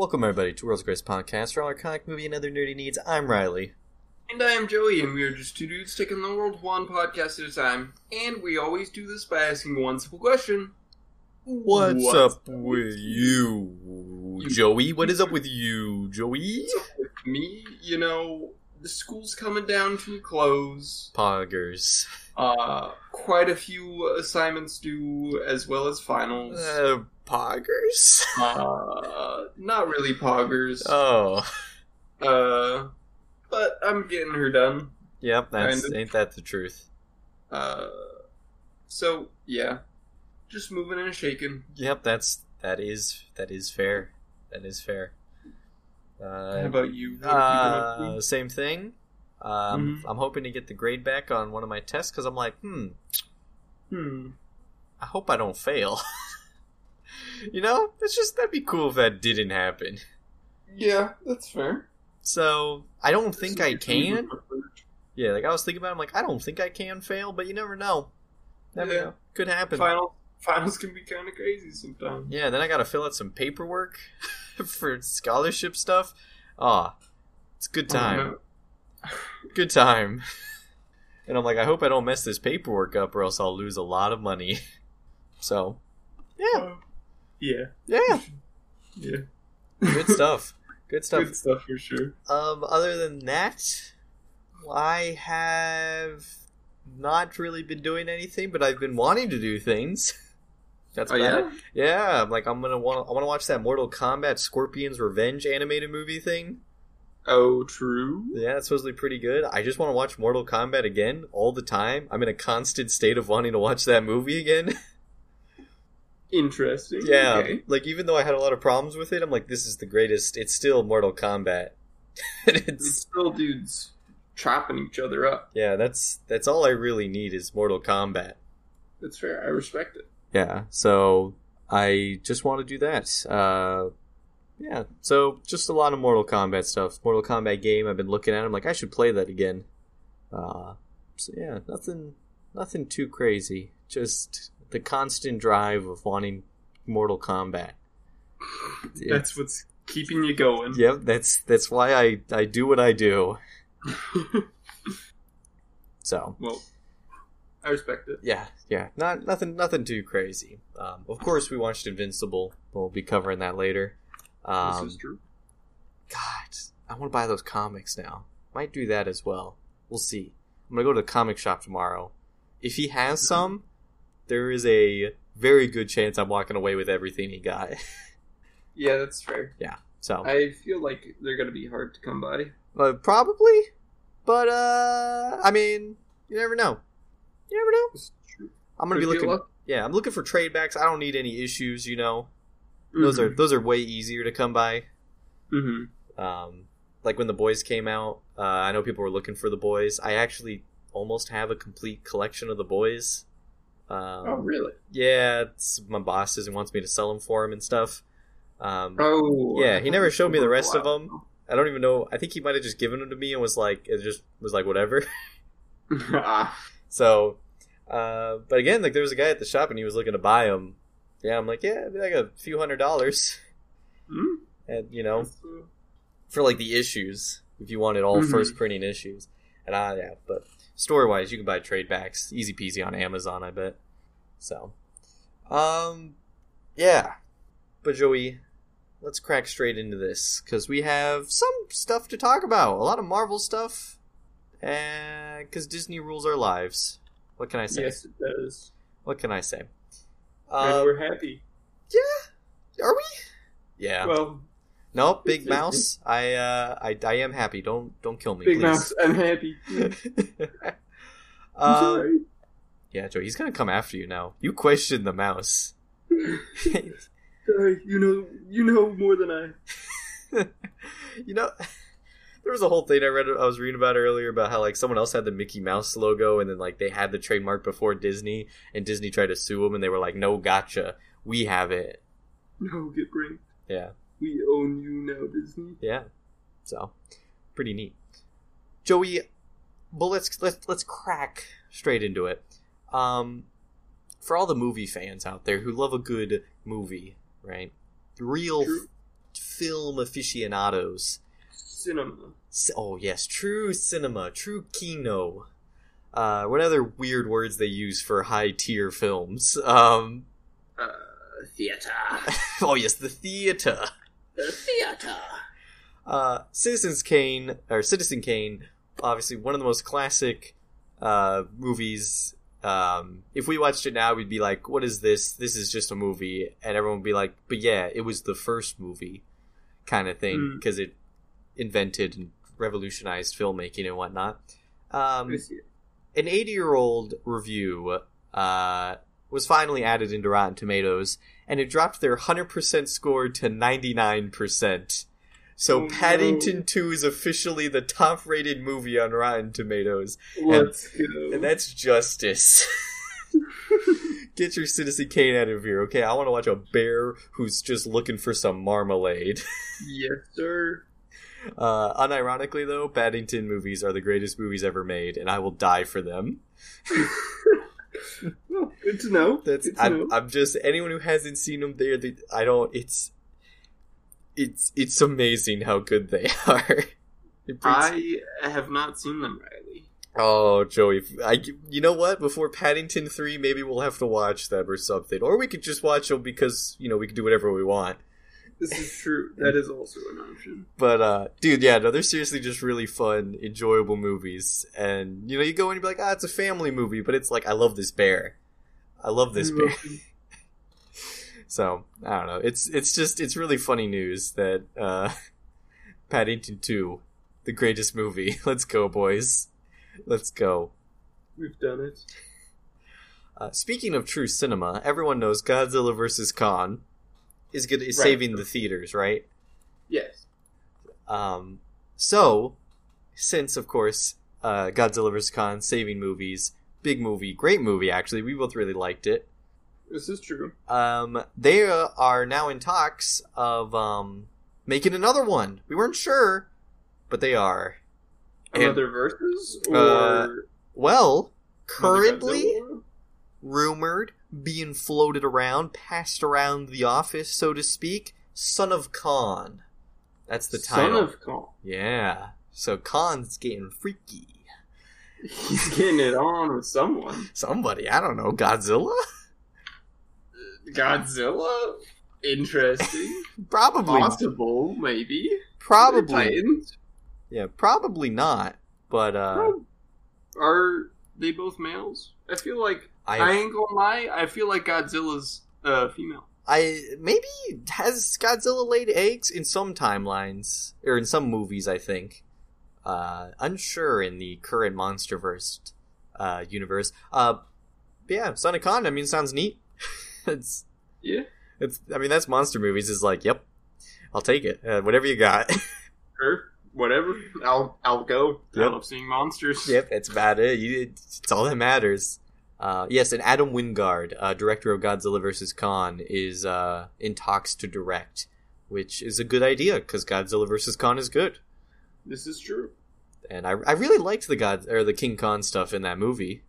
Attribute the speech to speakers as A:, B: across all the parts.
A: Welcome everybody to World's Greatest Podcast for all our comic movie and other nerdy needs. I'm Riley.
B: And I am Joey, and we are just two dudes taking the world one podcast at a time. And we always do this by asking one simple question.
A: What's,
B: What's
A: up with you, Joey? What is up with you, Joey?
B: With me, you know, the school's coming down to a close.
A: Poggers.
B: Uh, quite a few assignments due, as well as finals.
A: Uh, poggers?
B: Uh, not really poggers.
A: Oh.
B: Uh, but I'm getting her done.
A: Yep, that's
B: Kinda.
A: ain't that the truth.
B: Uh, so yeah, just moving and shaking.
A: Yep, that's that is that is fair. That is fair.
B: How
A: Uh,
B: about you? What have you been up
A: uh, same thing. Um,
B: Mhm.
A: I'm hoping to get the grade back on one of my tests because I'm like, hmm,
B: Hmm.
A: I hope I don't fail. you know, it's just that'd be cool if that didn't happen.
B: Yeah, that's fair.
A: So I don't think I can. Yeah, like I was thinking about, it, I'm like, I don't think I can fail, but you never know. Never
B: Yeah.
A: know. Could happen.
B: Final finals can be kind of crazy sometimes.
A: Yeah, then I gotta fill out some paperwork for scholarship stuff. Ah, it's good time. Good time. And I'm like, I hope I don't mess this paperwork up, or else I'll lose a lot of money. So, yeah,
B: Uh, yeah,
A: yeah,
B: yeah.
A: good stuff. Good stuff.
B: Good stuff for sure.
A: Um, other than that, I have not really been doing anything, but I've been wanting to do things. That's
B: Oh
A: about
B: yeah.
A: Yeah, I'm like I'm gonna want I want to watch that Mortal Kombat Scorpion's Revenge animated movie thing.
B: Oh, true.
A: Yeah, it's supposedly pretty good. I just want to watch Mortal Kombat again all the time. I'm in a constant state of wanting to watch that movie again.
B: Interesting.
A: yeah,
B: Okay.
A: like even though I had a lot of problems with it, I'm like, this is the greatest. It's still Mortal Kombat.
B: It's
A: it's
B: still dudes chopping each other up.
A: yeah, that's that's all I really need is Mortal Kombat.
B: That's fair. I respect it.
A: Yeah, so I just want to do that. Uh, yeah, so just a lot of Mortal Kombat stuff. Mortal Kombat game. I've been looking at. I'm like, I should play that again. Uh, so yeah, nothing, nothing too crazy. Just the constant drive of wanting Mortal Kombat.
B: That's what's keeping you going.
A: Yep, that's that's why I I do what I do. So
B: well, I respect it.
A: yeah, yeah, not nothing nothing too crazy. Um, of course, we watched Invincible. We'll be covering that later. Um,
B: this is true.
A: God, I want to buy those comics now. Might do that as well. We'll see. I'm gonna go to the comic shop tomorrow. If he has some, there is a very good chance I'm walking away with everything he got.
B: Yeah, that's fair. Yeah.
A: So,
B: I feel like they're gonna be hard to come by.
A: uh, probably, but uh, I mean, you never know. You never know. I'm gonna be looking. Yeah, I'm looking for trade backs. I don't need any issues. You know, those are those are way easier to come by.
B: Mm-hmm.
A: Um, like when the boys came out, uh, I know people were looking for the boys. I actually almost have a complete collection of the boys. Um,
B: Oh, really?
A: Yeah, it's, my boss doesn't wants me to sell them for him and stuff. Um,
B: Oh,
A: Yeah, he never showed me the rest of them. I don't even know. I think he might have just given them to me and was like, it just was like whatever.
B: ah,
A: so, uh, but again, like there was a guy at the shop and he was looking to buy them. Yeah, I'm like, yeah, it'd be like a few hundred dollars,
B: hmm?
A: and you know, for like the issues if you wanted all
B: Mhm.
A: first printing issues. And I yeah, but story wise, you can buy trade backs easy peasy on Amazon, I bet. So, um, yeah. But Joey, let's crack straight into this because we have some stuff to talk about. A lot of Marvel stuff, and because Disney rules our lives. What can I say?
B: yes, it does.
A: What can I say?
B: And
A: Um,
B: we're happy.
A: Yeah, are we? Yeah.
B: Well,
A: nope. Big Mouse. I uh, I I am happy. Don't don't kill me,
B: Big
A: please.
B: Mouse, I'm happy. I'm
A: um,
B: sorry.
A: yeah, Joe, he's gonna come after you now. You question the mouse.
B: Sorry, you know, you know more than I.
A: you know, there was a whole thing I read. I was reading about earlier about how like someone else had the Mickey Mouse logo, and then like they had the trademark before Disney, and Disney tried to sue them, and they were like, "No, gotcha, we have it."
B: No, get brain.
A: Yeah,
B: We own you now, Disney.
A: yeah. So, pretty neat. Joey, but let's let's let's crack straight into it. Um, for all the movie fans out there who love a good movie, right? Real
B: True.
A: film aficionados.
B: Cinema.
A: Oh yes, true cinema, true kino. Uh, what other weird words they use for high tier films? Um,
B: Uh, theater.
A: oh yes, the theater.
B: The theater.
A: Uh, Citizens Kane or Citizen Kane, obviously one of the most classic uh, movies. Um, if we watched it now, we'd be like, "What is this? This is just a movie," and everyone would be like, "But yeah, it was the first movie," kind of thing,
B: Mm.
A: because it invented and revolutionized filmmaking and whatnot. Um,
B: I see it.
A: an 80 year old review uh, was finally added into Rotten Tomatoes, and it dropped their 100% score to 99%. So
B: Oh,
A: Paddington
B: no.
A: 2 is officially the top rated movie on Rotten Tomatoes,
B: Let's go.
A: and that's justice. Get your Citizen Kane out of here, okay? I want to watch a bear who's just looking for some marmalade.
B: yes, sir.
A: Uh, unironically, though, Paddington movies are the greatest movies ever made, and I will die for them.
B: well, good to know.
A: That's
B: to
A: I'm,
B: know.
A: I'm just anyone who hasn't seen them. There, I don't. It's it's it's amazing how good they are. Brings-
B: I have not seen them, Riley.
A: oh, Joey, I you know what? Before Paddington three, maybe we'll have to watch them or something, or we could just watch them because you know we can do whatever we want.
B: This is true. That is also an option.
A: But uh, dude, yeah, no, they're seriously just really fun, enjoyable movies, and you know you go in and be like, ah, it's a family movie, but it's like I love this bear, I love this bear. So I don't know. It's it's just it's really funny news that uh, Paddington Two, the greatest movie. Let's go, boys. Let's go.
B: We've done it.
A: Uh, speaking of true cinema, everyone knows Godzilla vs Kong is good is
B: Right.
A: saving the theaters, right?
B: Yes.
A: Um, so since of course uh, Godzilla vs Kong saving movies, big movie, great movie actually. We both really liked it.
B: This is true.
A: um, they uh, are now in talks of um, making another one. We weren't sure, but they are. And-
B: Another versus or
A: Uh, Well, currently rumored, being floated around, passed around the office, so to speak, Son of Kong. That's the title.
B: Son of Kong.
A: Yeah. So Kong's getting freaky.
B: He's getting it on with someone.
A: Somebody, I don't know, Godzilla?
B: Godzilla. Interesting.
A: Probably.
B: Possible, maybe.
A: Probably. Yeah, probably not. But uh
B: Are they both males? I feel like I,
A: I
B: ain't gonna lie. I feel like Godzilla's uh, female.
A: I maybe has Godzilla laid eggs in some timelines or in some movies. I think. Uh, unsure in the current MonsterVerse uh, universe. Uh, yeah, Son of Kong. I mean, sounds neat. it's
B: Yeah.
A: it's. I mean, that's monster movies. Is like, yep, I'll take it. Uh, whatever you got.
B: Or whatever. I'll I'll go. I
A: Yep.
B: love seeing monsters.
A: yep, it's about it. You, it's all that matters. Uh, yes, and Adam Wingard, uh, director of Godzilla vs. Kong, is uh, in talks to direct, which is a good idea because Godzilla vs. Kong is good.
B: This is true.
A: and I, I really liked the God or the King Kong stuff in that movie,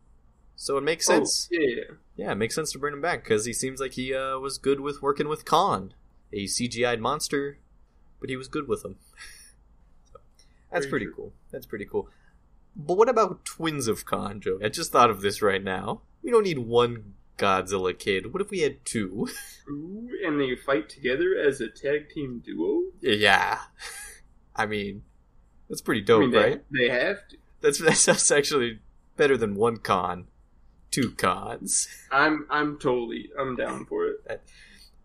A: so it makes sense.
B: Oh, yeah.
A: Yeah, it makes sense to bring him back because he seems like he uh, was good with working with Kong, a CGI'd monster, but he was good with him. so, that's
B: Very
A: pretty cool. That's pretty cool. But what about twins of Joe? I just thought of this right now. We don't need one Godzilla kid. What if we had two?
B: Ooh, and they fight together as a tag team duo.
A: yeah, I mean, that's pretty
B: I
A: dope,
B: mean, they,
A: right?
B: they have to.
A: That's that's actually better than one Kong, two Kongs.
B: I'm I'm totally I'm down for it.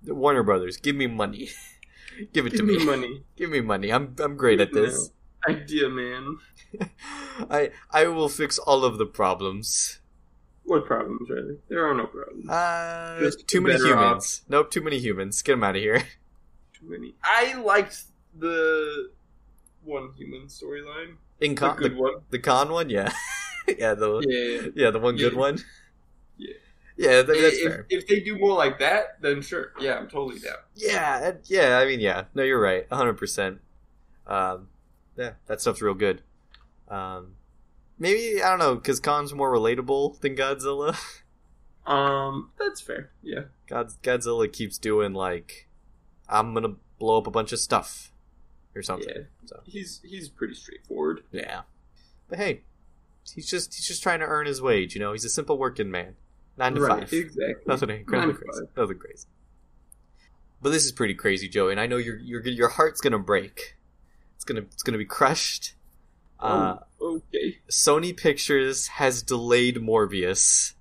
A: Warner Brothers, give me money. give it
B: Give
A: to
B: me
A: me.
B: money,
A: Give me money. I'm I'm great at this.
B: Idea man.
A: I I will fix all of the problems.
B: What problems, really? There are no problems.
A: Uh,
B: Just
A: too many humans. Nope, too many humans. Get them out of here.
B: Too many. I liked the one human storyline.
A: In
B: The
A: Kong,
B: good
A: the,
B: one.
A: the Kong one, yeah, yeah, the
B: Yeah.
A: yeah, the one good one.
B: Yeah.
A: yeah, that, that's
B: if,
A: fair.
B: if they do more like that, then sure. Yeah, I'm totally down.
A: Yeah, yeah. I mean, yeah. No, you're right. 100. percent Um, yeah, that stuff's real good. Um, maybe I don't know because Kong's more relatable than Godzilla.
B: Um, that's fair. Yeah.
A: God, Godzilla keeps doing like, I'm gonna blow up a bunch of stuff or something.
B: Yeah.
A: So
B: He's he's pretty straightforward.
A: yeah, but hey, he's just he's just trying to earn his wage. You know, he's a simple working man. Nine to
B: right,
A: five.
B: exactly.
A: Nothing incredibly crazy. Nothing crazy. But this is pretty crazy, Joey, and I know your your your heart's gonna break. It's gonna it's gonna be crushed. Uh,
B: Oh, okay.
A: Sony Pictures has delayed Morbius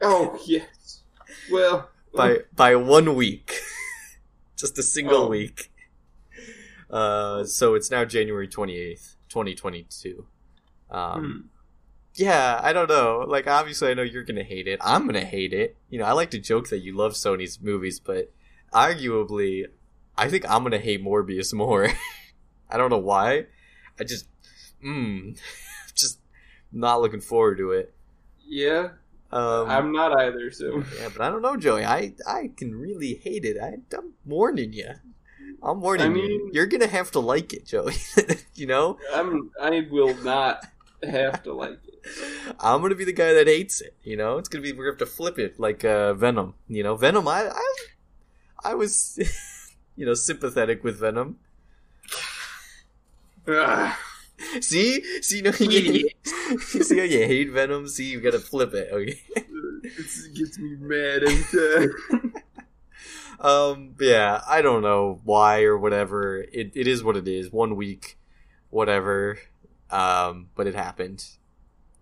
B: Oh yes. Well,
A: by by one week, just a single
B: Oh.
A: week. Uh, so it's now January twenty eighth, twenty twenty two. Um,
B: hmm.
A: yeah, I don't know. Like, obviously, I know you're gonna hate it. I'm gonna hate it. You know, I like to joke that you love Sony's movies, but arguably, I think I'm gonna hate Morbius more. I don't know why. I just, mm, just not looking forward to it.
B: yeah,
A: Um,
B: I'm not either. So
A: yeah, but I don't know, Joey. I I can really hate it. I, I'm warning you. I'm warning
B: I
A: you.
B: mean-
A: You're gonna have to like it, Joey. you know,
B: I'm I will not have to like it.
A: I'm gonna be the guy that hates it. You know, it's gonna be we're gonna have to flip it like uh, Venom. You know, Venom. I I, I was, you know, sympathetic with Venom.
B: Ah,
A: See, see, no, you, see how you hate Venom. See, you gotta flip it. Okay.
B: it gets me mad every time.
A: Um, yeah, I don't know why or whatever. It it is what it is. One week, whatever. Um, but it happened.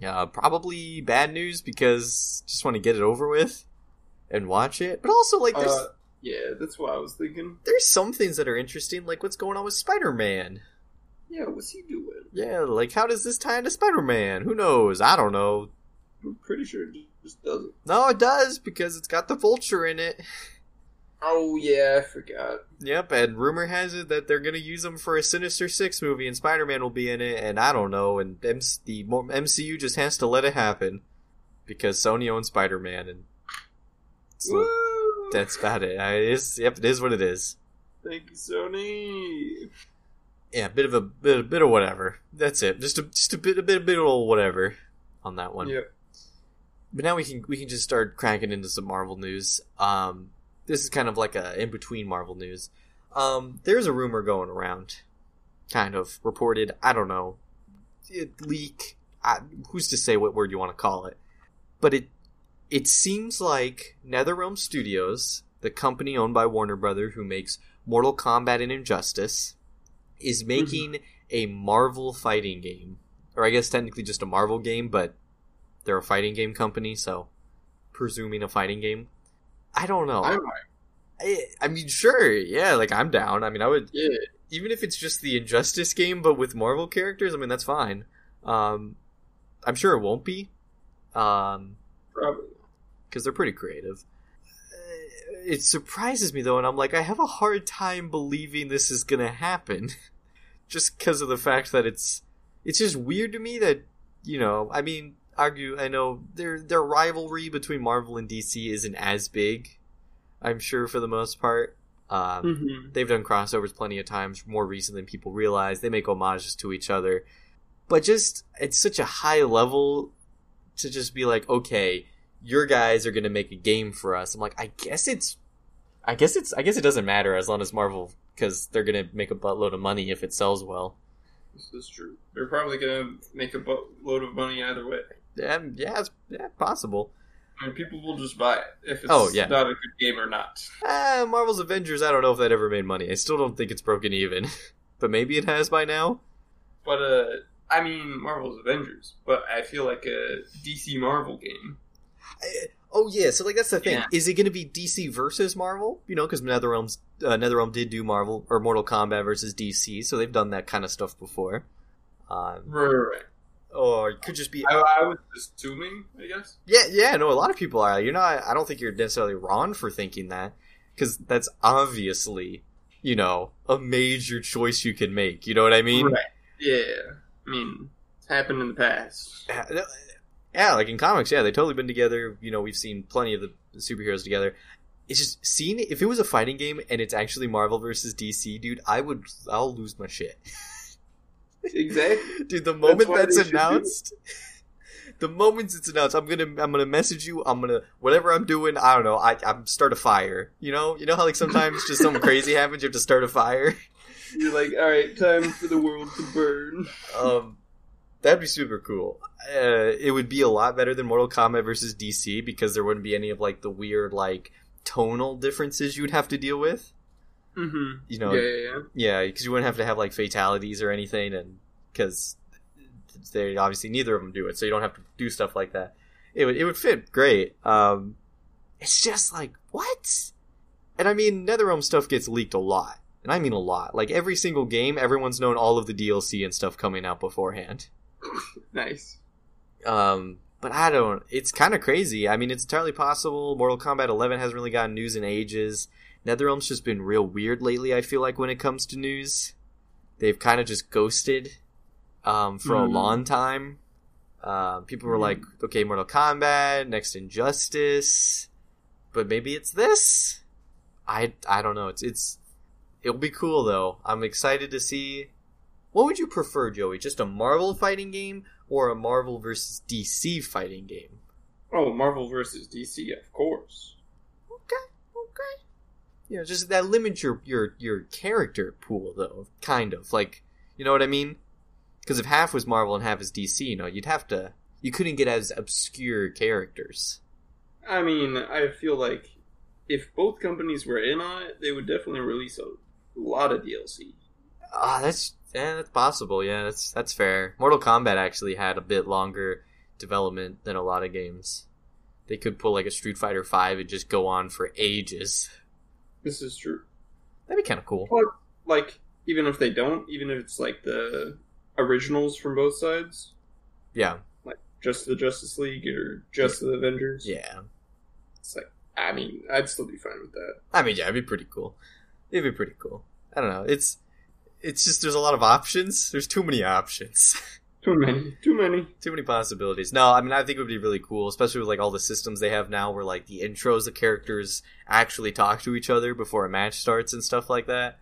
A: Yeah, probably bad news because just want to get it over with and watch it. But also, like, there's
B: Uh, yeah, that's what I was thinking.
A: there's some things that are interesting, like what's going on with Spider Man.
B: Yeah, what's he doing?
A: Yeah, like how does this tie into Spider Man? Who knows? I don't know.
B: I'm pretty sure it just doesn't.
A: No, it does because it's got the Vulture in it.
B: Oh yeah, I forgot.
A: Yep, and rumor has it that they're gonna use him for a Sinister Six movie, and Spider Man will be in it. And I don't know, and M- the MCU just has to let it happen because Sony owns Spider Man, and so
B: Woo!
A: that's about it. I, it is, yep, it is what it is.
B: Thank you, Sony.
A: Yeah, a bit of a bit, a bit of whatever. That's it. Just a just a bit, a bit, a bit of whatever on that one.
B: Yep.
A: But now we can we can just start cranking into some Marvel news. Um, this is kind of like a in between Marvel news. Um, there's a rumor going around, kind of reported. I don't know, it, leak. I, who's to say what word you want to call it? But it it seems like NetherRealm Studios, the company owned by Warner Brother, who makes Mortal Kombat and Injustice, is making a Marvel fighting game, or I guess technically just a Marvel game, but they're a fighting game company, so presuming a fighting game. I don't know.
B: I
A: I. I mean, sure, yeah, like I'm down. I mean, I would
B: Yeah.
A: even if it's just the Injustice game, but with Marvel characters. I mean, that's fine. Um, I'm sure it won't be, um,
B: Probably.
A: because they're pretty creative. It surprises me though, and I'm like, I have a hard time believing this is gonna happen, just because of the fact that it's it's just weird to me that you know. I mean, argue. I know their their rivalry between Marvel and DC isn't as big. I'm sure for the most part. Um,
B: Mm-hmm.
A: They've done crossovers plenty of times, more recent than people realize. They make homages to each other. But just, it's such a high level to just be like, okay, your guys are going to make a game for us. I'm like, I guess it's, I guess it's, I guess it doesn't matter as long as Marvel, because they're going to make a buttload of money if it sells well.
B: This is true. They're probably gonna make a buttload of money either way.
A: Yeah, yeah, it's yeah, possible.
B: I mean, people will just buy it if it's
A: Oh, yeah.
B: not a good game or not.
A: Ah, Marvel's Avengers, I don't know if that ever made money. I still don't think it's broken even. but maybe it has by now.
B: But uh, I mean, Marvel's Avengers. But I feel like a DC Marvel game.
A: I- oh yeah, so like that's the thing.
B: Yeah.
A: Is it going to be DC versus Marvel? You know, because NetherRealm's uh, NetherRealm did do Marvel or Mortal Kombat versus DC, so they've done that kind of stuff before. Um,
B: Right, right, right.
A: or it could just be
B: I, I was assuming, I guess.
A: yeah, yeah. No, a lot of people are. You're not. I don't think you're necessarily wrong for thinking that because that's obviously you know a major choice you can make. You know what I mean?
B: right. Yeah. I mean, it's happened in the past.
A: Yeah, like in comics, yeah, they've totally been together. You know, we've seen plenty of the superheroes together. It's just seeing if it was a fighting game and it's actually Marvel versus DC, dude, I would I'll lose my shit.
B: Exactly.
A: dude, the moment that's,
B: they should do it.
A: announced, the moment it's announced, I'm gonna I'm gonna message you. I'm gonna whatever I'm doing. I don't know. I I'm start a fire. You know. You know how like sometimes just something crazy happens. You have to start a fire.
B: You're like, all right, time for the world to burn.
A: Um, that'd be super cool. Uh, it would be a lot better than Mortal Kombat versus DC because there wouldn't be any of like the weird like tonal differences you would have to deal with.
B: Mm-hmm.
A: You know,
B: Yeah, yeah, yeah.
A: Yeah, because you wouldn't have to have like fatalities or anything, and because they obviously neither of them do it, so you don't have to do stuff like that. It would it would fit great. Um, it's just like what? And I mean, NetherRealm stuff gets leaked a lot, and I mean a lot. Like every single game, everyone's known all of the DLC and stuff coming out beforehand.
B: Nice.
A: Um, but I don't. It's kind of crazy. I mean, it's entirely possible. Mortal Kombat 11 hasn't really gotten news in ages. NetherRealm's just been real weird lately. I feel like when it comes to news, they've kind of just ghosted um, for a
B: Mhm.
A: long time. Uh, people were
B: Mhm.
A: like, "Okay, Mortal Kombat, next Injustice," but maybe it's this. I I don't know. It's it's it'll be cool though. I'm excited to see. What would you prefer, Joey? Just a Marvel fighting game or a Marvel versus DC fighting game?
B: Oh, Marvel versus DC, of course.
A: Okay, okay. You know, just that limits your your your character pool though, kind of like you know what I mean? Because if half was Marvel and half is DC, you know, you'd have to you couldn't get as obscure characters.
B: I mean, I feel like if both companies were in on it, they would definitely release a lot of DLC.
A: Ah, that's yeah, that's possible. Yeah, that's that's fair. Mortal Kombat actually had a bit longer development than a lot of games. They could pull like a Street Fighter Five and just go on for ages.
B: This is true.
A: That'd be kind of cool.
B: But, like, even if they don't, even if it's like the originals from both sides,
A: Yeah,
B: like just the Justice League or just the Avengers,
A: yeah.
B: it's like, I mean, I'd still be fine with that.
A: I mean, yeah, it'd be pretty cool. It'd be pretty cool. I don't know. It's it's just there's a lot of options. There's too many options.
B: Too many, too many.
A: too many possibilities. No, I mean I think it would be really cool, especially with like all the systems they have now where like the intros the characters actually talk to each other before a match starts and stuff like that.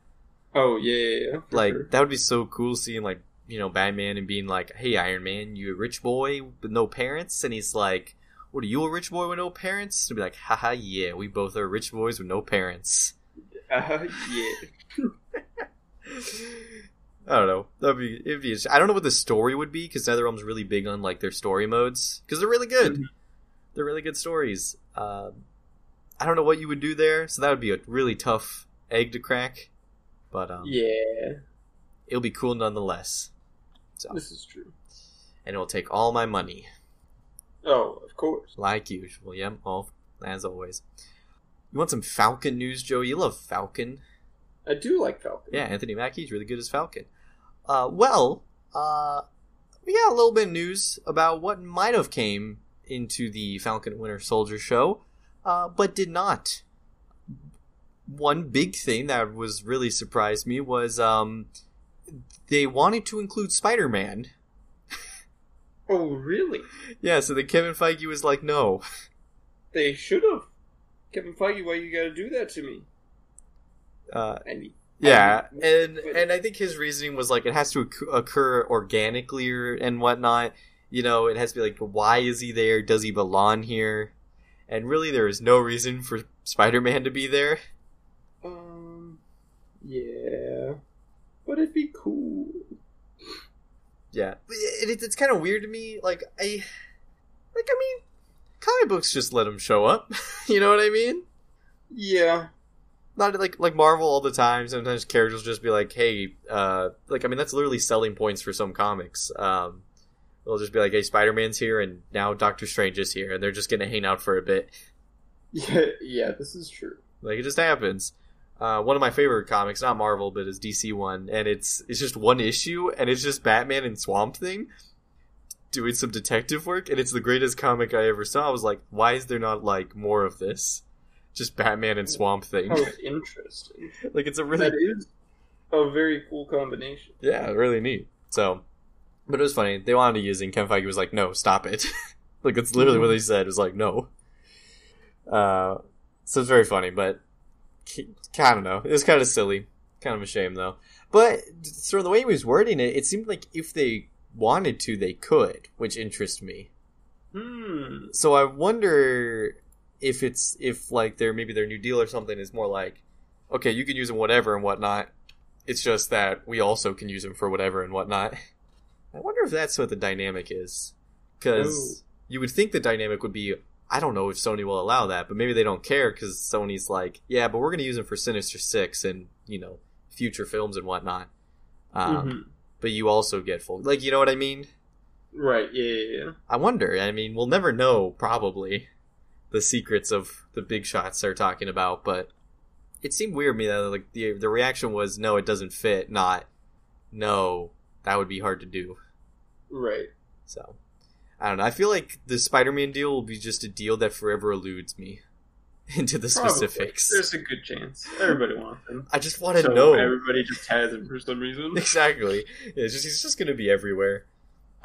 B: Oh yeah, yeah, yeah
A: like
B: sure.
A: that would be so cool seeing like, you know, Batman and being like, "Hey Iron Man, you a rich boy with no parents?" and he's like, "What are you a rich boy with no parents?" To be like, "Haha, yeah, we both are rich boys with no parents."
B: Uh, yeah.
A: I don't know. That'd be it'd be. I don't know what the story would be because NetherRealm's really big on like their story modes because they're really good.
B: Mhm.
A: They're really good stories. Um, I don't know what you would do there, so that would be a really tough egg to crack. But um,
B: Yeah,
A: it'll be cool nonetheless. So,
B: this is true.
A: and it'll take all my money,
B: Oh, of course.
A: like usual. Yep, all as always. You want some Falcon news, Joe? You love Falcon.
B: I do like Falcon.
A: Yeah, Anthony Mackie's really good as Falcon. Uh, well, uh, we got a little bit of news about what might have came into the Falcon Winter Soldier show, uh, but did not. One big thing that was really surprised me was um, they wanted to include Spider Man.
B: Oh, really?
A: Yeah, so the Kevin Feige was like, "No,
B: They should have. Kevin Feige, why you gotta do that to me?
A: Uh,
B: mean,
A: Yeah, and and I think his reasoning was like it has to occur organically or, and whatnot. You know, it has to be like, why is he there? Does he belong here? And really, there is no reason for Spider-Man to be there.
B: um, yeah, but it'd be cool.
A: Yeah, But it, it, it's kind of weird to me. Like I, like I mean, comic books just let him show up. you know what I mean?
B: Yeah,
A: Not like like Marvel all the time. Sometimes characters will just be like, "Hey, uh, like I mean, that's literally selling points for some comics." Um, they'll just be like, "Hey, Spider Man's here, and now Doctor Strange is here, and they're just gonna hang out for a bit."
B: yeah, yeah. This is true.
A: Like it just happens. Uh, one of my favorite comics, not Marvel, but is DC one, and it's it's just one issue, and it's just Batman and Swamp Thing doing some detective work, and it's the greatest comic I ever saw. I was like, why is there not like more of this? Just Batman and Swamp Thing.
B: How interesting.
A: like it's a really
B: That is a very cool combination.
A: Yeah, really neat. So, but it was funny. They wanted to use it, and Ken Feige was like, "No, stop it." like that's literally what they said. It was like, "No." Uh, so it's very funny, but I don't know. It was kind of silly, kind of a shame though. But so the way he was wording it, it seemed like if they wanted to, they could, which interests me.
B: Hmm.
A: So I wonder if it's if like their maybe their new deal or something is more like, okay, you can use them whatever and whatnot. It's just that we also can use them for whatever and whatnot. I wonder if that's what the dynamic is, because you would think the dynamic would be. I don't know if Sony will allow that, but maybe they don't care because Sony's like, yeah, but we're going to use them for Sinister Six and you know future films and whatnot. Um,
B: Mhm.
A: But you also get full, like you know what I mean.
B: Right. Yeah. Yeah. yeah.
A: I wonder. I mean, we'll never know probably the secrets of the big shots they're talking about, but it seemed weird to me that like the the reaction was no, it doesn't fit, not no, that would be hard to do.
B: Right.
A: So I don't know. I feel like the Spider-Man deal will be just a deal that forever eludes me into the
B: Probably.
A: specifics.
B: There's a good chance. Everybody wants him.
A: I just want to
B: so
A: know
B: everybody just has him for some reason.
A: exactly. It's just he's just going to be everywhere.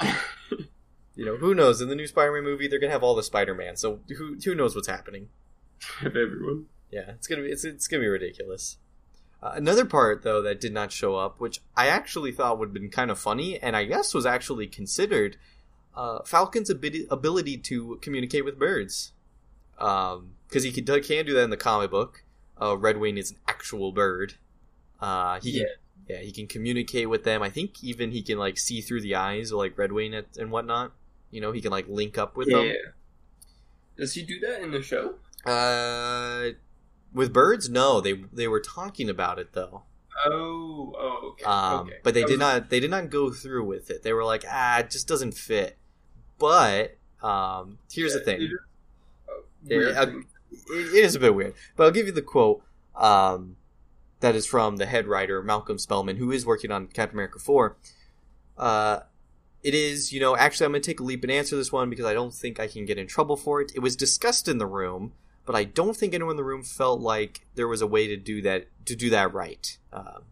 A: You know, who knows? In the new Spider-Man movie, they're gonna have all the Spider-Man. So who who knows what's happening?
B: Have everyone.
A: Yeah, it's gonna be it's it's gonna be ridiculous. Uh, another part though that did not show up, which I actually thought would have been kind of funny, and I guess was actually considered, uh, Falcon's abi- ability to communicate with birds, because he can, can do that in the comic book. Uh, Redwing is an actual bird. Uh, he
B: Yeah.
A: can, yeah, he can communicate with them. I think even he can like see through the eyes of like Redwing and whatnot. You know, he can like link up with
B: Yeah.
A: them.
B: Does he do that in the show?
A: Uh, with birds, no. They they were talking about it though.
B: Oh. Oh. Okay.
A: Um,
B: okay.
A: but they did not they did not go through with it. They were like, ah, it just doesn't fit. But um, here's
B: yeah,
A: the thing.
B: it is a weird
A: uh, it, it is a bit weird, but I'll give you the quote. Um, that is from the head writer Malcolm Spellman, who is working on Captain America four. Uh, it is, you know, actually, I'm going to take a leap and answer this one because I don't think I can get in trouble for it. It was discussed in the room, but I don't think anyone in the room felt like there was a way to do that to do that right. Um,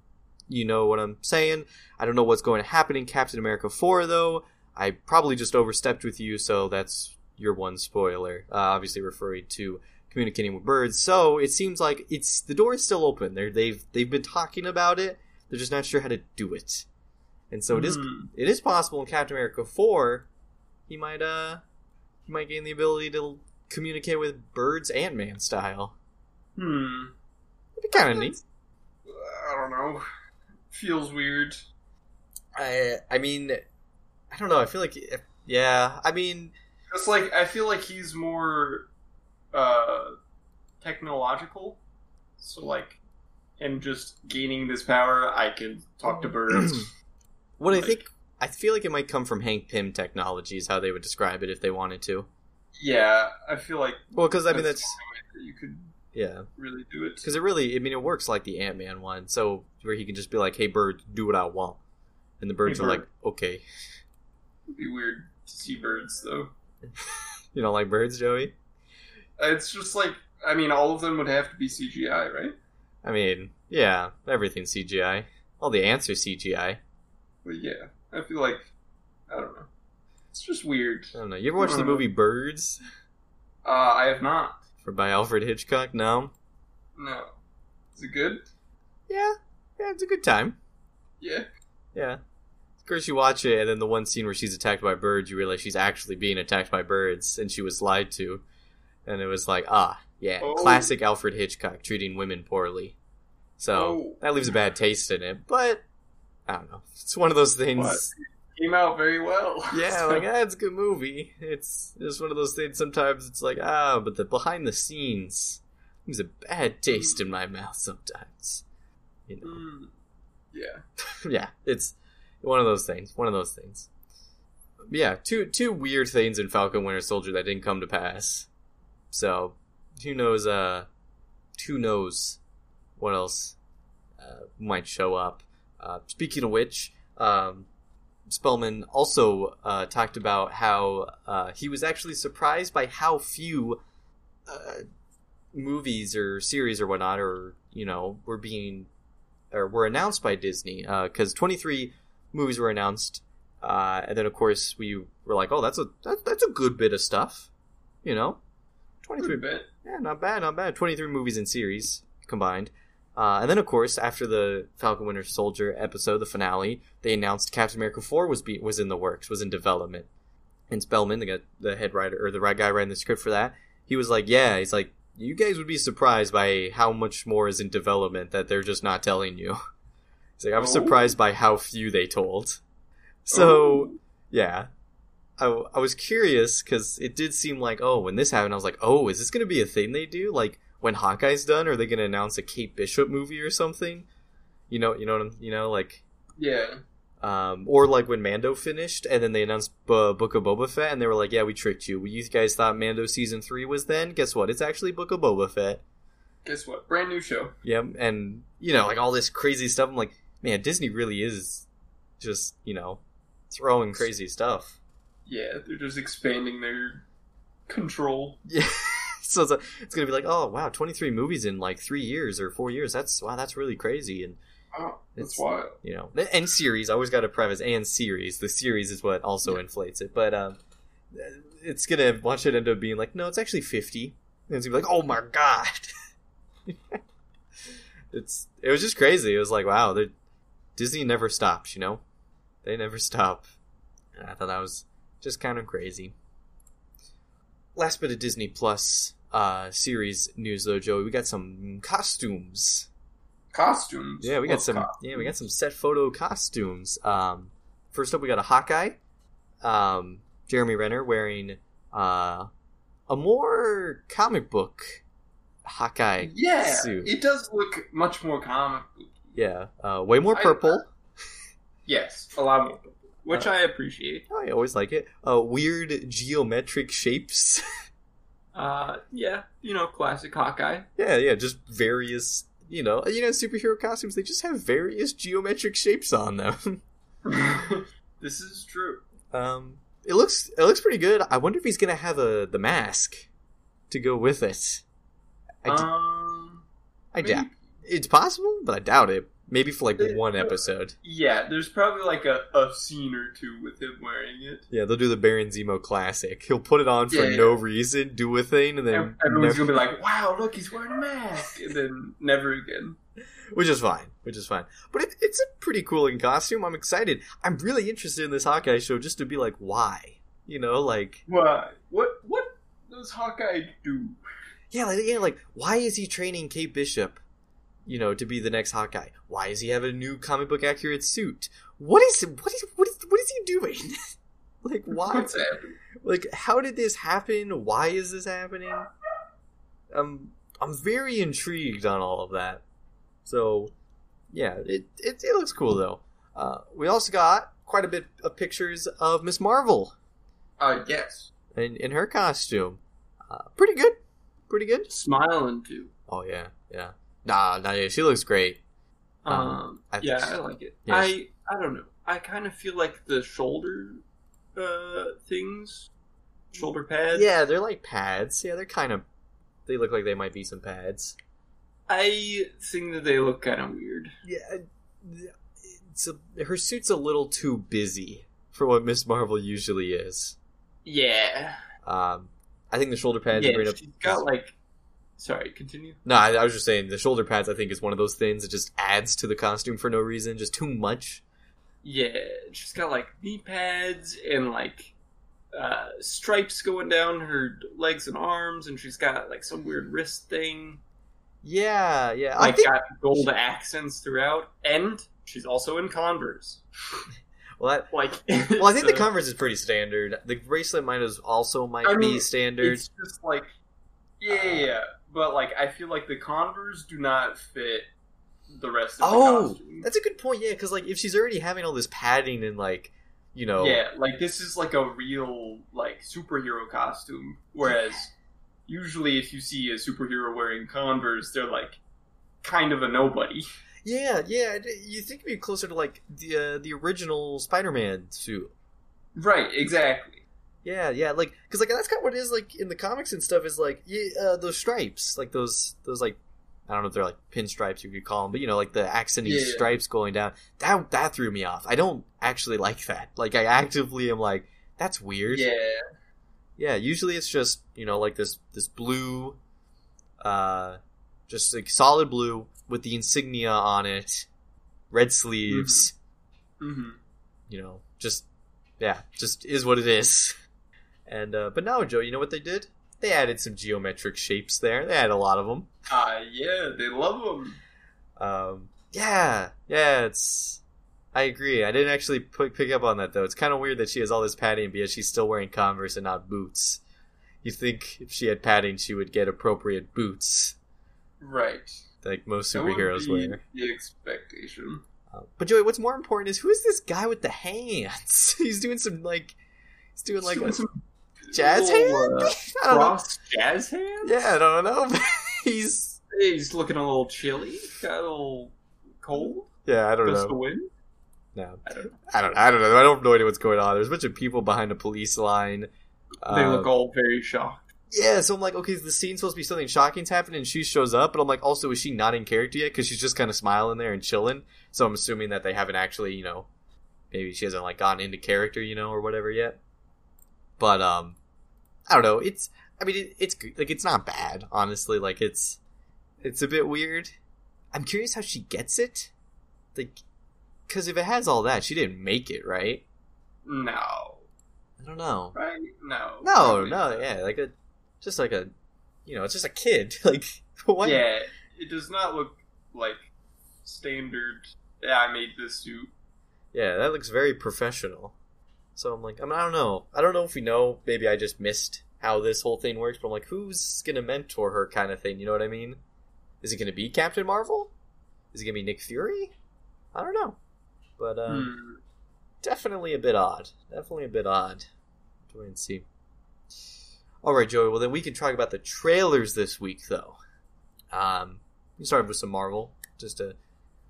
A: you know what I'm saying? I don't know what's going to happen in Captain America 4, though. I probably just overstepped with you, so that's your one spoiler. Uh, obviously, referring to communicating with birds. So it seems like it's the door is still open. They're, they've they've been talking about it. They're just not sure how to do it. And so it is
B: Hmm.
A: it is possible in Captain America 4 he might uh he might gain the ability to communicate with birds and man style.
B: Hmm.
A: It'd be kind of neat.
B: I don't know. Feels weird.
A: I I mean I don't know. I feel like yeah. I mean
B: It's like I feel like he's more uh technological. So like him just gaining this power, I can talk to birds.
A: What I think I feel like it might come from Hank Pym technologies, how they would describe it if they wanted to.
B: yeah, I feel like
A: Well, because I mean
B: that's
A: that's
B: the only way that you could
A: yeah,
B: really do it.
A: because it really I mean it works like the Ant Man one, so where he can just be like, "Hey, bird, do what I want," and the birds
B: Hey,
A: are
B: bird.
A: like, "Okay."
B: It'd be weird to see birds though.
A: You don't like birds, Joey?
B: It's just like I mean, all of them would have to be CGI, right?
A: I mean, yeah, everything's CGI. All the ants are CGI.
B: But yeah, I feel like I don't know. It's just weird.
A: I don't know. You ever watch the movie Birds
B: Uh, I have not.
A: for by Alfred Hitchcock? No.
B: No. Is it good?
A: Yeah, yeah, it's a good time.
B: Yeah.
A: Yeah. Of course, you watch it, and then the one scene where she's attacked by birds, you realize she's actually being attacked by birds, and she was lied to. And it was like, ah, yeah,
B: Oh.
A: classic Alfred Hitchcock treating women poorly. So
B: Oh.
A: that leaves a bad taste in it, but I don't know. It's one of those things.
B: What? Came out very well.
A: Yeah,
B: So-
A: like ah, it's a good movie. It's just one of those things. Sometimes it's like ah, but the behind the scenes leaves a bad taste in my mouth. Sometimes, you know.
B: Mm. Yeah.
A: yeah, it's one of those things. One of those things. Yeah, two two weird things in Falcon Winter Soldier that didn't come to pass. So, who knows? Uh, who knows what else uh, might show up? Uh, speaking of which, um, Spellman also uh, talked about how uh, he was actually surprised by how few uh, movies or series or whatnot, or you know, were being or were announced by Disney because 23 movies were announced, uh, and then of course we were like, oh, that's a that, that's a good bit of stuff, you know, 23
B: bit.
A: yeah, not bad, not bad. 23 movies and series combined. Uh, and then, of course, after the Falcon Winter Soldier episode, the finale, they announced Captain America 4 was be- was in the works, was in development. and Spellman, the guy, the head writer or the right guy writing the script for that, he was like, "Yeah, he's like, you guys would be surprised by how much more is in development that they're just not telling you." He's like, "I'm
B: Oh.
A: surprised by how few they told." So, yeah, I, I was curious because it did seem like, oh, when this happened, I was like, oh, is this going to be a thing they do? Like when Hawkeye's done, are they going to announce a Kate Bishop movie or something? You know, you know, what I'm- you know, like
B: yeah.
A: um, or like when Mando finished, and then they announced B- Book of Boba Fett, and they were like, "Yeah, we tricked you. You guys thought Mando season three was then. Guess what? It's actually Book of Boba Fett."
B: Guess what? Brand new show.
A: Yeah, and you know, like all this crazy stuff. I'm like, man, Disney really is just you know throwing crazy stuff.
B: Yeah, they're just expanding their control.
A: Yeah, so it's, it's gonna be like, oh wow, 23 movies in like three years or four years. That's wow, that's really crazy. And
B: Wow, that's
A: It's-
B: wild.
A: you know and series i always got to preface and series. The series is what also inflates it. But um it's gonna watch it end up being like no it's actually 50 and it's gonna be like oh my god. It's it was just crazy. It was like wow disney never stops you know? They never stop. And i thought that was just kind of crazy. Last bit of disney plus uh series news though joey we got some costumes
B: Costumes.
A: yeah, we got
B: Love
A: some.
B: costumes.
A: Yeah, we got some set photo costumes. Um, first up, we got a Hawkeye. Um, Jeremy Renner wearing uh, a more comic book Hawkeye
B: Yeah,
A: suit.
B: it does look much more comic. book.
A: Yeah, uh, way more
B: I-
A: purple.
B: Yes, a lot more, which
A: Uh,
B: I appreciate.
A: I always like it. Uh, weird geometric shapes.
B: Uh, yeah, you know, classic Hawkeye.
A: yeah, yeah, just various. You know, you know, superhero costumes. They just have various geometric shapes on them.
B: this is true.
A: Um, it looks it looks pretty good. I wonder if he's gonna have a the mask to go with it. I, d-
B: um,
A: I doubt it's possible, but I doubt it. Maybe for like one episode.
B: Yeah, there's probably like a, a scene or two with him wearing it.
A: Yeah, they'll do the Baron Zemo classic. He'll put it on for
B: Yeah,
A: no reason, do a thing, and then
B: everyone's
A: never-
B: gonna be like, "Wow, look, he's wearing a mask," and then never again.
A: which is fine, which is fine. But it, it's a pretty cool looking costume. I'm excited. I'm really interested in this Hawkeye show just to be like, why? You know, like
B: Why? What? What does Hawkeye do?
A: yeah, like yeah, like why is he training Kate Bishop? You know, to be the next Hawkeye. Why does he have a new comic book accurate suit? What is what is what is what is he doing? like why? Like how did this happen? Why is this happening? I'm i'm very intrigued on all of that. So yeah it it, it looks cool though. Uh, we also got quite a bit of pictures of miss marvel.
B: Uh, yes,
A: in, in her costume. Uh, pretty good. Pretty good.
B: Smiling too.
A: oh yeah yeah nah nah yeah, she looks great Um,
B: Um,
A: I
B: yeah,
A: so.
B: I like it.
A: Yes.
B: I I don't know. I kind of feel like the shoulder uh things, shoulder pads.
A: yeah they're like pads yeah they're kind of they look like they might be some pads
B: I think that they look kind of weird.
A: Yeah, it's a, her suit's a little too busy for what Miss Marvel usually is.
B: Yeah,
A: Um, I think the shoulder pads
B: yeah.
A: are great up.
B: She's got like. Sorry, continue.
A: No, I, I was just saying the shoulder pads. I think is one of those things that just adds to the costume for no reason, just too much.
B: Yeah, she's got like knee pads and like uh, stripes going down her legs and arms, and she's got like some weird wrist thing.
A: Yeah, yeah. I think
B: got gold accents throughout, and she's also in Converse.
A: well, that,
B: Like,
A: well, I think the Converse is pretty standard. The bracelet might as also might
B: I
A: be standard.
B: It's just like, yeah, yeah, yeah, but like I feel like the Converse do not fit the rest of
A: Oh,
B: the costume.
A: That's a good point. Yeah, because like if she's already having all this padding and like, you know,
B: Yeah, like this is like a real like superhero costume, whereas usually if you see a superhero wearing Converse, they're like kind of a nobody.
A: Yeah, yeah. You think it'd be closer to like the uh, the original Spider-Man suit.
B: Right, exactly.
A: Yeah, yeah. Like, because like that's kind of what it is like in the comics and stuff. Is like yeah, uh, those stripes, like those those like I don't know if they're like pinstripes you could call them, but you know, like the accenty
B: Yeah, yeah.
A: stripes going down. That that threw me off. I don't actually like that. Like, I actively am like, that's weird.
B: Yeah,
A: Yeah, usually it's just you know like this this blue, uh, just like solid blue with the insignia on it, red sleeves.
B: hmm
A: You know, just yeah, just is what it is. And uh, but now, Joe, you know what they did? They added some geometric shapes there. They had a lot of them.
B: Ah, yeah, they love them.
A: Um, yeah, yeah, it's. I agree. I didn't actually put, pick up on that though. It's kind of weird that she has all this padding, but yet she's still wearing Converse and not boots. You think if she had padding, she would get appropriate boots,
B: Right.
A: like most superheroes wear.
B: The expectation.
A: Uh, but Joey, what's more important is who is this guy with the hands? he's doing some like, he's doing like
B: Doing
A: a
B: some
A: jazz
B: little,
A: hand.
B: uh,
A: I don't know.
B: cross jazz hands?
A: Yeah, I don't know. he's
B: he's looking a little chilly. Got a little cold.
A: yeah, I don't know.
B: wind.
A: No,
B: I don't know.
A: I don't. I don't know. I don't know what's going on. There's a bunch of people behind a police line.
B: They
A: Uh,
B: look all very shocked.
A: Yeah, so I'm like, okay, the scene's supposed to be something shocking's happening, and she shows up, but I'm like, also, is she not in character yet? Because she's just kind of smiling there and chilling. So I'm assuming that they haven't actually, you know, maybe she hasn't like gotten into character, you know, or whatever yet. But um, I don't know. It's, I mean, it, it's good. like it's not bad, honestly. Like it's, it's a bit weird. I'm curious how she gets it, like, because if it has all that, she didn't make it, right?
B: No.
A: I don't know.
B: Right? No.
A: No, no,
B: not.
A: yeah, like a, just like a, you know, it's just a kid. Like, what?
B: Yeah, it does not look like standard. Yeah, I made this suit.
A: Yeah, that looks very professional. So I'm like, I, mean, I don't know. I don't know if we know. Maybe I just missed how this whole thing works. But I'm like, who's gonna mentor her, kind of thing. You know what I mean? Is it gonna be Captain Marvel? Is it gonna be Nick Fury? I don't know. But um,
B: Hmm.
A: definitely a bit odd. Definitely a bit odd. Wait and see. All right, Joey. Well, then we can talk about the trailers this week, though. Um, we started with some Marvel, just to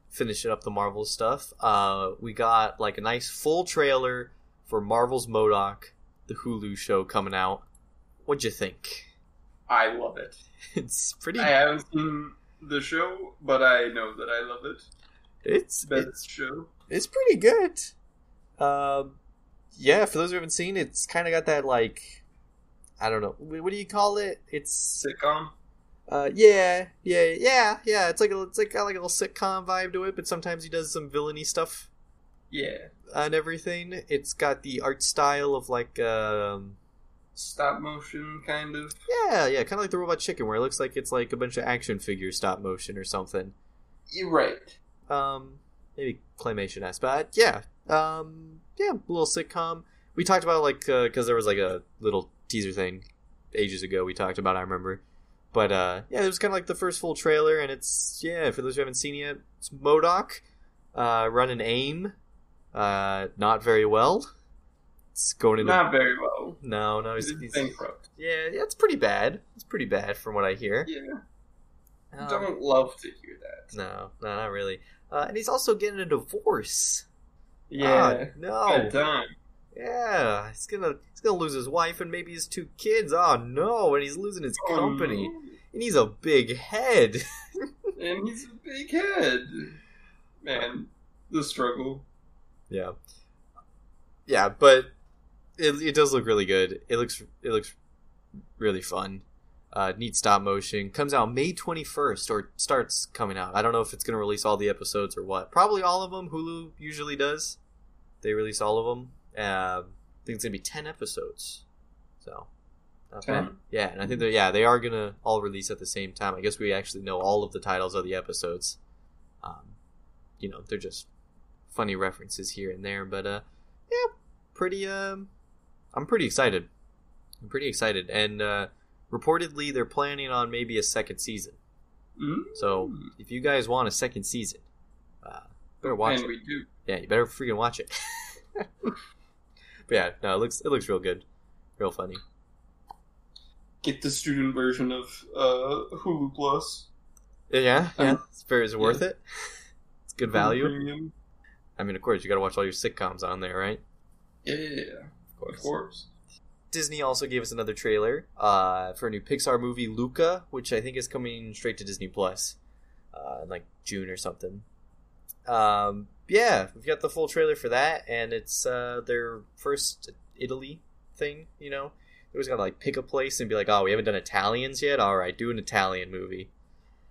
A: finish it up the Marvel stuff. Uh, we got like a nice full trailer for Marvel's MODOK, the Hulu show coming out. What'd you think?
B: I love it.
A: It's pretty.
B: I haven't seen the show, but I know that I love it.
A: It's
B: Best
A: it's
B: show.
A: it's pretty good. Um, yeah, for those who haven't seen it, it's kind of got that like, I don't know, what do you call it? It's
B: Sitcom.
A: uh, yeah, yeah, yeah, yeah. It's like a, it's like got like a little sitcom vibe to it, but sometimes he does some villainy stuff
B: Yeah.
A: And everything. It's got the art style of like, um,
B: Stop motion, kind of.
A: yeah, yeah, kind of like the Robot Chicken, where it looks like it's like a bunch of action figures stop motion or something.
B: You're right.
A: um maybe claymation esque but yeah um yeah a little sitcom we talked about like because there was like a little teaser thing ages ago we talked about i remember but uh yeah it was kind of like the first full trailer and it's yeah for those who haven't seen it yet it's MODOK uh and AIM uh not very well it's going into
B: Not very well.
A: no no he's, he's-
B: bankrupt.
A: yeah yeah it's pretty bad it's pretty bad from what i hear
B: Yeah.
A: Um,
B: Don't love to hear that.
A: no no not really uh, and he's also getting a divorce
B: Yeah.
A: Ah, no.
B: Time.
A: Yeah, he's gonna he's gonna lose his wife and maybe his two kids. Oh no, and he's losing his
B: Oh,
A: company.
B: no.
A: And he's a big head.
B: And he's a big head. Man, the struggle.
A: Yeah, yeah, but it it does look really good. It looks it looks really fun. Uh, neat stop motion comes out May twenty first or starts coming out. I don't know if it's gonna release all the episodes or what. Probably all of them. Hulu usually does. They release all of them. Uh, I think it's gonna be ten episodes. So. not bad. Yeah, and I think that yeah they are gonna all release at the same time. I guess we actually know all of the titles of the episodes. Um, you know, they're just funny references here and there, but uh, yeah, pretty. Um, I'm pretty excited. I'm pretty excited, and uh, reportedly they're planning on maybe a second season.
B: Mm.
A: So if you guys want a second season, uh, better watch
B: and
A: it.
B: we do.
A: Yeah, you better freaking watch it. but yeah, no, it looks it looks real good, real funny.
B: Get the student version of uh, Hulu Plus.
A: Yeah, yeah,
B: Um,
A: it's fair. Is it worth it? It's good
B: Hulu
A: value.
B: Premium.
A: I mean, of course, you got to watch all your sitcoms on there, right?
B: Yeah, of course.
A: Disney also gave us another trailer uh, for a new Pixar movie, Luca, which I think is coming straight to Disney Plus uh, in like June or something. Um, yeah, we've got the full trailer for that, and it's uh, their first Italy thing. You know, they always got to like pick a place and be like, "Oh, we haven't done Italians yet. All right, do an Italian movie."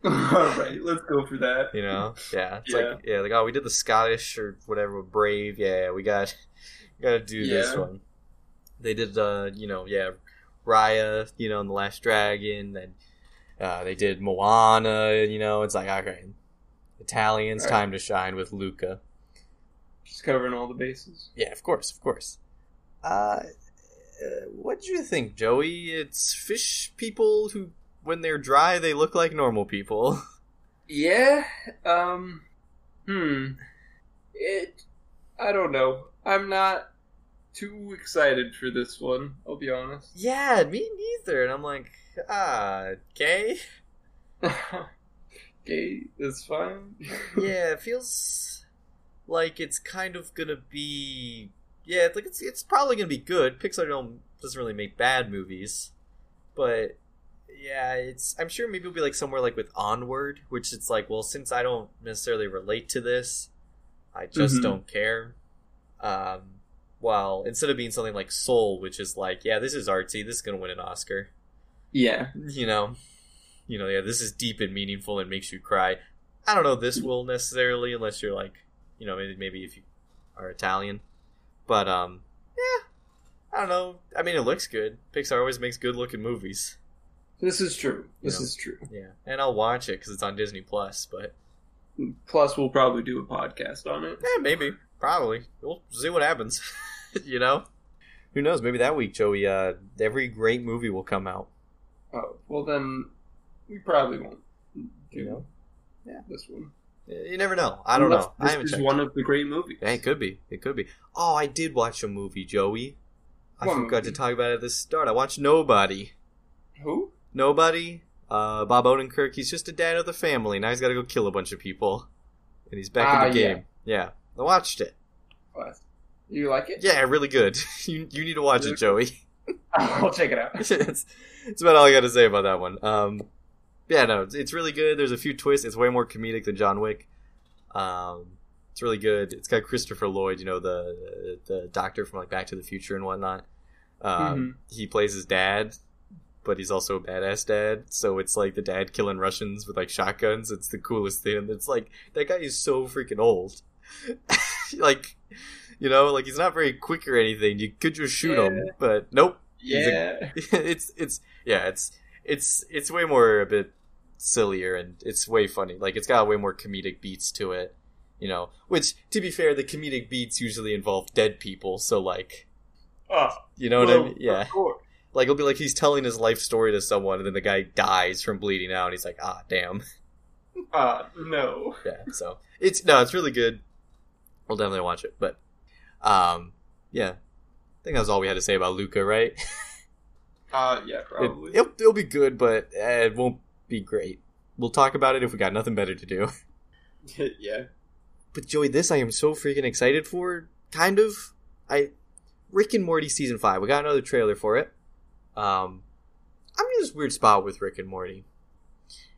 B: All right, let's go for that.
A: You know, yeah, it's
B: Yeah.
A: like yeah, like oh, we did the Scottish or whatever, Brave. Yeah, we got got to do this one. they did uh you know yeah Raya you know in the Last Dragon then uh, they did Moana you know it's like okay Italians
B: Right.
A: time to shine with Luca
B: Just covering all the bases.
A: yeah of course of course uh, uh what do you think Joey it's fish people who when they're dry they look like normal people
B: Yeah. Um. Hmm. It. I don't know. I'm not too excited for this one. I'll be honest.
A: yeah me neither and I'm like ah okay
B: okay, that's fine.
A: yeah, it feels like it's kind of gonna be yeah, it's like it's it's probably gonna be good. Pixar don't doesn't really make bad movies, but yeah, it's I'm sure maybe it'll be like somewhere like with Onward, which it's like well, since I don't necessarily relate to this, I just
B: Mhm.
A: don't care. Um, while instead of being something like Soul, which is like yeah, this is artsy, this is gonna win an Oscar
B: yeah.
A: you know, you know, yeah, this is deep and meaningful and makes you cry. I don't know this will necessarily unless you're like, you know, maybe maybe if you are Italian, but um, yeah, I don't know. I mean, it looks good. Pixar always makes good looking movies.
B: This is true. This
A: know.
B: is true.
A: Yeah, and I'll watch it because it's on Disney Plus. But
B: Plus, we'll probably do a podcast on it.
A: yeah, maybe, probably, we'll see what happens. you know, who knows? Maybe that week, Joey, uh, every great movie will come out.
B: Oh, well then, we probably won't do
A: You know? Yeah.
B: this one.
A: You never know. I don't
B: Unless
A: know. I
B: This
A: haven't
B: is
A: checked.
B: one of the great movies.
A: Yeah, it could be. It could be. Oh, I did watch a movie, Joey. I
B: What
A: forgot
B: movie?
A: to talk about it at the start. I watched Nobody.
B: Who?
A: Nobody. Uh, Bob Odenkirk. He's just a dad of the family. Now he's got to go kill a bunch of people, and he's back
B: Ah,
A: in the game. Yeah. I watched it.
B: What? You like it?
A: Yeah, really good. you you need to watch it, Joey.
B: I'll check it out.
A: it's, it's about all I got to say about that one. Um, yeah, no, it's, it's really good. There's a few twists. It's way more comedic than John Wick. Um, it's really good. It's got Christopher Lloyd, you know, the the doctor from like Back to the Future and whatnot. Um, He plays his dad, but he's also a badass dad. So it's like the dad killing Russians with like shotguns. It's the coolest thing. And It's like that guy is so freaking old. like, you know, like he's not very quick or anything. You could just shoot him, but nope. He's a-
B: Yeah.
A: it's it's yeah, it's it's it's way more a bit sillier and it's way funny. Like it's got way more comedic beats to it, you know. Which to be fair, the comedic beats usually involve dead people, so like
B: Oh,
A: you know what I mean? Yeah.
B: Of course.
A: Like it'll be like he's telling his life story to someone and then the guy dies from bleeding out and he's like, "Ah, damn."
B: Uh, no.
A: Yeah. So, it's no, it's really good. We'll definitely watch it, but um yeah. I think that's all we had to say about Luca, right?
B: Uh, yeah,
A: It,
B: probably.
A: it'll, it'll be good, but uh, it won't be great. We'll talk about it if we got nothing better to do.
B: yeah.
A: But Joey, this I am so freaking excited for. Kind of. I Rick and Morty season five. We got another trailer for it. Um, I'm in this weird spot with Rick and Morty.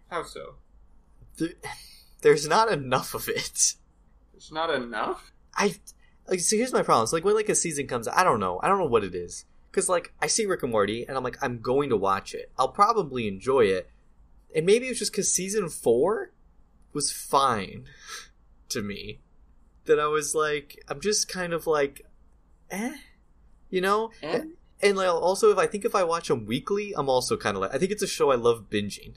B: How so?
A: There, there's not enough of it.
B: It's not enough?
A: I like. So here's my problem. It's like when like a season comes, I don't know. I don't know what it is. Because like I see Rick and Morty, and I'm like, I'm going to watch it. I'll probably enjoy it. And maybe it's just because season four was fine to me. That I was like, I'm just kind of like, eh, you know.
B: And?
A: And like, also, if I think if I watch them weekly, I'm also kind of like, I think it's a show I love binging.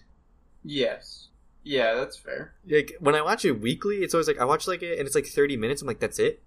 B: Yes. Yeah, that's fair.
A: Like when I watch it weekly, it's always like I watch like it, and it's like 30 minutes. I'm like, that's it.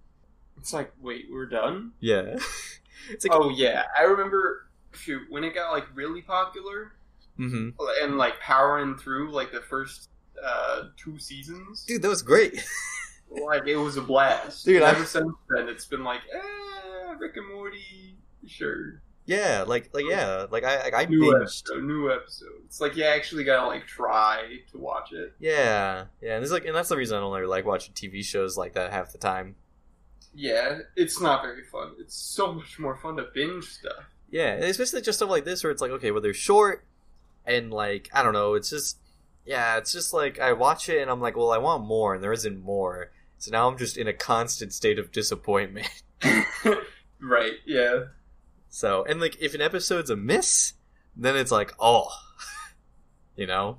B: It's like, wait, we're done?
A: Yeah. it's like,
B: oh, yeah. I remember, shoot, when it got, like, really popular,
A: hmm
B: and, like, powering through, like, the first uh, two seasons,
A: dude, that was great.
B: like, it was a blast.
A: Dude,
B: ever since then, it's been like, eh, Rick and Morty, sure.
A: Yeah, like like yeah, like I like, I
B: New
A: binged.
B: episode, new episode. It's like you actually gotta, like, try to watch it.
A: Yeah, yeah, and it's like and that's the reason I don't really like watching TV shows like that half the time.
B: Yeah, it's not very fun. It's so much more fun to binge stuff.
A: Yeah, and especially just stuff like this where it's like okay, well they're short and like I don't know, it's just yeah, it's just like I watch it and I'm like, well, I want more, and there isn't more. So now I'm just in a constant state of disappointment.
B: right, yeah.
A: So and like if an episode's a miss, then it's like oh, you know.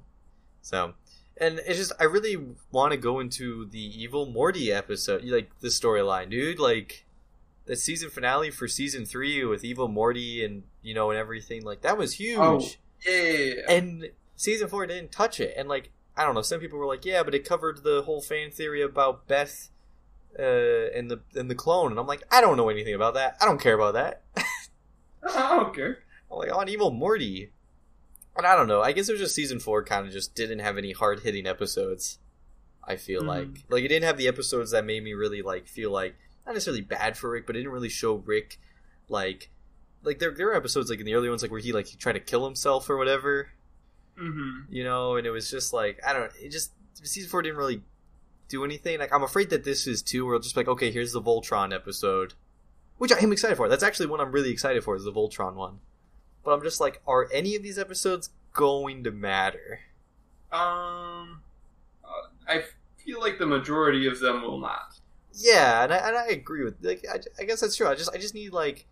A: So and it's just I really want to go into the evil Morty episode, like the storyline, dude. Like the season finale for season three with Evil Morty and you know and everything like that was huge.
B: Oh, yeah.
A: And season four didn't touch it. And like I don't know, some people were like, yeah, but it covered the whole fan theory about Beth uh, and the and the clone. And I'm like, I don't know anything about that. I don't care about that.
B: I don't care.
A: I'm like on Evil Morty. And I don't know. I guess it was just season four kind of just didn't have any hard hitting episodes. I feel
B: Mhm.
A: like like it didn't have the episodes that made me really like feel like not necessarily bad for Rick, but it didn't really show Rick like like there there were episodes like in the early ones like where he like he tried to kill himself or whatever,
B: Mm-hmm.
A: you know, and it was just like I don't it just season four didn't really do anything. Like I'm afraid that this is too where it'll just be like okay here's the Voltron episode, which I am excited for. That's actually one I'm really excited for is the Voltron one. But I'm just like, are any of these episodes going to matter?
B: Um, uh, I feel like the majority of them will not.
A: Yeah, and I, and I agree with like I, I guess that's true. I just I just need like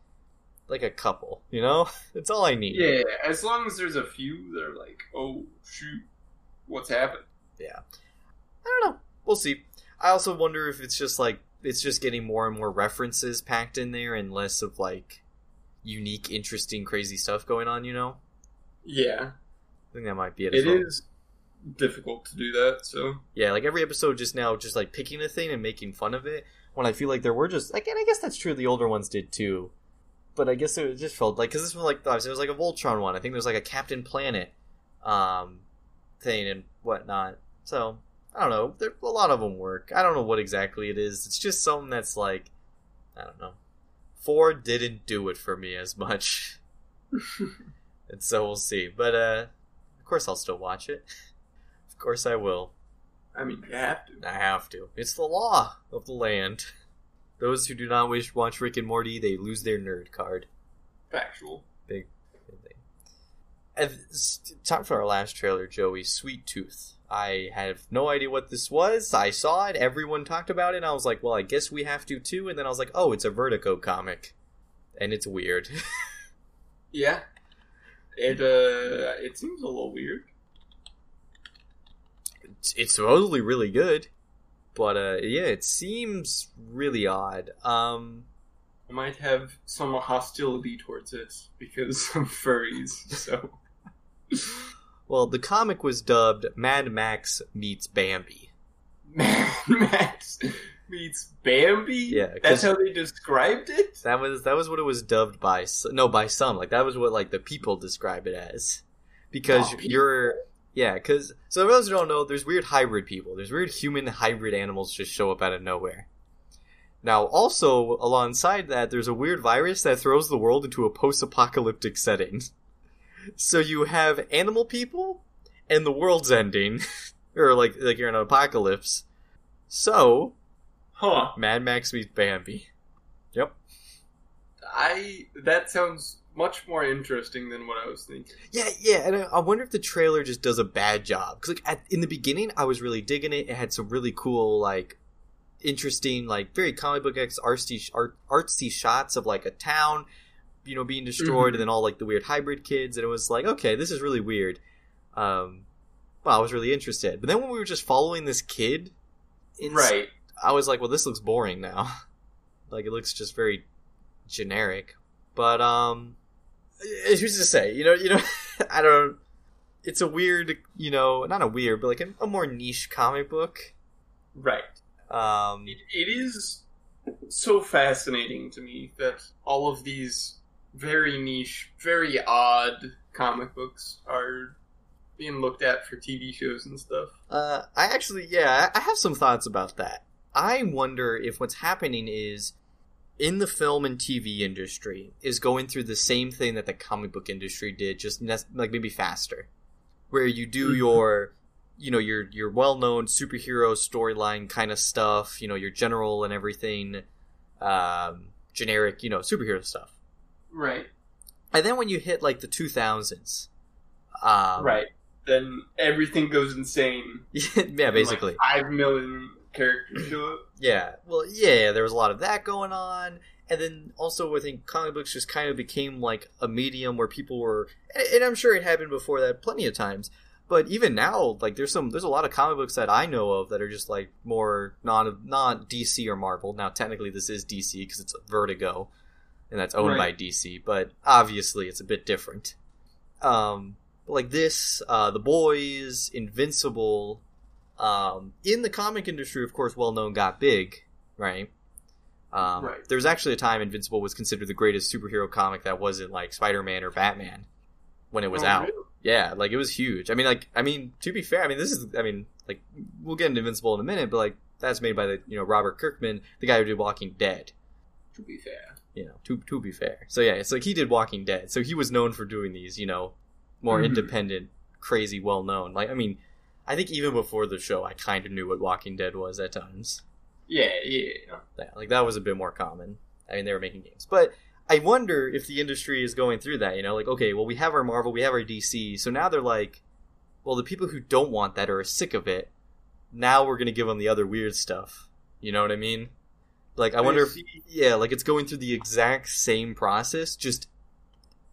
A: like a couple, you know. That's all I need.
B: Yeah, as long as there's a few that are like, oh shoot, what's happened?
A: Yeah, I don't know. We'll see. I also wonder if it's just like it's just getting more and more references packed in there and less of like unique, interesting, crazy stuff going on. You know,
B: Yeah,
A: I think that might be it.
B: It
A: well.
B: is difficult to do that. So
A: Yeah, like every episode just now just like picking a thing and making fun of it. When I feel like there were just like, and I guess that's true. The older ones did too, but I guess it just felt like because this was like obviously it was like a Voltron one. I think there was like a Captain Planet, um, thing and whatnot. So I don't know. There, a lot of them work. I don't know what exactly it is. It's just something that's like, I don't know. Four didn't do it for me as much, and so we'll see. But uh, of course I'll still watch it. Of course I will.
B: I mean, you have to.
A: I have to. It's the law of the land. Those who do not wish to watch Rick and Morty, they lose their nerd card.
B: Factual.
A: Big, big thing. And time for our last trailer, Joey. Sweet Tooth. I have no idea what this was. I saw it. Everyone talked about it. And I was like, well, I guess we have to too. And then I was like, oh, it's a Vertigo comic, and it's weird.
B: Yeah. It uh, it seems a little weird.
A: it's, it's supposedly really good, but uh, yeah, it seems really odd. Um.
B: I might have some hostility towards it because of furries. So
A: Well, the comic was dubbed Mad Max meets Bambi.
B: Mad Max meets Bambi.
A: Yeah,
B: that's how they described it.
A: That was that was what it was dubbed by. No, by some. Like that was what like the people describe it as, because
B: Oh,
A: you're yeah. Because so for those who don't know, there's weird hybrid people. There's weird human hybrid animals just show up out of nowhere. Now, also alongside that, there's a weird virus that throws the world into a post-apocalyptic setting. So you have animal people, and the world's ending, or like like you're in an apocalypse. So
B: Huh.
A: Mad Max meets Bambi. Yep.
B: I that sounds much more interesting than what I was thinking.
A: Yeah, yeah, and I, I wonder if the trailer just does a bad job because, like, at, in the beginning, I was really digging it. It had some really cool, like, interesting, like, very comic book X artsy, art, artsy shots of like a town, you know, being destroyed,
B: Mhm.
A: and then all like the weird hybrid kids, and it was like, okay, this is really weird. Um, well, I was really interested, but then when we were just following this kid, in,
B: Right.
A: I was like, well, this looks boring now. like, it looks just very generic. But um, eh, who's to say? You know, you know, I don't. It's a weird, you know, not a weird, but like a, a more niche comic book.
B: Right.
A: Um,
B: It, it is so fascinating to me that all of these very niche, very odd comic books are being looked at for TV shows and stuff.
A: Uh, I actually, yeah, I have some thoughts about that. I wonder if what's happening is in the film and TV industry is going through the same thing that the comic book industry did, just ne- like maybe faster, where you do
B: Mhm.
A: your, you know, your your well known superhero storyline kind of stuff, you know, your general and everything, um, generic, you know, superhero stuff,
B: Right.
A: and then when you hit like the two thousands, um,
B: right. Then everything goes insane.
A: yeah, basically.
B: Like five million characters show up.
A: Yeah, well, yeah, there was a lot of that going on, and then also I think comic books just kind of became like a medium where people were, and and I'm sure it happened before that plenty of times, But even now, like there's some there's a lot of comic books that I know of that are just like more non not DC or Marvel. Now technically this is DC because it's Vertigo, and that's owned
B: Right.
A: by DC. But obviously it's a bit different. Um, like this, uh, the boys, Invincible, um, in the comic industry, of course, well known, got big, right? Um,
B: Right.
A: There was actually a time Invincible was considered the greatest superhero comic that wasn't like Spider Man or Batman when it was
B: Oh,
A: out.
B: really?
A: Yeah, like it was huge. I mean, like, I mean, to be fair, I mean, this is, I mean, like, we'll get into Invincible in a minute, but like, that's made by the, you know, Robert Kirkman, the guy who did Walking Dead.
B: To be fair.
A: You know, to to be fair. So yeah, it's like he did Walking Dead, so he was known for doing these, you know, more
B: Mhm.
A: independent, crazy, well known. Like, I mean, I think even before the show, I kind of knew what Walking Dead was at times.
B: Yeah, yeah.
A: Yeah, like that was a bit more common. I mean, they were making games, but I wonder if the industry is going through that. You know, like okay, well, we have our Marvel, we have our DC, so now they're like, well, the people who don't want that or are sick of it, now we're gonna give them the other weird stuff. You know what I mean? Like, I wonder if yeah, like it's going through the exact same process, just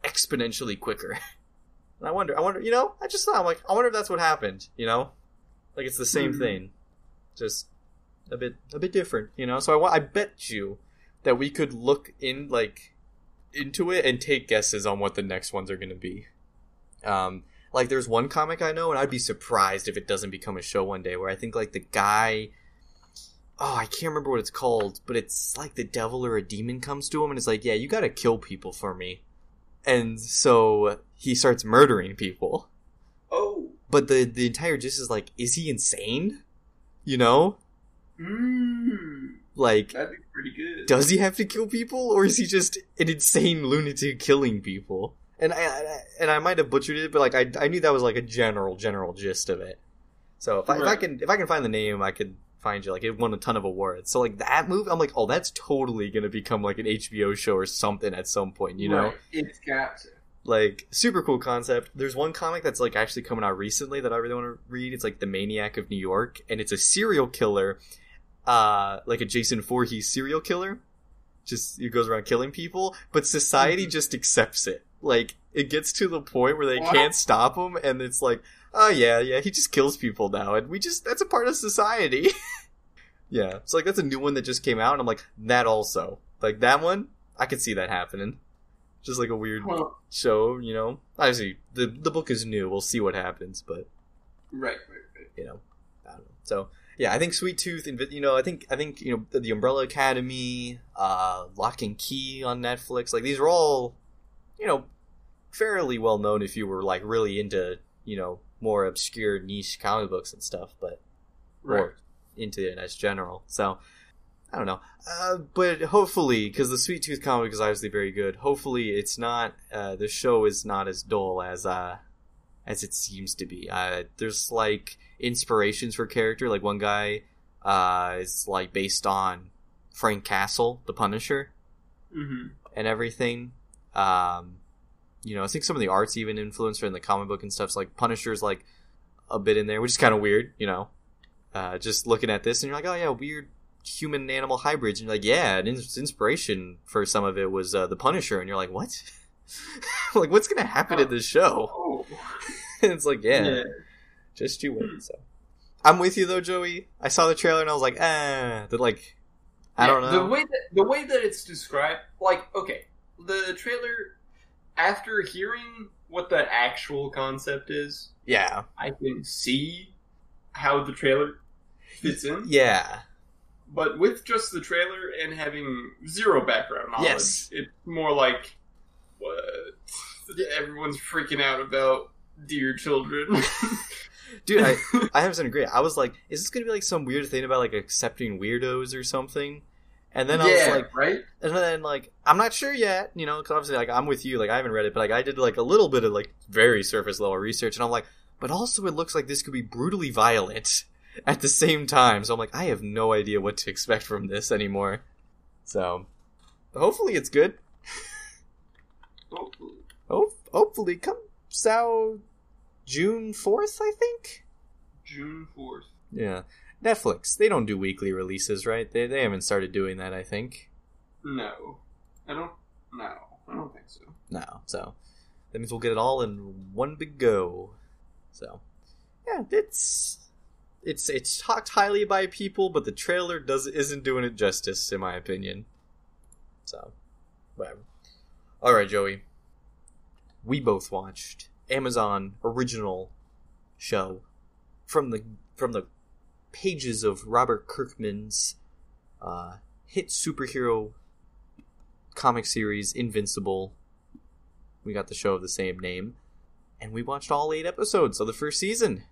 A: exponentially quicker. and I wonder, I wonder, you know, I just thought, I'm like, I wonder if that's what happened. You know, like it's the same
B: Mhm.
A: thing, just a bit, a bit different. You know, so I, I bet you that we could look in like into it and take guesses on what the next ones are going to be. Um, like there's one comic I know, and I'd be surprised if it doesn't become a show one day. Where I think like the guy, oh, I can't remember what it's called, but it's like the devil or a demon comes to him and is like, "Yeah, you got to kill people for me," and so he starts murdering people.
B: Oh.
A: But the the entire gist is like, is he insane? You know,
B: Mmm.
A: like
B: That'd be pretty good.
A: does he have to kill people or is he just an insane lunatic killing people and I, I and i might have butchered it but like I, I knew that was like a general general gist of it so if I, if I can if i can find the name i could find you like it won a ton of awards so like that movie i'm like oh that's totally gonna become like an hbo show or something at some point you know
B: Right. It's got to.
A: like super cool concept there's one comic that's like actually coming out recently that i really want to read it's like the maniac of new york and it's a serial killer uh like a jason Voorhees serial killer just he goes around killing people but society
B: Mhm.
A: just accepts it like it gets to the point where they
B: What?
A: can't stop him and it's like oh yeah yeah he just kills people now and we just that's a part of society yeah so like that's a new one that just came out and i'm like that also like that one i could see that happening just like a weird
B: Well,
A: show, you know. Obviously, the the book is new. We'll see what happens, but
B: right, right, right.
A: you know, I don't know. So yeah, I think Sweet Tooth, and you know, I think I think you know the, the Umbrella Academy, uh, Locke and Key on Netflix. Like these are all, you know, fairly well known if you were like really into you know more obscure niche comic books and stuff, but
B: Right.
A: or into it as general. So I don't know, uh, but hopefully, because the Sweet Tooth comic is obviously very good. Hopefully, it's not uh, the show is not as dull as uh, as it seems to be. Uh, there's like inspirations for character. Like one guy uh, is like based on Frank Castle, the Punisher,
B: Mm-hmm.
A: and everything. Um, you know, I think some of the art's even influenced in the comic book and stuff. So like Punisher's like a bit in there, which is kind of weird. You know, uh, just looking at this and you're like, oh yeah, weird human animal hybrids. And you're like, yeah, and ins- inspiration for some of it was uh, the Punisher, and you're like, what? like, what's gonna happen in this show?
B: Oh.
A: it's like, yeah, just you wait. So, I'm with you though, Joey. I saw the trailer and I was like, ah, that like, I don't know.
B: The way that the way that it's described, like, okay, the trailer. After hearing what the actual concept is,
A: yeah,
B: I can see how the trailer fits in.
A: yeah,
B: But with just the trailer and having zero background knowledge,
A: Yes.
B: it's more like what everyone's freaking out about deer children.
A: dude. I I have to agree. I was like, is this gonna be like some weird thing about like accepting weirdos or something? And then I was like,
B: right?
A: and then like, I'm not sure yet, you know, because obviously like I'm with you, like I haven't read it, but like I did like a little bit of like very surface level research, and I'm like, but also it looks like this could be brutally violent at the same time. So I'm like, I have no idea what to expect from this anymore. So hopefully it's good.
B: Hopefully.
A: Hope hopefully comes out June fourth, I think.
B: June fourth.
A: Yeah. Netflix, they don't do weekly releases, right? They they haven't started doing that, I think.
B: No, I don't. No, I don't think so.
A: No. So that means we'll get it all in one big go. So yeah, it's it's it's talked highly by people, but the trailer does isn't doing it justice, in my opinion. So, whatever. All right, Joey. We both watched Amazon original show from the from the pages of Robert Kirkman's uh, hit superhero comic series Invincible. We got the show of the same name, and we watched all eight episodes of the first season.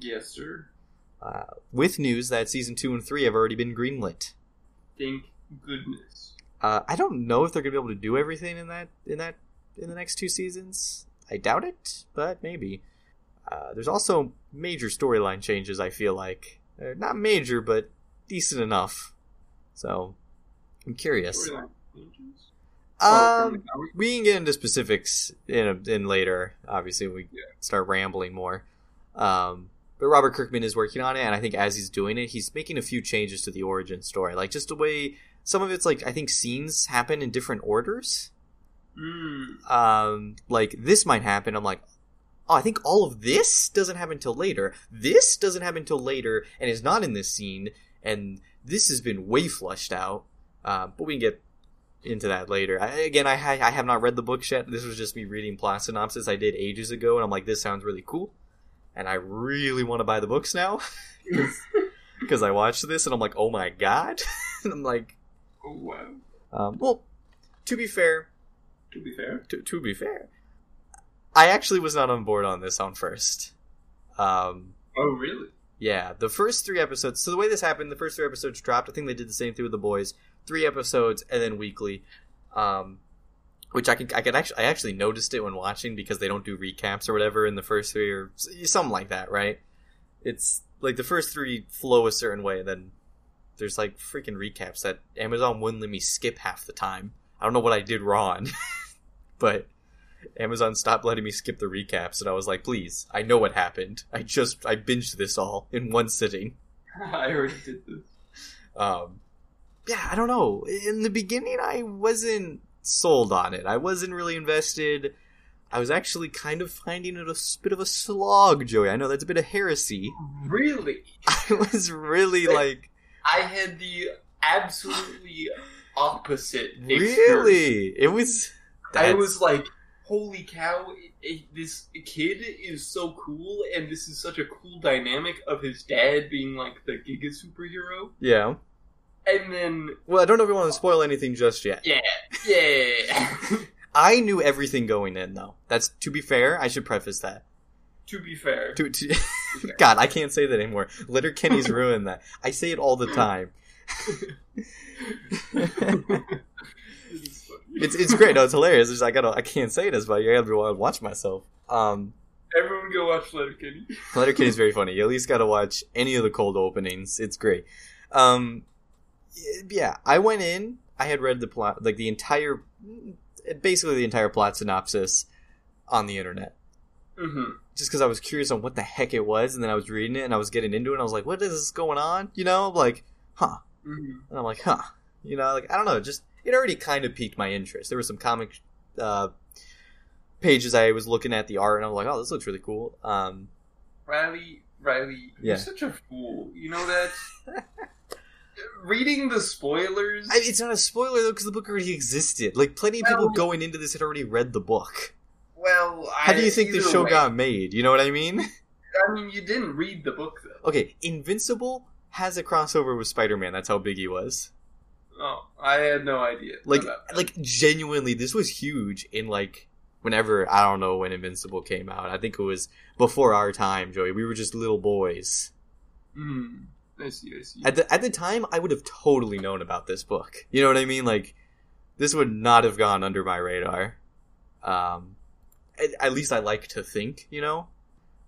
B: Yes, sir.
A: Uh, with news that season two and three have already been greenlit.
B: Thank goodness.
A: Uh, I don't know if they're gonna be able to do everything in that in that in the next two seasons. I doubt it, but maybe. Uh, there's also major storyline changes. I feel like uh, not major, but decent enough. So I'm curious.
B: Changes? Oh,
A: Um, we can get into specifics in a, in later. Obviously, we
B: Yeah.
A: start rambling more. Um, but Robert Kirkman is working on it, and I think as he's doing it, he's making a few changes to the origin story, like just the way some of it's like I think scenes happen in different orders.
B: Mm.
A: Um, like this might happen. I'm like, oh, I think all of this doesn't happen until later. This doesn't happen until later, and is not in this scene. And this has been way flushed out. Uh, but we can get into that later. I, again, I ha- I have not read the books yet. This was just me reading plot synopsis I did ages ago, and I'm like, this sounds really cool, and I really want to buy the books now because I watched this and I'm like, oh my god, and I'm like,
B: oh wow.
A: um, well, to be fair,
B: To be fair.
A: to, to be fair, I actually was not on board on this on first. Um,
B: Oh really?
A: yeah, the first three episodes. So the way this happened, the first three episodes dropped. I think they did the same thing with the boys. Three episodes and then weekly, um, which I can I can actually I actually noticed it when watching because they don't do recaps or whatever in the first three or something like that, right? It's like the first three flow a certain way, and then there's like freaking recaps that Amazon wouldn't let me skip half the time. I don't know what I did wrong, but Amazon stopped letting me skip the recaps, and I was like, please, I know what happened. I just I binged this all in one sitting.
B: I already did this.
A: Um, yeah, I don't know. In the beginning, I wasn't sold on it. I wasn't really invested. I was actually kind of finding it a bit of a slog, Joey. I know that's a bit of heresy.
B: Really?
A: I was really like,
B: I had the absolutely opposite experience.
A: really? It was.
B: I was like, holy cow, this kid is so cool, and this is such a cool dynamic of his dad being like the Giga superhero.
A: Yeah.
B: And then,
A: Well, I don't know if we want to spoil anything just yet.
B: yeah, yeah.
A: I knew everything going in, though. That's to be fair. I should preface that.
B: to be fair,
A: To, to, God, I can't say that anymore. Letterkenny's ruined that. I say it all the time.
B: This is funny.
A: it's it's great. No, it's hilarious. It's just, I gotta I can't say this, but I gotta be watch myself. Um,
B: Everyone go watch Letterkenny.
A: Litter Kenny's very funny. You at least gotta watch any of the cold openings. It's great. Um, yeah, I went in. I had read the plot, like the entire, basically the entire plot synopsis on the internet.
B: Mm-hmm.
A: just because I was curious on what the heck it was, and then I was reading it and I was getting into it, and I was like, "What is this going on?" You know, like, huh?
B: Mm-hmm.
A: And I'm like, "Huh?" You know, like I don't know, just it already kind of piqued my interest. There were some comic uh, pages I was looking at the art, and I was like, "Oh, this looks really cool." Um,
B: Riley, Riley,
A: Yeah.
B: you're such a fool. You know that? Reading the spoilers.
A: I, it's not a spoiler though, because the book already existed. Like, plenty of people going into this had already read the book.
B: well,
A: How do you think the show
B: way.
A: got made? You know what I mean?
B: I mean, you didn't read the book though.
A: Okay, Invincible has a crossover with Spider-Man. That's how big he was.
B: Oh, I had no idea.
A: like like genuinely this was huge in like whenever i don't know when invincible came out. I think it was before our time joey. We were just little boys.
B: Mm, I see, I see.
A: at the at the time i would have totally known about this book. You know what i mean? Like this would not have gone under my radar. Um at, at least i like to think you know?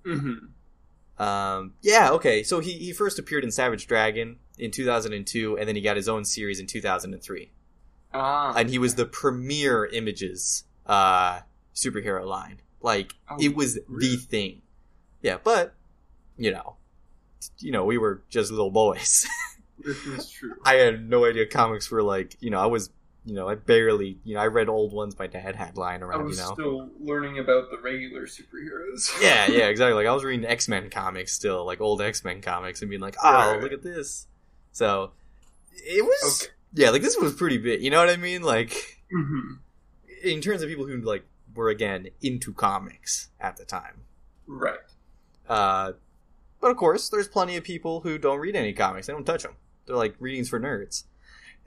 B: Mm-hmm.
A: um yeah okay. So he he first appeared in savage dragon in 2002 and then he got his own series in 2003
B: Ah,
A: and he was the premier Image's uh superhero line like
B: Oh,
A: it was
B: really?
A: the thing yeah but you know you know we were just little boys
B: this is true.
A: i had no idea comics were like you know i was you know, I barely, you know, I read old ones my dad had lying around.
B: I was
A: you know.
B: still learning about the regular superheroes.
A: yeah, yeah, exactly. Like I was reading X Men comics still, like old X Men comics, and being like, "Oh,
B: Right.
A: look at this." So it was,
B: Okay.
A: yeah, like this was pretty big. You know what I mean? Like
B: hmm
A: in terms of people who like were again into comics at the time.
B: Right.
A: Uh, but of course, there's plenty of people who don't read any comics. They don't touch them. They're like readings for nerds.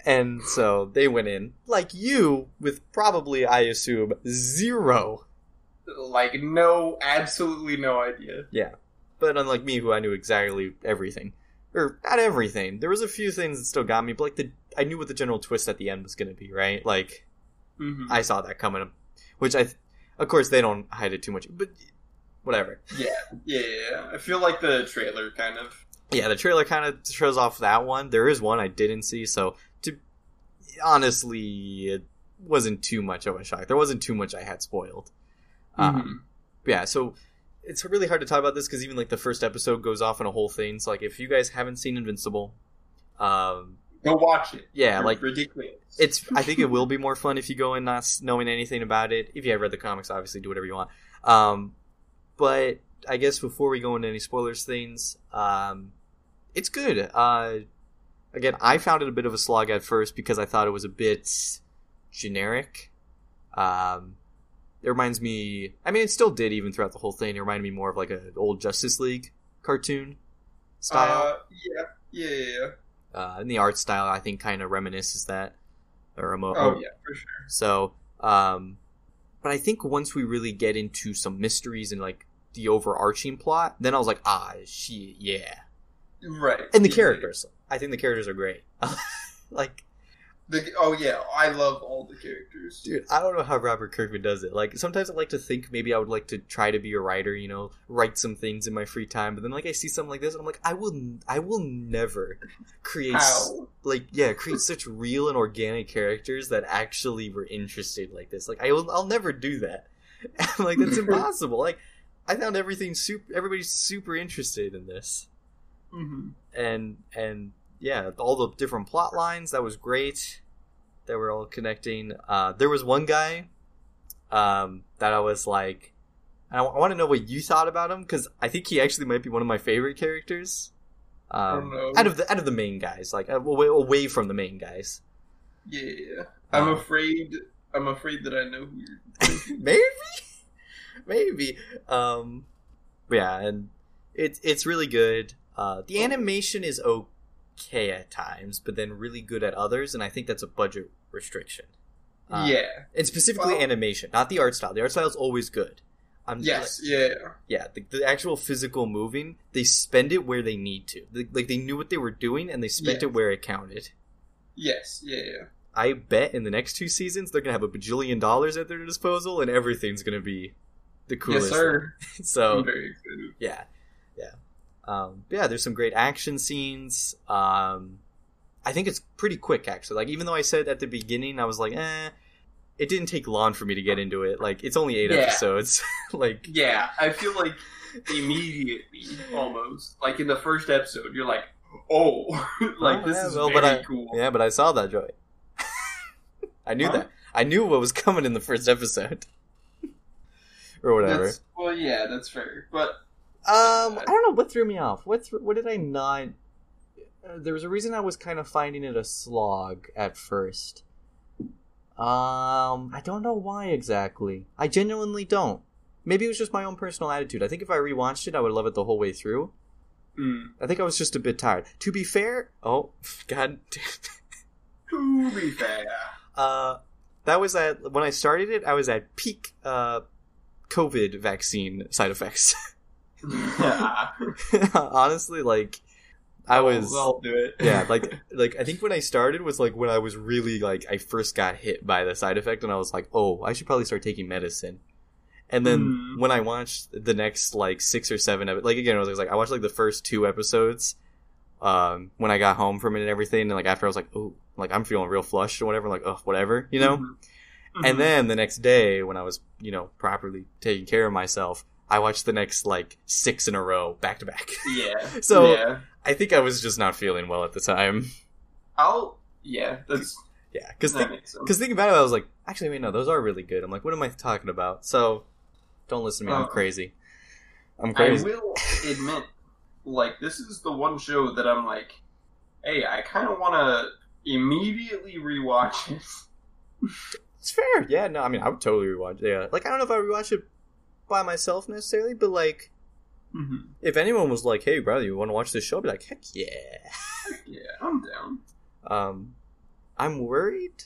A: And so they went in, like you, with probably, I assume, zero.
B: Like no, absolutely no idea. Yeah.
A: But unlike me, who I knew exactly everything. Or not everything. There was a few things that still got me, but like the I knew what the general twist at the end was going to be, right? Like
B: hmm
A: I saw that coming, which I, of course, they don't hide it too much, but whatever.
B: Yeah, yeah, yeah. I feel like the trailer kind of.
A: Yeah, the trailer kind of shows off that one. There is one I didn't see, so to honestly, it wasn't too much of a shock. There wasn't too much I had spoiled. Um, yeah, so it's really hard to talk about this because even like the first episode goes off in a whole thing. So like, if you guys haven't seen Invincible, um,
B: Go watch it.
A: yeah,
B: You're
A: like
B: ridiculous.
A: it's. I think it will be more fun if you go in not knowing anything about it. If you have read the comics, obviously do whatever you want. Um, but I guess before we go into any spoilers things, um, it's good. Uh, again, I found it a bit of a slog at first because I thought it was a bit generic. Um, it reminds me. I mean, it still did even throughout the whole thing. It reminded me more of like an old Justice League cartoon style.
B: Uh, yeah, yeah, yeah. yeah.
A: Uh, and the art style, I think, kind of reminisces that. Or emo-
B: Oh yeah, for sure.
A: so, um, but I think once we really get into some mysteries and like the overarching plot, then I was like, ah, shit, yeah.
B: Right.
A: And the
B: Yeah.
A: characters, I think the characters are great. like,
B: The, oh yeah, I love all the characters.
A: dude, I don't know how Robert Kirkman does it. Like, sometimes I like to think maybe I would like to try to be a writer, you know, write some things in my free time. But then, like, I see something like this, and I'm like, I will, I will never create
B: How?
A: like yeah create such real and organic characters that actually were interested like this like I will, i'll never do that like that's impossible like i found everything super everybody's super interested in this
B: hmm
A: and and yeah all the different plot lines that was great. That were all connecting. Uh there was one guy um that i was like i, I want to know what you thought about him because i think he actually might be one of my favorite characters. Um,
B: Oh,
A: out of the out of the main guys like uh, away, away from the main guys.
B: Yeah, I'm
A: Um,
B: afraid. I'm afraid that I know who you're.
A: maybe? Maybe. Um yeah and it's it's really good. Uh the animation is okay at times but then really good at others and i think that's a budget restriction Uh,
B: yeah.
A: and specifically
B: Well-
A: animation not the art style the art style is always good I'm
B: Yes.
A: like-
B: Yeah.
A: yeah the, the actual physical moving they spend it where they need to They- like they knew what they were doing and they spent
B: Yeah.
A: it where it counted
B: Yes. Yeah. Yeah.
A: I bet in the next two seasons they're gonna have a bajillion dollars at their disposal, and everything's gonna be the coolest.
B: Yes, sir.
A: So
B: very excited.
A: yeah, yeah, um, yeah. There's some great action scenes. Um, I think it's pretty quick actually. Like even though I said at the beginning I was like, eh, it didn't take long for me to get into it. Like it's only eight
B: Yeah.
A: episodes. like
B: Yeah, I feel like immediately, almost like in the first episode, you're like, "Oh, like
A: Oh,
B: this
A: yeah,
B: is
A: well,
B: very
A: I-
B: cool."
A: yeah, but I saw that joy. I knew
B: Huh?
A: that. I knew what was coming in the first episode, or whatever.
B: That's, well, yeah, that's fair. But
A: Um, I don't know what threw me off. What th- what did I not? Uh, there was a reason I was kind of finding it a slog at first. Um, I don't know why exactly. I genuinely don't. Maybe it was just my own personal attitude. I think if I rewatched it, I would love it the whole way through.
B: mm,
A: I think I was just a bit tired. To be fair, oh god,
B: to be fair,
A: uh, that was at when I started it. I was at peak uh, COVID vaccine side effects. Honestly, like I was.
B: I'll do it.
A: yeah like like i think when i started was like when i was really like i first got hit by the side effect and i was like oh i should probably start taking medicine and then
B: Mm.
A: when i watched the next like six or seven of it like again i was like i watched like the first two episodes um when i got home from it and everything and like after i was like oh like i'm feeling real flushed or whatever like oh whatever you know
B: Mhm.
A: and
B: Mhm.
A: then the next day when i was you know properly taking care of myself i watched the next like six in a row back to back
B: yeah,
A: So-
B: yeah,
A: i think i was just not feeling well at the time
B: I'll yeah, that's
A: Yeah, because because thinking about it, I was like, actually, wait, no, those are really good. I'm like, what am I talking about? So, don't listen to me. I'm
B: Uh,
A: crazy. I'm
B: I will admit, like this is the one show that I'm like, hey, I kind of want to immediately rewatch it.
A: It's fair. Yeah, no, I mean, I would totally rewatch. Yeah, like I don't know if I rewatch it by myself necessarily, but like,
B: Mm-hmm.
A: if anyone was like, "Hey, brother, you want to watch this show?" I'd be like, "Heck yeah."
B: Yeah, I'm down.
A: Um, I'm worried.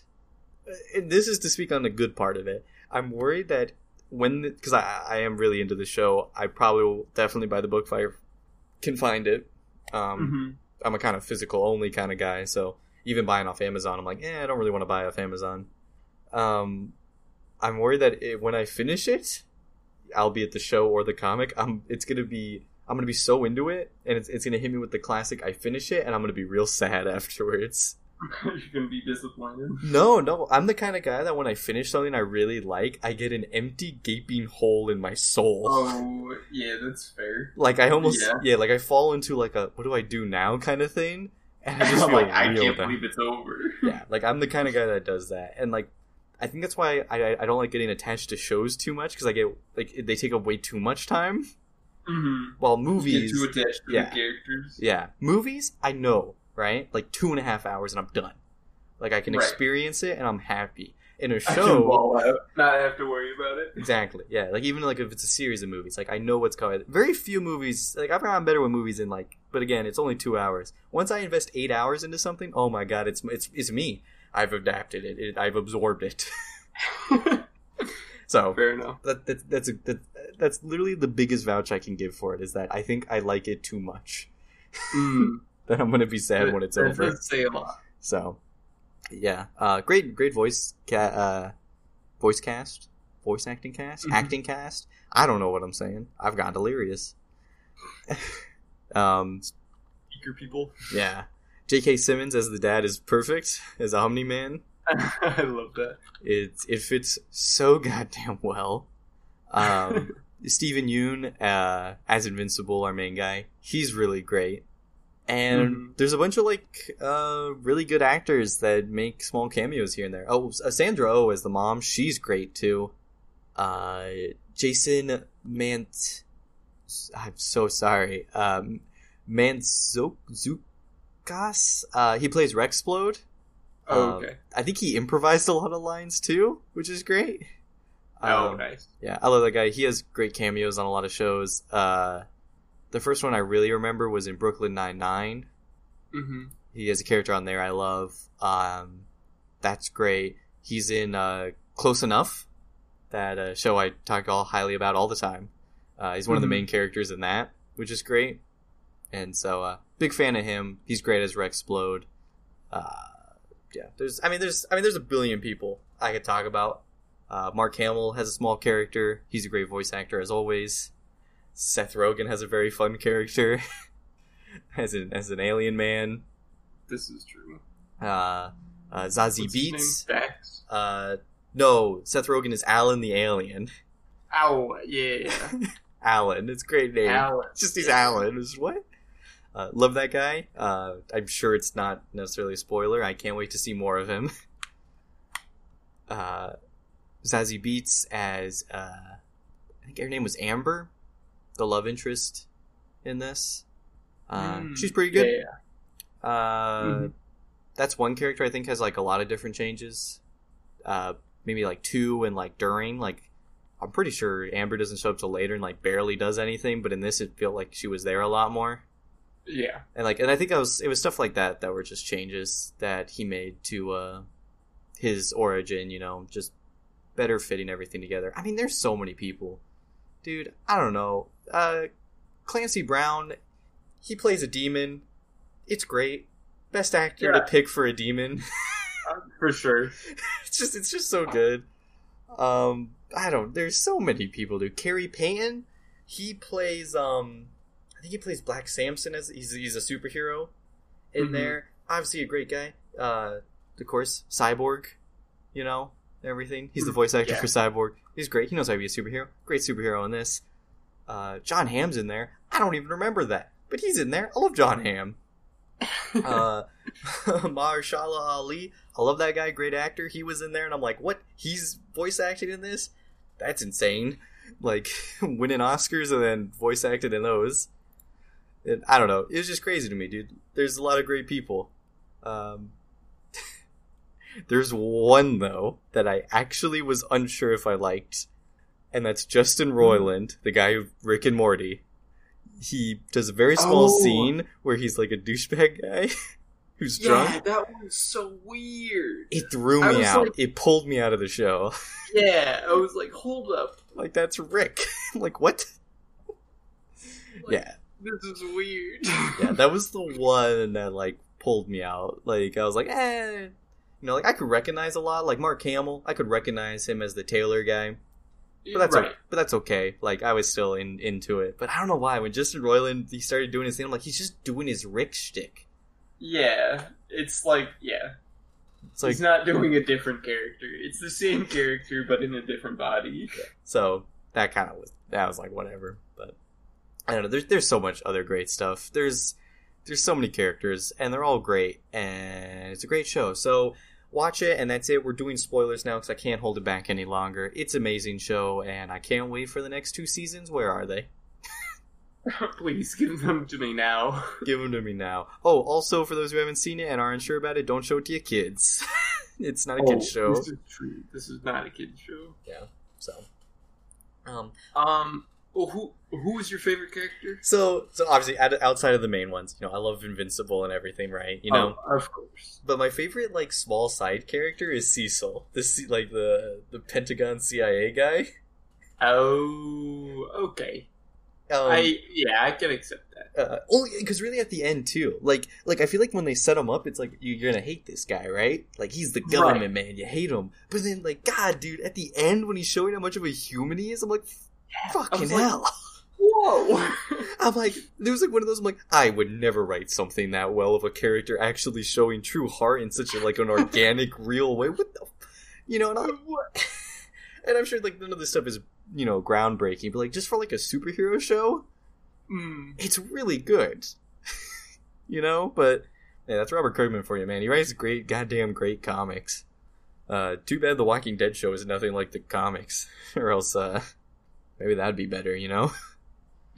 A: And this is to speak on the good part of it. I'm worried that when because I I am really into the show, I probably will definitely buy the book if I can find it. Um,
B: Mm-hmm.
A: I'm a kind of physical only kind of guy, so even buying off Amazon, I'm like, eh, I don't really want to buy off Amazon. Um, I'm worried that it, when I finish it, albeit the show or the comic, I'm it's gonna be I'm gonna be so into it, and it's it's gonna hit me with the classic. I finish it, and I'm gonna be real sad afterwards.
B: You're gonna be disappointed.
A: No, no, I'm the kind of guy that when I finish something I really like, I get an empty gaping hole in my soul.
B: Oh, yeah, that's fair.
A: Like I almost
B: Yeah.
A: yeah. like I fall into like a what do I do now kind of thing, and I just feel
B: like, I can't
A: down.
B: believe it's over.
A: yeah, like I'm the kind of guy that does that, and like I think that's why I I- I don't like getting attached to shows too much because I get like they take up way too much time.
B: Mm-hmm.
A: While
B: Get
A: movies,
B: too attached to
A: yeah.
B: the characters.
A: yeah, movies I know right, like two and a half hours and I'm done. Like I can
B: Right.
A: experience it and I'm happy. In a
B: I
A: show,
B: out, not have to worry about it.
A: Exactly. Yeah. Like even like if it's a series of movies, like I know what's coming. Very few movies. Like I've gotten better with movies in like, but again, it's only two hours. Once I invest eight hours into something, oh my god, it's it's it's me. I've adapted it. it I've absorbed it. so
B: Fair enough.
A: that, that that's a, that, that's literally the biggest vouch I can give for it is that I think I like it too much.
B: Mm.
A: That I'm gonna be sad when it's
B: That
A: over.
B: say a lot.
A: So, yeah, uh, great, great voice, ca- uh, voice cast, voice acting cast,
B: Mhm.
A: acting cast. I don't know what I'm saying. I've gone delirious. um,
B: Eager people.
A: yeah, J.K. Simmons as the dad is perfect as Omni Man.
B: I love that.
A: It it fits so goddamn well. Um, Steven Yeun uh, as Invincible, our main guy, he's really great. And
B: Mhm.
A: there's a bunch of like uh, really good actors that make small cameos here and there. Oh, uh, Sandra Oh as the mom, she's great too. Uh, Jason Mant, I'm so sorry. Um, Mantzoukas, uh, he plays Rexplode.
B: Oh,
A: Um,
B: okay.
A: I think he improvised a lot of lines too, which is great.
B: oh,
A: Um,
B: nice.
A: yeah, I love that guy. He has great cameos on a lot of shows. Uh, the first one I really remember was in Brooklyn Nine Nine.
B: hmm
A: He has a character on there I love. Um, that's great. He's in uh, Close Enough, that uh, show I talk all highly about all the time. Uh, he's one of the
B: Mhm.
A: main characters in that, which is great. And so, uh, big fan of him. He's great as Rexplode. Uh, yeah, there's. I mean, there's. I mean, there's a billion people I could talk about. Uh, Mark Hamill has a small character. He's a great voice actor as always. Seth Rogen has a very fun character as an as an alien man.
B: This is true.
A: Uh, uh, Zazie
B: What's Beetz. Dax.
A: Uh, no, Seth Rogen is Alan the alien.
B: Ow, yeah.
A: Alan, it's a great name.
B: Alan.
A: It's just he's Alan. Is what? Uh, love that guy. Uh, I'm sure it's not necessarily a spoiler. I can't wait to see more of him. Uh, Zazie Beetz as uh, I think her name was Amber, the love interest in this.
B: Mm,
A: she's pretty good.
B: Yeah.
A: Uh,
B: Mhm.
A: That's one character I think has like a lot of different changes. Uh, maybe like two and like during. Like I'm pretty sure Amber doesn't show up till later and like barely does anything, but in this it felt like she was there a lot more.
B: Yeah.
A: And like, and I think that was it was stuff like that that were just changes that he made to uh his origin. You know, just better fitting everything together. I mean, there's so many people, dude. I don't know. Uh, Clancy Brown, he plays a demon. It's great. Best actor to
B: Yeah.
A: pick for a demon.
B: Uh, For sure.
A: it's just it's just so good. Um, I don't. There's so many people. Dude, Khary Payton, he plays um, I think he plays Black Samson as he's he's a superhero in
B: Mhm.
A: there. Obviously a great guy. Uh, of course, Cyborg, you know everything. He's the voice actor
B: Yeah.
A: for Cyborg. He's great. He knows how to be a superhero. Great superhero in this. Uh, John Hamm's in there. I don't even remember that, but he's in there. I love John Hamm. Uh, Mahershala Ali. I love that guy, great actor. He was in there, and I'm like, what? He's voice acting in this? That's insane. Like winning Oscars and then voice acting in those. And I don't know. It was just crazy to me, dude. There's a lot of great people. Um, there's one though that I actually was unsure if I liked, and that's Justin Roiland, the guy of Rick and Morty. He does a very small
B: Oh.
A: scene where he's like a douchebag guy who's
B: Yeah,
A: drunk.
B: that was so weird.
A: It threw me out.
B: like-
A: it pulled me out of the show.
B: Yeah, I was like, hold up,
A: like that's Rick. Like what?
B: Like,
A: Yeah,
B: this is weird.
A: yeah. That was the one that like pulled me out. Like I was like, eh. You know, like I could recognize a lot. Like Mark Hamill, I could recognize him as the tailor guy. But that's
B: right.
A: o- but that's okay. Like I was still in into it. But I don't know why when Justin Roiland he started doing his thing, I'm like he's just doing his Rick shtick.
B: Yeah, it's like yeah,
A: It's like
B: he's not doing a different character. It's the same character but in a different body.
A: so that kind of was that was like whatever. I don't know. There's there's so much other great stuff. There's there's so many characters and they're all great and it's a great show. So watch it and that's it. We're doing spoilers now because I can't hold it back any longer. It's an amazing show and I can't wait for the next two seasons. Where are they?
B: Please give them to me now.
A: Give them to me now. Oh, also for those who haven't seen it and aren't sure about it, don't show it to your kids. it's not a kids show.
B: Oh, This is. This is not a kids show. Yeah.
A: So, um,
B: Um. Well, who who is your favorite character?
A: so so obviously out- outside of the main ones, you know, I love Invincible and everything, right? You know,
B: Oh, of course.
A: but my favorite like small side character is Cecil, this like the the Pentagon CIA guy.
B: Oh, okay.
A: Um,
B: I yeah, I can accept that.
A: uh, only because really at the end too, like like I feel like when they set him up, it's like you, you're gonna hate this guy, right? Like he's the government man, you hate him. But then like God, dude, at the end when he's showing how much of a human he is, I'm like, fucking
B: like,
A: hell.
B: Whoa.
A: I'm like, there was like one of those. I'm like, I would never write something that well of a character actually showing true heart in such a like an organic, real way. What the, you know? And, I'm, and I'm sure like none of this stuff is you know groundbreaking, but like just for like a superhero show,
B: Mm.
A: it's really good. you know, but yeah, that's Robert Kirkman for you, man. He writes great, goddamn great comics. Uh, too bad the Walking Dead show is nothing like the comics, or else uh, maybe that'd be better, you know.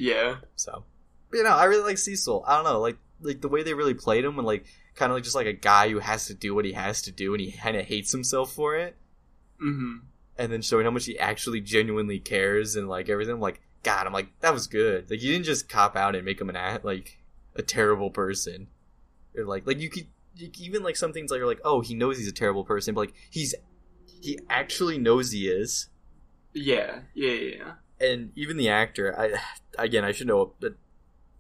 B: Yeah.
A: So, but, you know, I really like Cecil. I don't know, like like the way they really played him, and like kind of like just like a guy who has to do what he has to do, and he kind of hates himself for it,
B: hmm
A: and then showing how much he actually genuinely cares and like everything. I'm like, God, I'm like that was good. Like you didn't just cop out and make him an act like a terrible person, or like like you could. You, could- even like some things like you're like, oh, he knows he's a terrible person, but like he's he actually knows he is,
B: Yeah. Yeah. Yeah.
A: And even the actor i again i should know but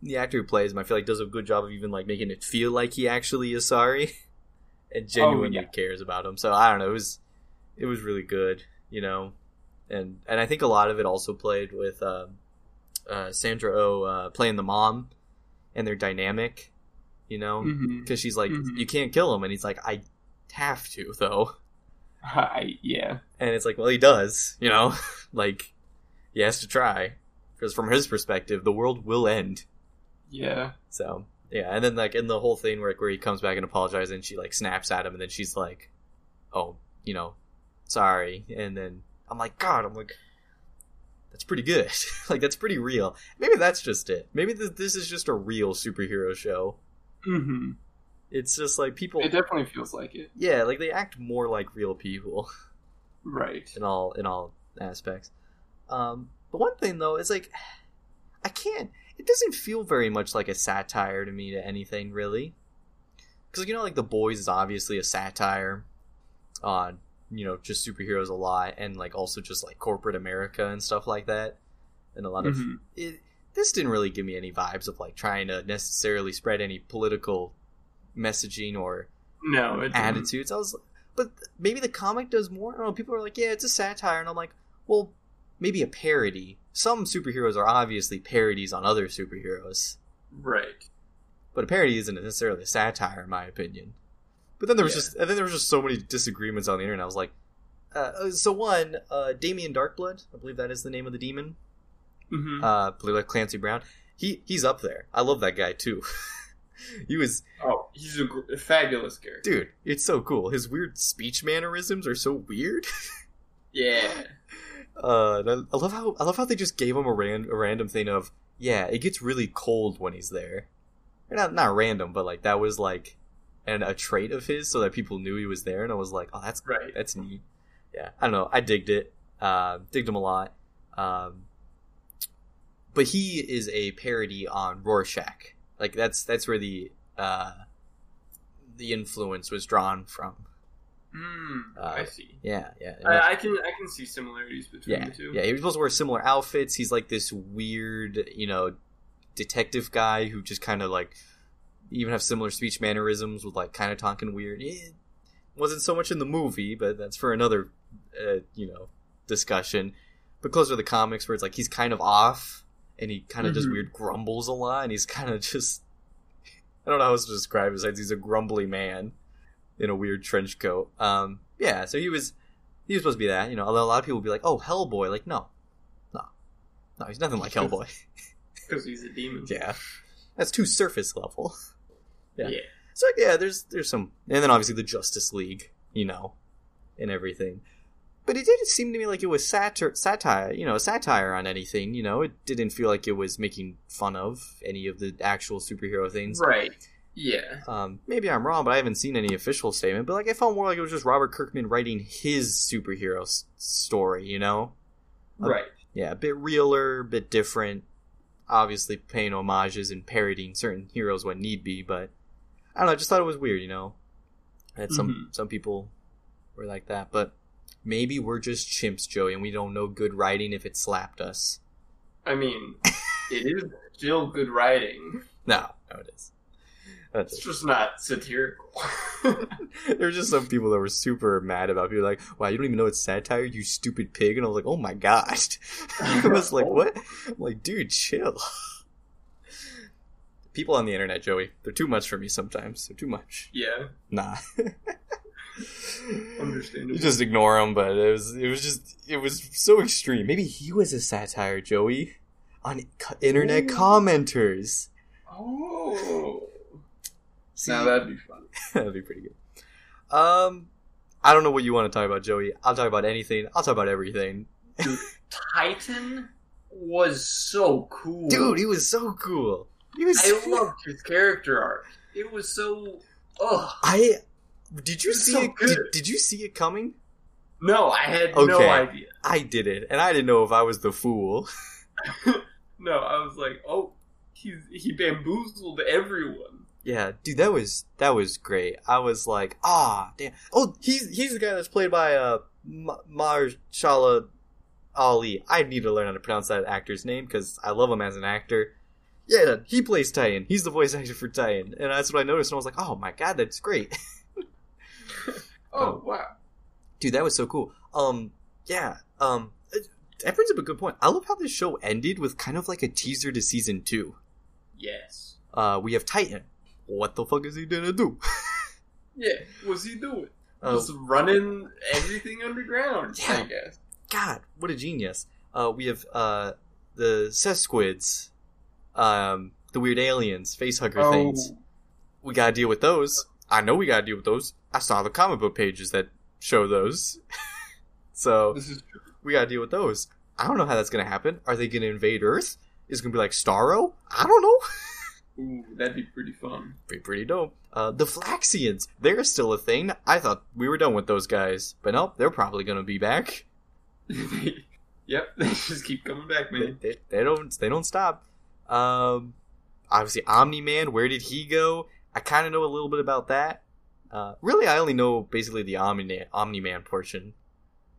A: the actor who plays him i feel like does a good job of even like making it feel like he actually is sorry and genuinely
B: yeah.
A: cares about him so i don't know it was it was really good you know and and i think a lot of it also played with um uh, sandra oh uh, playing the mom and their dynamic you know because she's like
B: Mhm.
A: you can't kill him and he's like i have to though
B: I yeah.
A: and it's like, well, he does, you know, like he has to try because from his perspective, the world will end.
B: Yeah.
A: So yeah, and then like in the whole thing where where he comes back and apologizes, and she like snaps at him, and then she's like, "Oh, you know, sorry," and then I'm like, God, I'm like, that's pretty good. like that's pretty real. Maybe that's just it. Maybe this, this is just a real superhero show.
B: hmm
A: It's just like people,
B: It definitely feels like it.
A: yeah, like they act more like real people.
B: Right.
A: in all in all aspects. Um, the one thing though is like, I can't. It doesn't feel very much like a satire to me to anything really, because you know, like the boys is obviously a satire on you know just superheroes a lot, and like also just like corporate America and stuff like that, and a lot of
B: Mhm.
A: it. This didn't really give me any vibes of like trying to necessarily spread any political messaging or
B: No. Didn't.
A: attitudes. I was, but maybe the comic does more. I don't know. People are like, yeah, it's a satire, and I'm like, well, maybe a parody. Some superheroes are obviously parodies on other superheroes,
B: Right.
A: but a parody isn't necessarily a satire, in my opinion. But then there was
B: Yeah.
A: just, and then there was just so many disagreements on the internet. I was like, uh, uh, so one, uh, Damien Darkblood, I believe that is the name of the demon.
B: hmm
A: Uh, believe like Clancy Brown. He he's up there. I love that guy too. he was
B: Oh, he's a, gr- a fabulous character.
A: dude. It's so cool. His weird speech mannerisms are so weird.
B: Yeah.
A: Uh, I, I love how I love how they just gave him a ran a random thing of yeah, it gets really cold when he's there. Or not not random, but like that was like and a trait of his, so that people knew he was there. And I was like, oh, that's
B: Right.
A: that's neat. Yeah, I don't know. I digged it. Uh, digged him a lot. Um, but he is a parody on Rorschach. Like that's that's where the uh, the influence was drawn from.
B: Mm,
A: Uh,
B: I see.
A: Yeah, yeah.
B: I, I can I can see similarities between
A: yeah,
B: the two.
A: yeah. He was supposed to wear similar outfits. He's like this weird, you know, detective guy who just kind of like even have similar speech mannerisms with like kind of talking weird. It wasn't so much in the movie, but that's for another, uh, you know, discussion. But closer to the comics, where it's like he's kind of off and he kind of just
B: Mhm.
A: weird grumbles a lot, and he's kind of just I don't know how else to describe it. Besides, he's a grumbly man in a weird trench coat. Um, yeah, so he was he was supposed to be that. You know, although a lot of people would be like, "Oh, Hellboy!" Like, no, no, no, he's nothing like Hellboy.
B: because he's a demon.
A: yeah, that's too surface level. Yeah.
B: Yeah.
A: So yeah, there's there's some, and then obviously the Justice League, you know, and everything. But it didn't seem to me like it was satir- satire, you know, satire on anything. You know, it didn't feel like it was making fun of any of the actual superhero things.
B: Right. Yeah.
A: Um, maybe I'm wrong, but I haven't seen any official statement. But like, I felt more like it was just Robert Kirkman writing his superhero s- story. You know, Um,
B: Right.
A: yeah, a bit realer, a bit different. Obviously, paying homages and parodying certain heroes when need be, but I don't know. I just thought it was weird. You know, that some
B: Mhm.
A: some people were like that, but maybe we're just chimps, Joey, and we don't know good writing if it slapped us.
B: I mean, it is still good writing.
A: No, no, it is. That's
B: It's just not satirical.
A: there were just some people that were super mad about people like, wow, you don't even know it's satire, you stupid pig. And I was like, oh my gosh. I was like, what? I'm like, dude, chill. People on the internet, Joey, they're too much for me sometimes. They're too much.
B: yeah.
A: Nah.
B: Understandable.
A: You just ignore them, but it was it was just it was so extreme. Maybe he was a satire, Joey, on internet
B: Ooh.
A: commenters.
B: Oh.
A: See,
B: Now that'd be fun.
A: That'd be pretty good. Um, I don't know what you want to talk about, Joey. I'll talk about anything. I'll talk about everything.
B: Titan was so cool.
A: Dude, he was so cool. He was.
B: I loved his character arc. It was so. Ugh.
A: I did you
B: It's
A: see
B: so
A: it? Did, did you see it coming?
B: No, I had no idea.
A: I did it, and I didn't know if I was the fool.
B: No, I was like, oh, he's he bamboozled everyone.
A: Yeah, dude, that was that was great. I was like, ah, damn. Oh, he's he's the guy that's played by uh Marshala Ali. I need to learn how to pronounce that actor's name because I love him as an actor. Yeah, he plays Titan. He's the voice actor for Titan, and that's what I noticed. And I was like, oh my god, that's great,
B: Oh wow.
A: dude. That was so cool. Um, yeah. Um, that brings up a good point. I love how this show ended with kind of like a teaser to season two.
B: Yes.
A: Uh, we have Titan. What the fuck is he gonna do?
B: Yeah. What's he doing?
A: Uh,
B: Just running everything underground. I
A: Yeah.
B: guess.
A: God, what a genius. Uh, we have uh, the Sequids, um, the weird aliens, facehugger
B: Oh,
A: things. We gotta deal with those. I know we gotta deal with those. I saw the comic book pages that show those. so
B: this is true.
A: we gotta deal with those. I don't know how that's gonna happen. Are they gonna invade Earth? Is it gonna be like Starro? I don't know.
B: Ooh, that'd be pretty fun.
A: Pretty, pretty dope. Uh, the Flaxians, they're still a thing. I thought we were done with those guys, but nope, they're probably gonna be back.
B: yep, they just keep coming back, man.
A: they, they don't they don't stop. Um, obviously Omni Man, where did he go? I kind of know a little bit about that. Uh, really, I only know basically the Omni Omni Man portion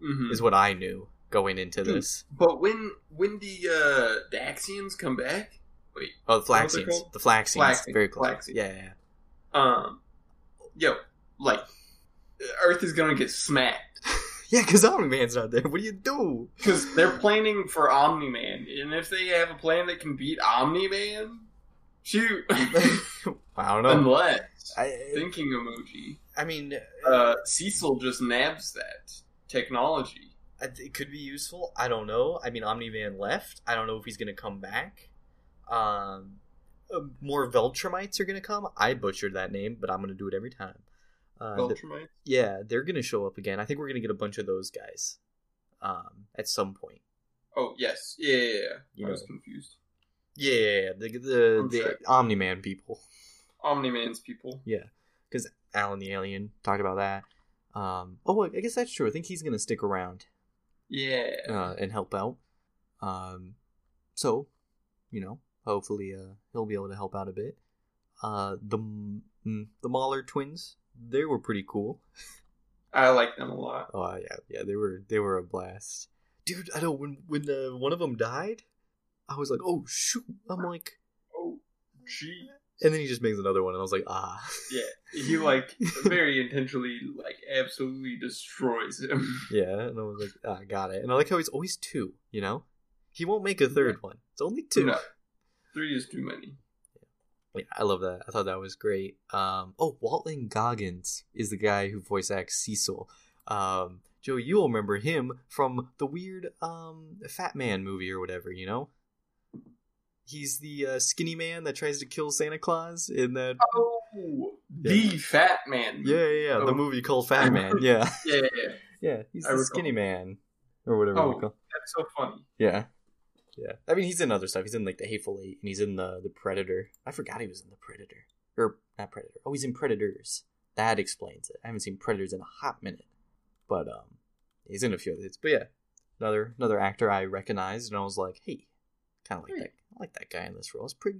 B: hmm
A: is what I knew going into this.
B: But when when the uh, Daxians come back, wait,
A: Oh, the
B: What was it
A: Flaxians,
B: called?
A: the Flaxians,
B: Flaxians,
A: very close. Yeah, yeah,
B: um, yo, like, Earth is gonna get smacked
A: yeah. Because Omni Man's not there. What do you do?
B: because they're planning for Omni Man, and if they have a plan that can beat Omni Man, shoot.
A: I don't know.
B: Unless
A: I,
B: thinking emoji,
A: I mean,
B: uh, Cecil just nabs that technology.
A: It could be useful. I don't know. I mean, Omni Man left. I don't know if he's going to come back. Um, uh, more Veltramites are gonna come. I butchered that name, but I'm gonna do it every time. Uh, th-
B: Beltramites?
A: yeah, they're gonna show up again. I think we're gonna get a bunch of those guys um, at some point.
B: Oh yes, yeah, yeah, yeah.
A: You
B: I was confused.
A: Yeah, the the, the
B: sorry.
A: Omni Man people.
B: Omni Man's people.
A: Yeah, because Alan the Alien talked about that. Um, oh, I guess that's true. I think he's gonna stick around
B: Yeah.
A: uh, and help out. Um, so, you know, hopefully, uh, he'll be able to help out a bit. Uh, the mm, the Mauler twins, they were pretty cool.
B: I like them a lot.
A: Oh yeah, yeah, they were they were a blast, dude. I know when when uh, one of them died, I was like, oh shoot. I'm like,
B: Oh, gee.
A: and then he just makes another one, and I was like, ah,
B: Yeah, he like very intentionally like absolutely destroys him.
A: yeah. And I was like, ah, got it. And I like how he's always two. You know, he won't make a third one. It's only two.
B: No, three is too many.
A: Yeah, I love that. I thought that was great. Um, oh, Walton Goggins is the guy who voice acts Cecil. Um, Joe, you'll remember him from the weird um, Fat Man movie or whatever. You know, he's the uh, skinny man that tries to kill Santa Claus in that.
B: Oh, the Fat Man.
A: Yeah, yeah, yeah. The
B: Oh.
A: movie called Fat Man. Yeah,
B: yeah, yeah, yeah.
A: yeah. He's
B: I
A: the
B: recall.
A: skinny man or whatever.
B: Oh.
A: you call.
B: That's so funny.
A: Yeah. Yeah. I mean, he's in other stuff. He's in like the Hateful Eight, and he's in the the Predator. I forgot he was in the Predator, or not Predator. Oh, he's in Predators. That explains it. I haven't seen Predators in a hot minute, but um, he's in a few of these. But yeah, another another actor I recognized, and I was like, hey, kind of like that. I like that guy in this role. It's pretty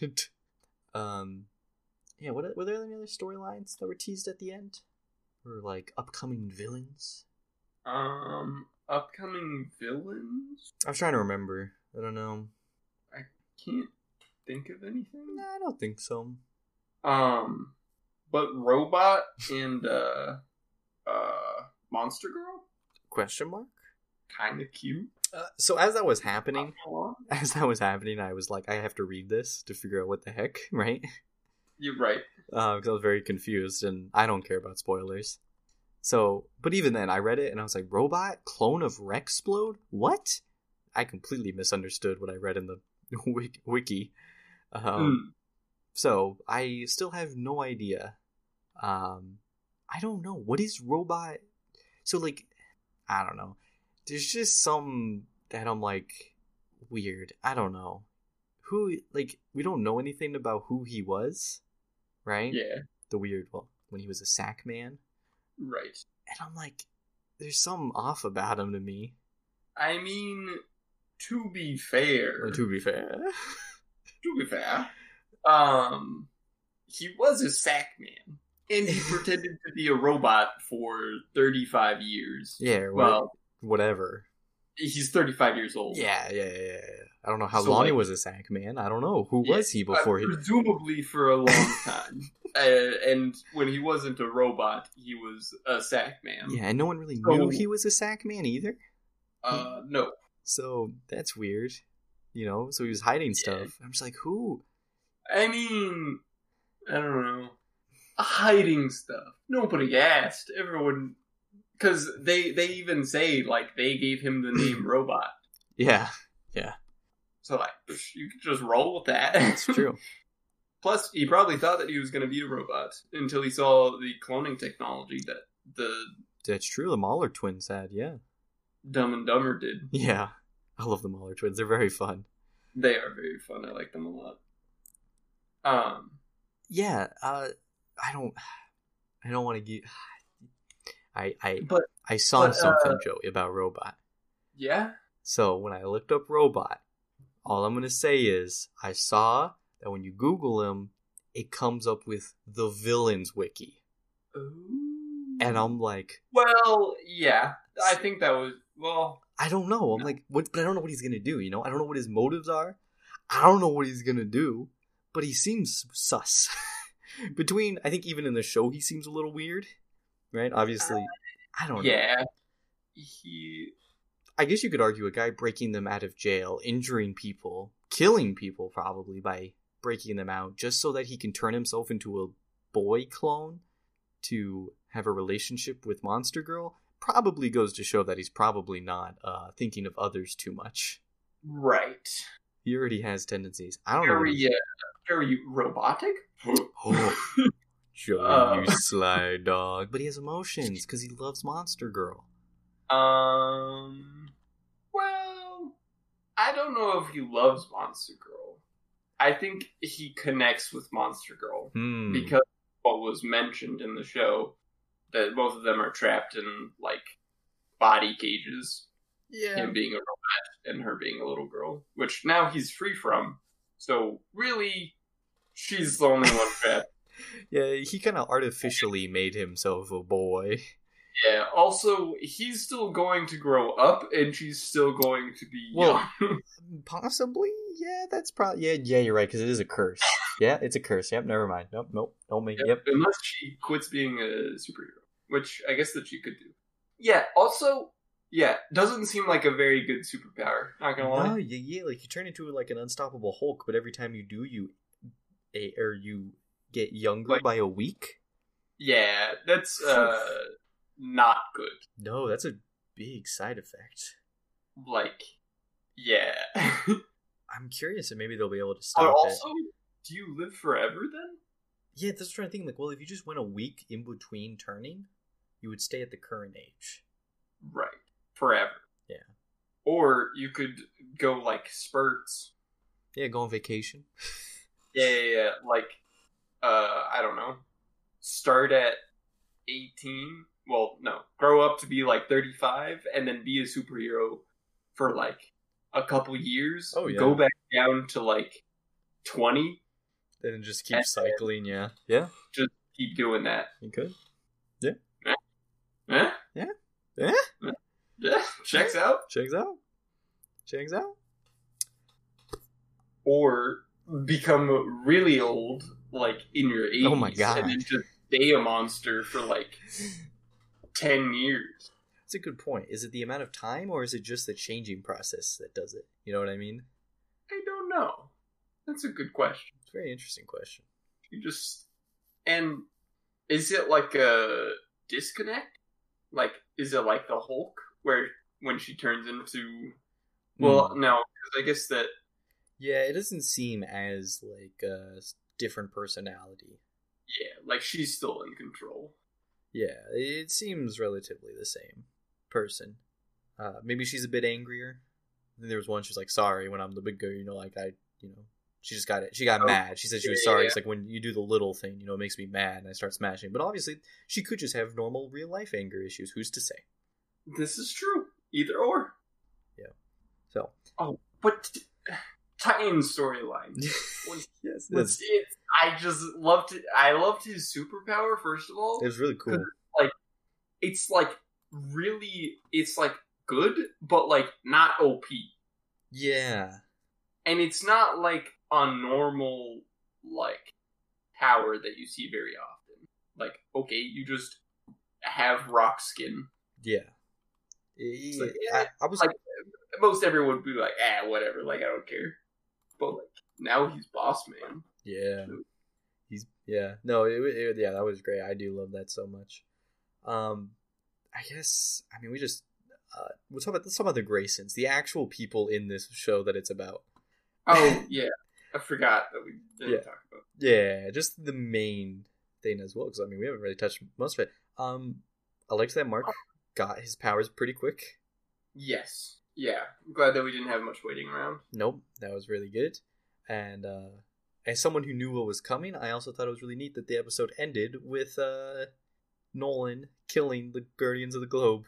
A: good. um, yeah. What were there any other storylines that were teased at the end, or like upcoming villains?
B: Um, upcoming villains.
A: I was trying to remember. I don't know.
B: I can't think of anything.
A: No, I don't think so.
B: Um, but robot and uh, uh, monster girl,
A: Question mark.
B: kind of cute.
A: Uh, so as that was happening, as that was happening, I was like, I have to read this to figure out what the heck, right?
B: You're right.
A: Because I was very confused, and I don't care about spoilers. So, but even then, I read it and I was like, "Robot clone of Rexplode? What?" I completely misunderstood what I read in the wiki. Um,
B: Mm.
A: So I still have no idea. Um, I don't know what is robot. So like, I don't know. There's just some that I'm like weird. I don't know who like we don't know anything about who he was, right?
B: Yeah,
A: The weird well when he was a sack man,
B: right.
A: and I'm like, there's something off about him to me.
B: I mean, to be fair,
A: To be fair,
B: to be fair, um, he was a sack man, and he pretended to be a robot for thirty-five years.
A: yeah. Well, whatever.
B: He's thirty-five years old.
A: Yeah, yeah, yeah, yeah. yeah. I don't know how
B: So,
A: long he was a sack man. I don't know who
B: Yeah,
A: was he
B: Uh,
A: before he.
B: presumably for a long time. uh, and when he wasn't a robot, he was a sack man.
A: Yeah, and no one really
B: So-
A: knew he was a sack man either.
B: Uh, no.
A: So that's weird. You know, so he was hiding stuff. I'm just like, who?
B: I mean, I don't know. Hiding stuff. Nobody asked. Everyone, because they they even say like they gave him the name robot.
A: Yeah, yeah.
B: So like you could just roll with that.
A: it's true.
B: Plus, he probably thought that he was going to be a robot until he saw the cloning technology that the
A: that's true. The Mauler twins had, yeah.
B: Dumb and Dumber did.
A: Yeah. I love the Mauler twins. They're very fun.
B: They are very fun. I like them a lot. Um,
A: Yeah, uh I don't I don't want to get I I
B: but
A: I saw
B: but,
A: something,
B: uh,
A: Joey, about robot.
B: yeah,
A: So when I looked up robot, all I'm gonna say is I saw that when you Google him, it comes up with the villains wiki, Ooh. and I'm like,
B: well, yeah. I think that was well.
A: I don't know. I'm like, what? But I don't know what he's gonna do. You know, I don't know what his motives are. I don't know what he's gonna do. But he seems sus. Between, I think even in the show, he seems a little weird, right? Obviously, I don't know.
B: Yeah, he.
A: I guess you could argue a guy breaking them out of jail, injuring people, killing people probably by breaking them out, just so that he can turn himself into a boy clone to have a relationship with Monster Girl, probably goes to show that he's probably not uh, thinking of others too much.
B: Right.
A: He already has tendencies. I don't know. what
B: Very, uh, very robotic.
A: Oh, Joey,
B: Uh.
A: you sly dog. But he has emotions because he loves Monster Girl.
B: Um. Well, I don't know if he loves Monster Girl. I think he connects with Monster Girl
A: Hmm.
B: because what was mentioned in the show that both of them are trapped in like body cages.
A: yeah.
B: Him being a robot and her being a little girl, which now he's free from. So really, she's the only one trapped.
A: Yeah, he kind of artificially made himself a boy.
B: Yeah. Also, he's still going to grow up, and she's still going to be
A: Well,
B: young.
A: Possibly, yeah. That's probably yeah. Yeah, you're right because it is a curse. Yeah, it's a curse. Yep. Never mind. Nope. Nope. Don't make. Yep.
B: Unless she quits being a superhero, which I guess that she could do. Yeah. Also, yeah, doesn't seem like a very good superpower. Not gonna lie.
A: No, yeah, yeah. Like you turn into like an unstoppable Hulk, but every time you do, you, a, or you get younger
B: Like-
A: by a week.
B: Yeah, that's uh not good.
A: No, that's a big side effect.
B: Like, yeah.
A: I'm curious if maybe they'll be able to
B: but
A: stop it.
B: also, do you live forever then?
A: Yeah, that's what I'm trying to think. Like, well, if you just went a week in between turning, you would stay at the current age.
B: Right. Forever.
A: Yeah.
B: Or you could go like spurts.
A: Yeah, go on vacation.
B: Yeah, yeah, yeah. Like, uh, I don't know. Start at 18. Well, no. Grow up to be like 35 and then be a superhero for like a couple years.
A: Oh, yeah.
B: Go back down to like 20.
A: Then just keep
B: And-
A: cycling. Yeah, yeah, Just
B: Keep doing that.
A: you could.
B: Eh?
A: Yeah. Yeah.
B: Yeah. Checks out.
A: Checks out. Checks out.
B: Or become really old, like in your 80s.
A: Oh my God.
B: And then just stay a monster for like 10 years.
A: That's a good point. Is it the amount of time, or is it just the changing process that does it? You know what I mean?
B: I don't know. That's a good question.
A: It's a very interesting question.
B: You just and is it like a disconnect? Like is it like the Hulk where when she turns into well
A: Hmm.
B: no I guess that
A: Yeah, it doesn't seem as like a s- different personality.
B: yeah like she's still in control.
A: Yeah, it seems relatively the same person. Uh, maybe she's a bit angrier. There was one she's like sorry when I'm the big girl, you know, like I, you know, she just got it. She got
B: Oh,
A: mad. She said she was
B: yeah,
A: sorry.
B: yeah.
A: It's like when you do the little thing, you know, it makes me mad and I start smashing. But obviously, she could just have normal real life anger issues. Who's to say?
B: This is true. Either or. Yeah.
A: So Oh,
B: But Titan's storyline
A: yes,
B: was it, I just loved it. I loved his superpower first of all.
A: it was really cool.
B: Like It's like really it's like good but like not OP.
A: Yeah,
B: and it's not like a normal like power that you see very often. Like, okay, you just have rock skin.
A: yeah.
B: like,
A: I, I was
B: like- Most everyone would be like, ah, whatever. Like, I don't care. But like now he's boss man.
A: Yeah, he's yeah. No, it, it yeah, that was great. I do love that so much. Um, I guess I mean we just uh, we'll talk about let's talk about the Graysons, the actual people in this show that it's about.
B: Oh yeah, I forgot that we didn't
A: Yeah.
B: talk about.
A: Yeah, just the main thing as well. Because I mean we haven't really touched most of it. Um, I liked that Mark got his powers pretty quick.
B: Yes, yeah. I'm glad that we didn't have much waiting around.
A: Nope, that was really good. And uh as someone who knew what was coming, I also thought it was really neat that the episode ended with uh Nolan killing the Guardians of the Globe.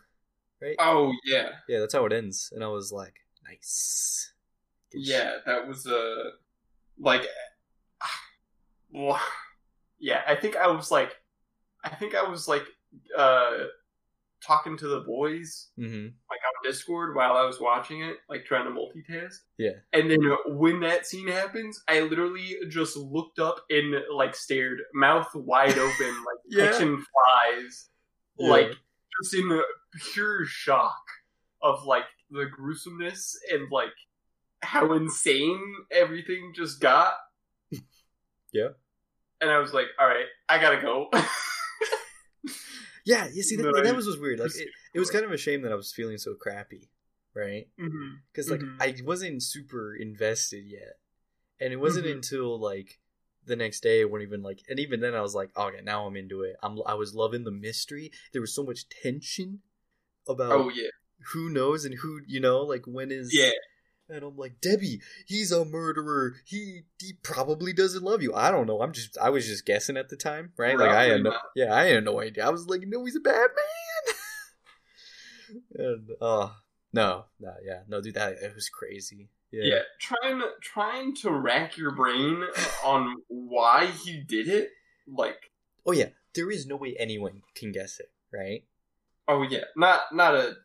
A: Right?
B: Oh yeah,
A: Yeah, that's how it ends. And I was like, nice. Good
B: yeah. That was uh, like, yeah. I think I was like, I think I was like, uh, talking to the boys.
A: Mhm.
B: like on Discord while I was watching it, like trying to multitask.
A: Yeah.
B: And then when that scene happens, I literally just looked up and like stared, mouth wide open, like
A: Yeah.
B: catching flies,
A: Yeah.
B: like just in pure shock of like the gruesomeness and like how insane everything just got.
A: Yeah.
B: And I was like, all right, I gotta go.
A: Yeah, you see that, that was was weird. Like it, it was kind of a shame that I was feeling so crappy, right? Because like
B: Mhm.
A: I wasn't super invested yet, and it wasn't
B: Mhm.
A: until like the next day weren't even like and even then i was like okay now i'm into it i'm i was loving the mystery there was so much tension about
B: Oh yeah,
A: who knows and who you know like when is
B: yeah.
A: And i'm like debbie he's a murderer. He he probably doesn't love you. I don't know. I'm just i was just guessing at the time right? Like i had no, yeah i had no idea. I was like no he's a bad man. And uh no no yeah no dude that it was crazy. Yeah,
B: Yeah, trying trying to rack your brain on why he did it. Like,
A: oh yeah there is no way anyone can guess it right?
B: Oh yeah, not not a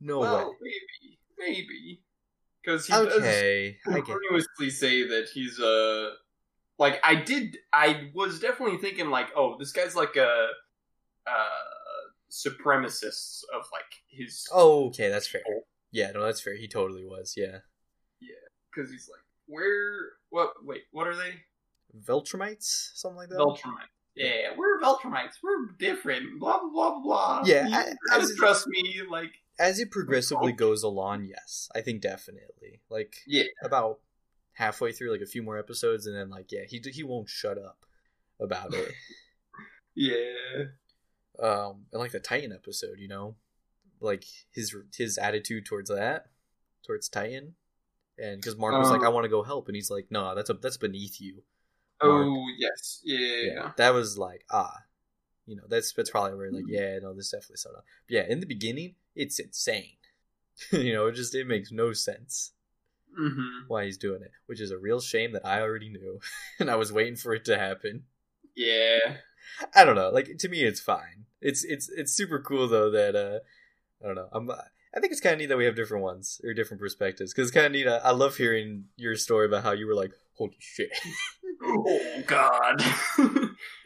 A: no
B: well,
A: way.
B: maybe maybe because he
A: okay i get
B: continuously say that he's a like I did I was definitely thinking like oh this guy's like a uh supremacist of like his
A: oh okay that's fair. Yeah no that's fair. He totally was yeah.
B: Yeah, because he's like where what wait what are they?
A: Veltramites, something like that.
B: Veltramite yeah we're Veltramites. We're different. Blah blah blah blah.
A: Yeah,
B: you
A: I- I was-
B: trust me like
A: As it progressively goes along, yes, I think definitely. Like
B: yeah.
A: about halfway through, like a few more episodes, and then like yeah, he he won't shut up about it.
B: yeah.
A: Um, and like the Titan episode, you know, like his his attitude towards that, towards Titan, and because Mark was like,
B: Um,
A: "I want to go help," and he's like, "No, that's a that's beneath you."
B: oh yes. Yeah,
A: that was like ah, you know, that's that's probably where like yeah, no, this definitely so up. But yeah, in the beginning, it's insane. you know, it just it makes no sense
B: hmm
A: why he's doing it, which is a real shame that I already knew, and I was waiting for it to happen.
B: yeah
A: I don't know. Like to me, it's fine. It's it's it's super cool though that uh, I don't know. I'm I think it's kind of neat that we have different ones or different perspectives because it's kind of neat. I, I love hearing your story about how you were like, "Holy shit!"
B: oh god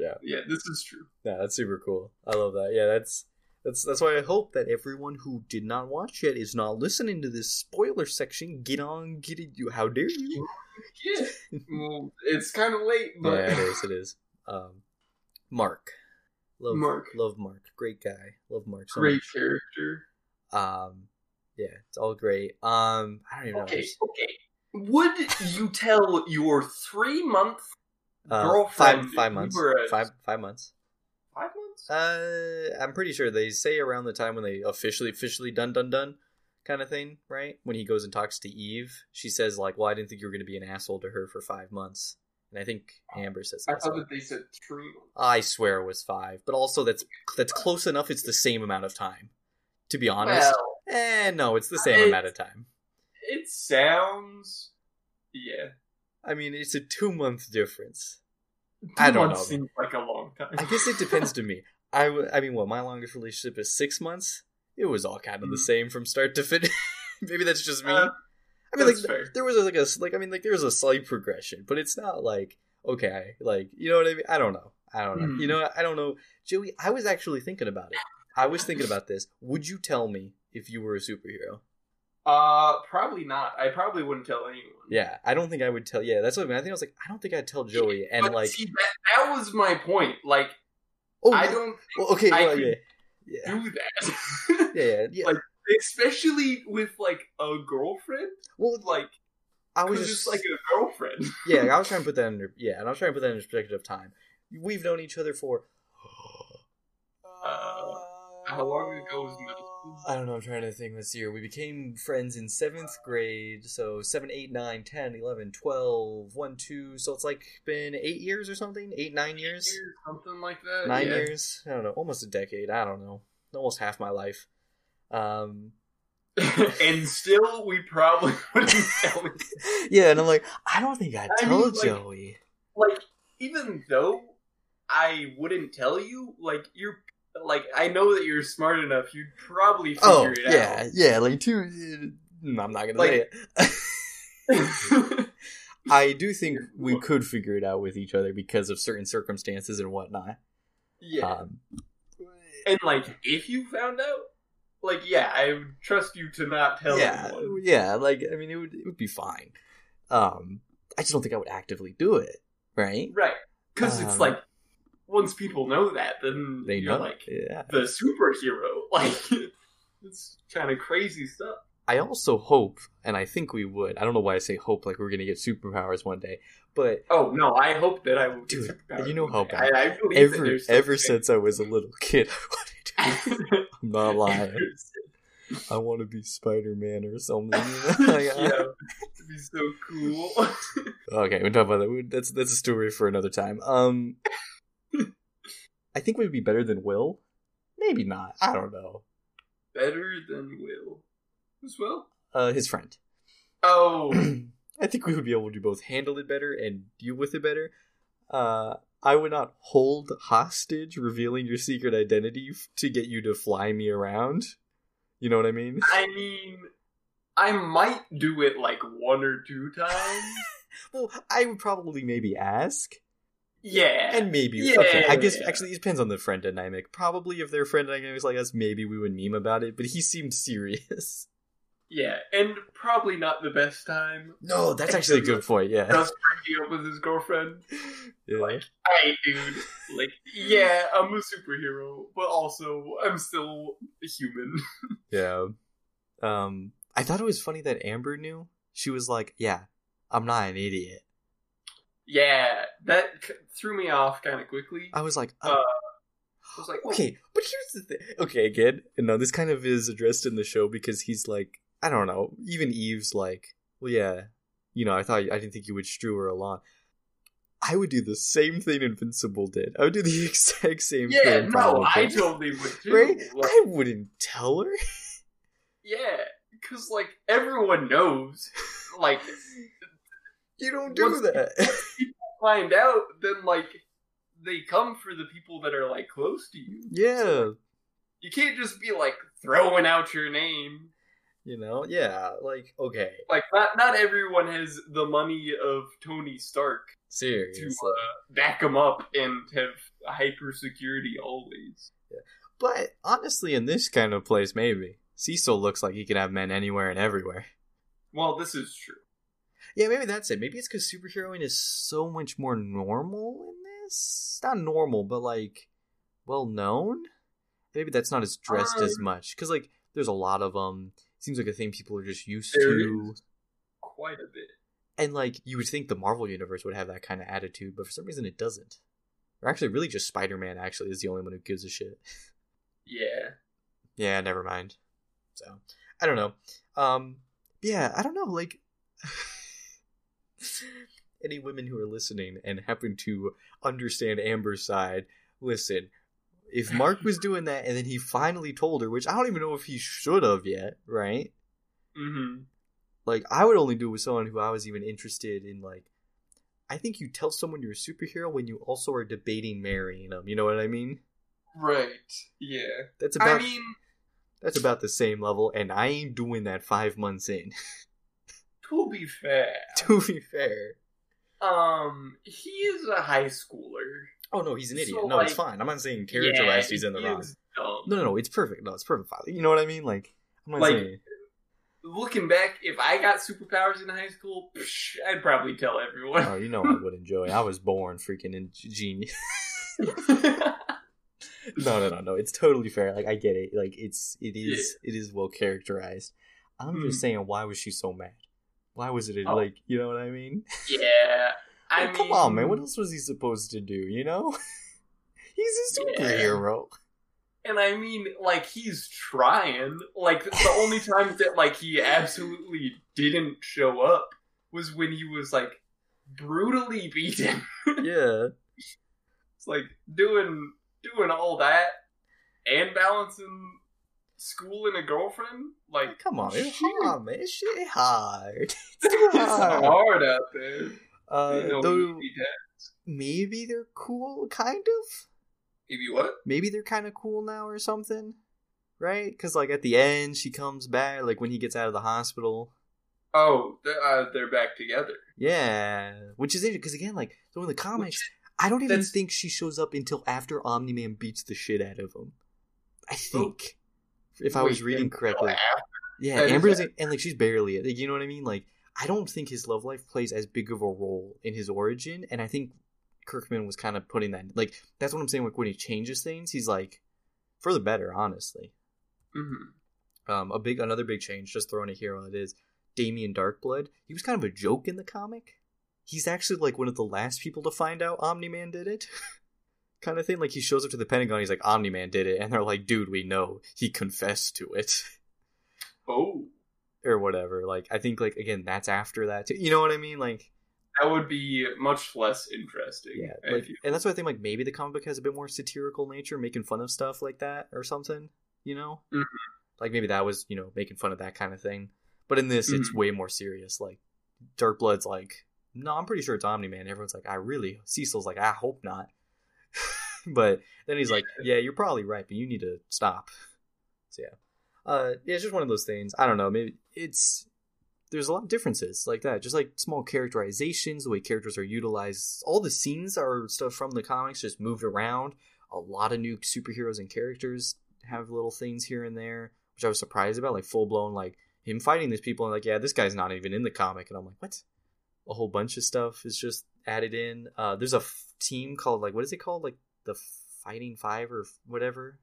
A: Yeah.
B: yeah this is true
A: yeah, that's super cool. I love that. Yeah, that's that's that's why I hope that everyone who did not watch yet is not listening to this spoiler section. Get on, get it. You, how dare you?
B: Yeah. Well, it's kind of late, but
A: yeah, it is. It is. Um, Mark, love
B: Mark.
A: love Mark. Great guy. Love Mark. So
B: great
A: much.
B: character.
A: Um, yeah, it's all great. Um, I don't even
B: Okay,
A: know.
B: okay. Would you tell your three month
A: Uh,
B: girlfriend
A: five five months. Five five months. Uh, I'm pretty sure they say around the time when they officially officially done done done kind of thing, right? When he goes and talks to Eve, she says like, "Well, I didn't think you were going to be an asshole to her for five months," and I think Amber says
B: I thought that they said three.
A: I swear it was five, but also that's that's close enough. It's the same amount of time. To be honest,
B: Well,
A: eh, no, it's the same
B: it's-
A: amount of time.
B: it sounds. Yeah.
A: I mean, it's a two month difference.
B: Two
A: I don't know,
B: seems like a long time.
A: I guess it depends to me. I, w- I mean, what my longest relationship is six months. It was all kind of the
B: Mm.
A: same from start to finish. Maybe that's just me.
B: Uh,
A: I mean, like
B: fair.
A: there was like a like I mean like there was a slight progression, but it's not like okay, like you know what I mean. I don't know. I don't know.
B: Hmm.
A: You know, I don't know. Joey, I was actually thinking about it. I was thinking about this. Would you tell me if you were a superhero?
B: Uh, probably not. I probably wouldn't tell anyone.
A: Yeah, I don't think I would tell. Yeah, that's what I mean. I think I was like, I don't think I'd tell Joey. And
B: But
A: like,
B: see, that, that was my point. Like,
A: oh,
B: I don't
A: well, okay,
B: I
A: well, yeah, yeah,
B: do that.
A: yeah, yeah.
B: Like, Especially with like a girlfriend.
A: well,
B: Like,
A: I was just
B: like a girlfriend.
A: yeah, I was trying to put that in. Yeah, and I was trying to put that in perspective of time. We've known each other for.
B: Uh, how long ago was middle?
A: I don't know. I'm trying to think this year. We became friends in seventh grade, so 7, 8, 9, 10, 11, 12, 1, 2. So it's like been eight years or something? Eight, nine years?
B: something like that.
A: Nine
B: yeah.
A: years? I don't know. Almost a decade. I don't know. Almost half my life. Um,
B: and still, we probably wouldn't tell me.
A: yeah, and I'm like, I don't think I'd
B: I
A: tell
B: mean, like-
A: Joey.
B: Like, even though I wouldn't tell you, like you're, like I know that you're smart enough. You'd probably figure
A: Oh,
B: it
A: yeah,
B: out.
A: yeah, yeah. like two. uh, I'm not gonna
B: Like-
A: say it. I do think we could figure it out with each other because of certain circumstances and whatnot.
B: yeah.
A: Um,
B: and like, if you found out, like, yeah, I would trust you to not tell
A: yeah,
B: anyone.
A: yeah. Like, I mean, it would it would be fine. Um, I just don't think I would actively do it. Right?
B: Right. Because it's
A: Um,
B: like, once people know that, then
A: They
B: you're
A: know.
B: like
A: yeah.
B: the superhero. Like, it's kind of crazy stuff.
A: I also hope, and I think we would. I don't know why I say hope like we're gonna get superpowers one day, but
B: Oh no, I hope that I will.
A: Dude, you know how bad-
B: I, I
A: ever ever since I was a little kid, I. I'm not lying. I want to be Spider Man or something. Like,
B: yeah, it'd be so cool.
A: Okay, we talk about that. That's that's a story for another time. Um, I think we'd be better than Will. Maybe not. I don't know.
B: Better than Will. Who's Will?
A: Uh, his friend.
B: Oh,
A: I think we would be able to both handle it better and deal with it better. Uh, I would not hold hostage revealing your secret identity f- to get you to fly me around. You know what I mean?
B: I mean, I might do it like one or two times.
A: Well, I would probably maybe ask,
B: Yeah,
A: and maybe
B: Yeah,
A: okay. I guess
B: yeah.
A: actually it depends on the friend dynamic. Probably if their friend dynamic is like us, maybe we would meme about it. But he seemed serious.
B: yeah, and probably not the best time.
A: No, that's actually a good point. Yeah,
B: Just breaking up with his girlfriend.
A: yeah.
B: Like, hey, dude. Like, yeah, I'm a superhero, but also I'm still a human.
A: Yeah. Um, I thought it was funny that Amber knew. She was like, "Yeah, I'm not an idiot."
B: Yeah, that c- threw me off kind of quickly.
A: I was like,
B: Uh,
A: oh,
B: I was like, oh,
A: "Okay," but here's the thing. Okay, again, and no, this kind of is addressed in the show because he's like, I don't know. Even Eve's like, "Well, yeah, you know, I thought I didn't think you would strew her along." I would do the same thing Invincible did. I would do the exact same
B: yeah,
A: thing.
B: no,
A: probably.
B: I totally would too.
A: Right?
B: Like,
A: I wouldn't tell her.
B: yeah, because like everyone knows, like
A: You don't do
B: Once-
A: that.
B: People find out, then like they come for the people that are like close to you.
A: yeah.
B: You can't just be like throwing out your name.
A: You know? Yeah. Like, okay.
B: Like not not everyone has the money of Tony Stark to
A: Seriously.
B: uh, back him up and have hyper security always. Yeah.
A: But honestly, in this kind of place, maybe. Cecil looks like he could have men anywhere and everywhere.
B: Well, this is true.
A: Yeah, maybe that's it. Maybe it's because superheroing is so much more normal in this. Not normal, but like well known. Maybe that's not as dressed as
B: Um,
A: much because like there's a lot of um. Seems like a thing people are just used to,
B: quite a bit.
A: and like you would think the Marvel universe would have that kind of attitude, but for some reason it doesn't. Or actually, really, just Spider Man actually is the only one who gives a shit.
B: Yeah.
A: Yeah, never mind. So I don't know. Um, yeah, I don't know. Like any women who are listening and happen to understand Amber's side, listen. If Mark was doing that and then he finally told her, which I don't even know if he should have yet, right?
B: Mm-hmm.
A: Like I would only do it with someone who I was even interested in. Like, I think you tell someone you're a superhero when you also are debating marrying them. You know what I mean?
B: Right. Yeah.
A: That's about
B: I mean,
A: that's about the same level, and I ain't doing that five months in.
B: to be fair,
A: to be fair.
B: um, he is a high schooler.
A: Oh no, he's an idiot.
B: So,
A: no, it's fine. I'm not saying character wise he's in the
B: he
A: wrong. No, no, no, it's perfect. No, it's perfect. You know what I mean? Like, I'm not
B: Like-
A: saying.
B: Looking back, if I got superpowers in high school, psh, I'd probably tell everyone.
A: Oh, you know I would enjoy. I was born freaking in genius. no, no, no, no. It's totally fair. Like I get it. Like it's it is it is well characterized. I'm just
B: Hmm.
A: saying, why was she so mad? Why was it
B: Oh.
A: like you know what I mean?
B: yeah, I
A: Like,
B: mean,
A: come on, man. What else was he supposed to do? You know, he's a
B: Yeah.
A: superhero.
B: And I mean, like he's trying. Like the only time that like he absolutely didn't show up was when he was like brutally beaten.
A: yeah.
B: It's like doing doing all that and balancing school and a girlfriend. Like,
A: Come on, it's
B: shoot,
A: hard, man. It's shit hard. It's hard.
B: hard out there.
A: Uh,
B: You know,
A: though maybe they're cool, kind of.
B: Maybe what?
A: Maybe they're kind of cool now or something, right? Because like at the end, she comes back, like when he gets out of the hospital.
B: Oh, they're, uh, they're back together.
A: Yeah, which is interesting because again, like so in the comics, I don't even
B: that's-
A: think she shows up until after Omni Man beats the shit out of him. I think, if I was reading correctly. Yeah,
B: That
A: Amber
B: it.
A: and like she's barely, like, you know what I mean? Like, I don't think his love life plays as big of a role in his origin, and I think Kirkman was kind of putting that, like, that's what I'm saying. Like when he changes things, he's like, for the better, honestly.
B: Mhm.
A: Um, a big another big change, just throwing it here on it is Damien Darkblood. He was kind of a joke in the comic. He's actually like one of the last people to find out Omni Man did it. kind of thing. Like he shows up to the Pentagon, he's like, Omni Man did it, and they're like, dude, we know. He confessed to it.
B: Oh,
A: or whatever. Like I think like again, that's after that too. You know what I mean? Like
B: that would be much less interesting.
A: yeah, like, and that's why I think like maybe the comic book has a bit more satirical nature, making fun of stuff like that or something. You know,
B: Mhm.
A: like maybe that was you know making fun of that kind of thing. But in this, it's way more serious. Like Darkblood's like, no, I'm pretty sure it's Omni Man. Everyone's like, I really. Cecil's like, I hope not. but then he's like, yeah, you're probably right, but you need to stop. So yeah, uh, yeah, it's just one of those things. I don't know. Maybe it's there's a lot of differences like that. Just like small characterizations, the way characters are utilized. All the scenes are stuff from the comics, just moved around. A lot of new superheroes and characters have little things here and there, which I was surprised about. Like full blown, like him fighting these people, and like, yeah, this guy's not even in the comic, and I'm like, what? A whole bunch of stuff is just added in. Uh, there's a f- team called like what is it called? Like the Fighting Five or whatever.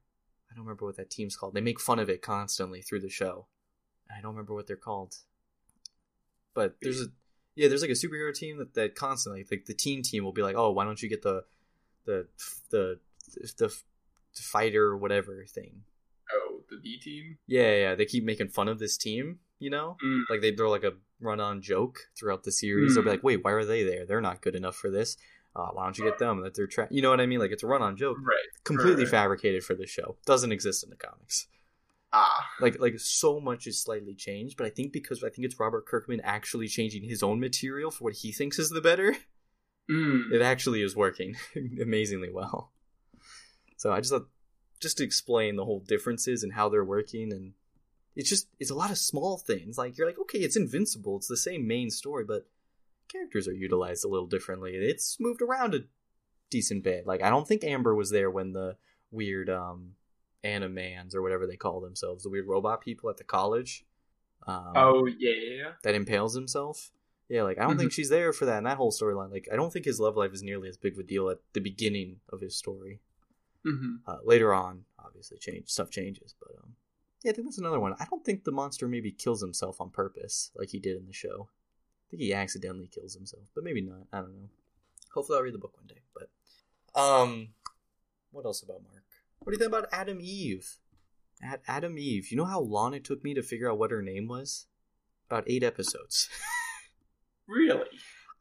A: I don't remember what that team's called. They make fun of it constantly through the show. I don't remember what they're called. But there's a yeah, there's like a superhero team that, that constantly like the team team will be like, oh, why don't you get the the the the, the fighter or whatever thing?
B: oh, the B team.
A: Yeah, yeah, they keep making fun of this team, you know?
B: Mm.
A: Like they throw like a run on joke throughout the series. They'll be
B: Mm.
A: like, wait, why are they there? They're not good enough for this. Uh, why don't you get them? That they're tra-? you know what I mean? Like it's a run on joke,
B: Right.
A: completely
B: right.
A: fabricated for the show. Doesn't exist in the comics.
B: Ah.
A: Like like so much is slightly changed, but I think because I think it's Robert Kirkman actually changing his own material for what he thinks is the better.
B: Mm.
A: It actually is working amazingly well. So I just thought just to explain the whole differences and how they're working and it's just it's a lot of small things. Like you're like, okay, it's invincible, it's the same main story, but characters are utilized a little differently. It's moved around a decent bit. Like I don't think Amber was there when the weird um animans or whatever they call themselves, the weird robot people at the college. Um,
B: Oh yeah.
A: that impales himself. Yeah, like I don't think she's there for that in that whole storyline. Like I don't think his love life is nearly as big of a deal at the beginning of his story.
B: hmm
A: Uh, later on, obviously, change stuff changes, but um, yeah, I think that's another one. I don't think the monster maybe kills himself on purpose like he did in the show. I think he accidentally kills himself, but maybe not. I don't know. Hopefully, I'll read the book one day. But um, what else about Mark? What do you think about Adam Eve? At Adam Eve, you know how long it took me to figure out what her name was? About eight episodes.
B: Really?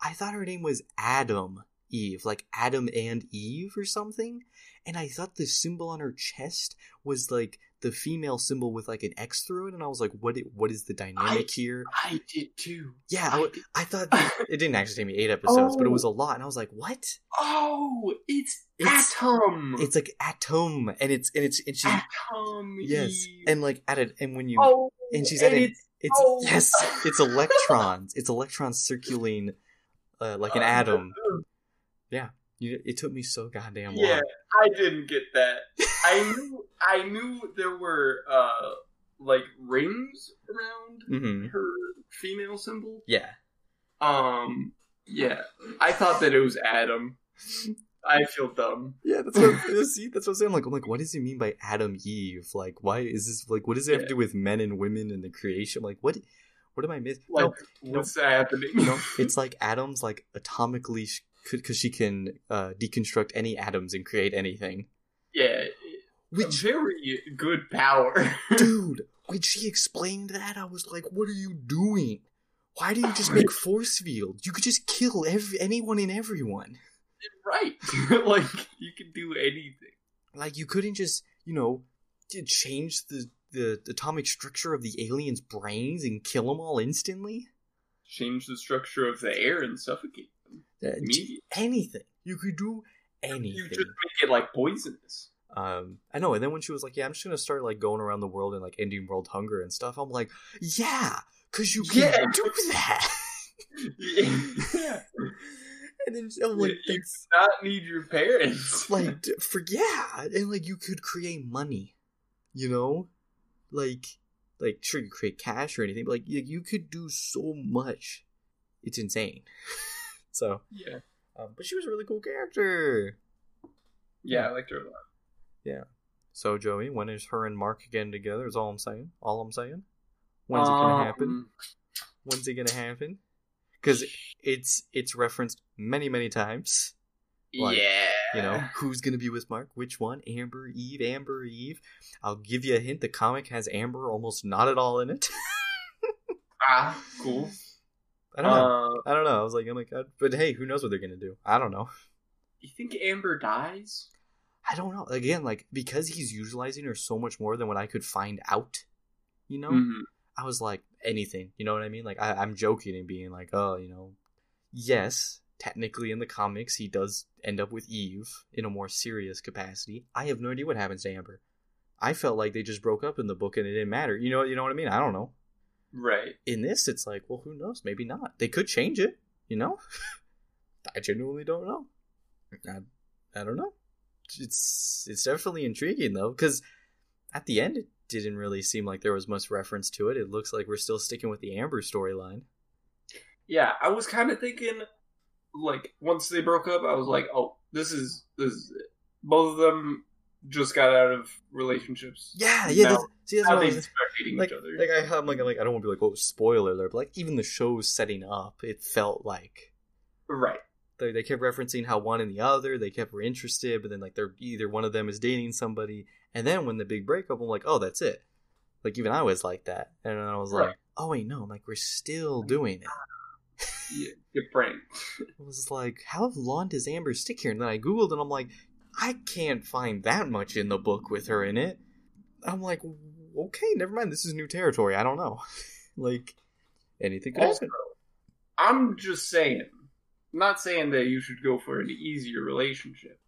A: I thought her name was Adam Eve, like Adam and Eve or something. And I thought the symbol on her chest was like the female symbol with like an X through it. And I was like, what? What is the dynamic here?
B: I did too.
A: Yeah, I,
B: I did-
A: I thought it didn't actually take me eight episodes, but it
B: Oh.
A: was a lot. And I was like, what?
B: Oh, it's,
A: It's-
B: Atom.
A: It's like Atom, and it's and it's and she's
B: Atom.
A: yes, and like at it, and when you
B: oh,
A: and she's at it-
B: it's
A: It's
B: Oh.
A: yes, it's electrons. It's electrons circulating uh, like an atom. Yeah, you, it took me so goddamn long.
B: Yeah, I didn't get that. I knew I knew there were uh like rings around
A: hmm
B: her female symbol.
A: Yeah,
B: Um yeah. I thought that it was Adam. I feel dumb.
A: yeah. That's what see. That's what I'm saying. Like, I'm like, what does he mean by Adam Eve? Like, why is this? Like, what does it have to do with men and women and the creation? Like, what? What am I missing?
B: Like
A: no,
B: what's happening?
A: no, it's like Adam's like atomically, because she can uh, deconstruct any atoms and create anything.
B: yeah.
A: Which
B: very good power.
A: dude, when she explained that, I was like, "What are you doing? Why do you just make force fields? You could just kill every anyone and everyone.
B: right. like you can do anything.
A: Like you couldn't just, you know, change the the atomic structure of the aliens' brains and kill them all instantly.
B: Change the structure of the air and suffocate.
A: Uh, anything you could do, anything.
B: You just make it like poisonous.
A: Um, I know. And then when she was like, "Yeah, I'm just gonna start like going around the world and like ending world hunger and stuff," I'm like, "Yeah, because you can
B: Yeah.
A: do that."
B: yeah.
A: and then I'm like,
B: you
A: "That's
B: do not need your parents.
A: like for yeah and like you could create money you know like like sure you create cash or anything but like you could do so much it's insane so
B: yeah.
A: um, but she was a really cool character
B: Yeah, I liked her a lot. Yeah.
A: So Joey, when is her and Mark again together? Is all I'm saying. All I'm saying. When's it gonna happen?
B: Um,
A: When's it gonna happen? Because it's it's referenced many many times. Like,
B: yeah.
A: You know, who's gonna be with Mark? Which one? Amber, Eve, Amber, Eve. I'll give you a hint. The comic has Amber almost not at all in it.
B: Ah, cool.
A: I don't know.
B: Uh,
A: I don't know. I was like, oh my god. But hey, who knows what they're gonna do? I don't know.
B: you think Amber dies?
A: I don't know. Again, like because he's utilizing her so much more than what I could find out. You know,
B: Mhm.
A: I was like anything. You know what I mean? Like I, I'm joking and being like, oh, you know, yes, technically in the comics he does end up with Eve in a more serious capacity. I have no idea what happens to Amber. I felt like they just broke up in the book and it didn't matter. You know, you know what I mean? I don't know.
B: Right.
A: In this, it's like, well, who knows? Maybe not. They could change it. You know, I genuinely don't know. I, I don't know. It's it's definitely intriguing though, because at the end it didn't really seem like there was much reference to it. It looks like we're still sticking with the Amber storyline.
B: Yeah, I was kind of thinking, like, once they broke up, I was like, oh, this is this is it. Both of them just got out of relationships.
A: Yeah, yeah.
B: Now-
A: see, that's what
B: they start hating
A: like,
B: each other.
A: like I, I'm like, I'm like, I don't want to be like, oh, spoiler alert, but like even the show's setting up, it felt like
B: right.
A: they, they kept referencing how one and the other they kept were interested but then like they're either one of them is dating somebody and then when the big breakup i'm like oh that's it like even i was like that and then i was like oh wait no like we're still doing it
B: Yeah, get pranked.
A: i was like how long does amber stick here and then i googled and i'm like i can't find that much in the book with her in it i'm like okay never mind this is new territory i don't know like anything could
B: Also,
A: happen
B: I'm just saying, not saying that you should go for an easier relationship.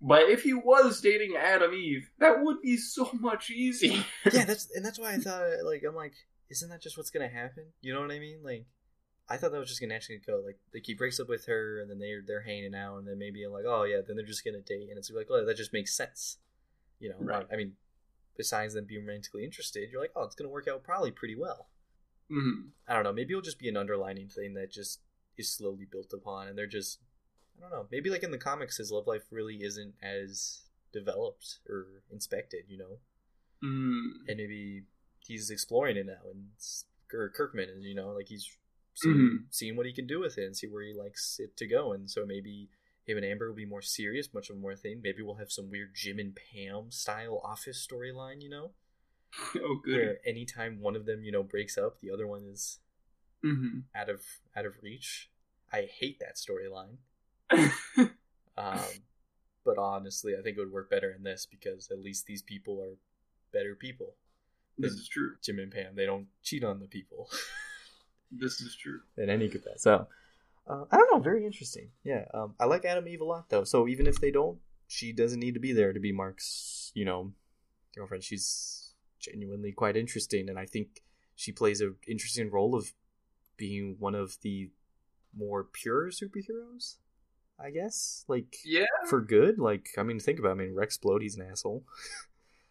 B: But if he was dating Adam Eve, that would be so much easier.
A: yeah, that's and that's why I thought like I'm like, isn't that just what's gonna happen? You know what I mean? Like, I thought that was just gonna actually go like like he breaks up with her and then they're they're hanging out and then maybe I'm like, oh yeah, then they're just gonna date and it's like, oh that just makes sense. You know,
B: Right.
A: I mean, besides them being romantically interested, you're like, oh, it's gonna work out probably pretty well.
B: Mhm.
A: I don't know. Maybe it'll just be an underlining thing that just is slowly built upon, and they're just, I don't know. Maybe like in the comics, his love life really isn't as developed or inspected, you know.
B: Mm.
A: and maybe he's exploring it now and or kirkman is you know like he's seeing,
B: Mhm.
A: seeing what he can do with it and see where he likes it to go. And so maybe him and amber will be more serious much of a more thing. Maybe we'll have some weird jim and pam style office storyline you know?
B: Oh, good.
A: where anytime one of them you know breaks up the other one is
B: hmm
A: out of out of reach. I hate that storyline. Um but honestly i think it would work better in this because at least these people are better people
B: this is true.
A: jim and pam. They don't cheat on the people
B: This is true.
A: in any capacity. So, uh, I don't know. Very interesting. Yeah, um, I like Adam Eve a lot though. So even if they don't, she doesn't need to be there to be Mark's, you know, girlfriend. She's genuinely quite interesting, and I think she plays an interesting role of being one of the more pure superheroes. I guess, like
B: Yeah,
A: for good. Like, I mean, think about. It. I mean, Rex Splode, he's an asshole.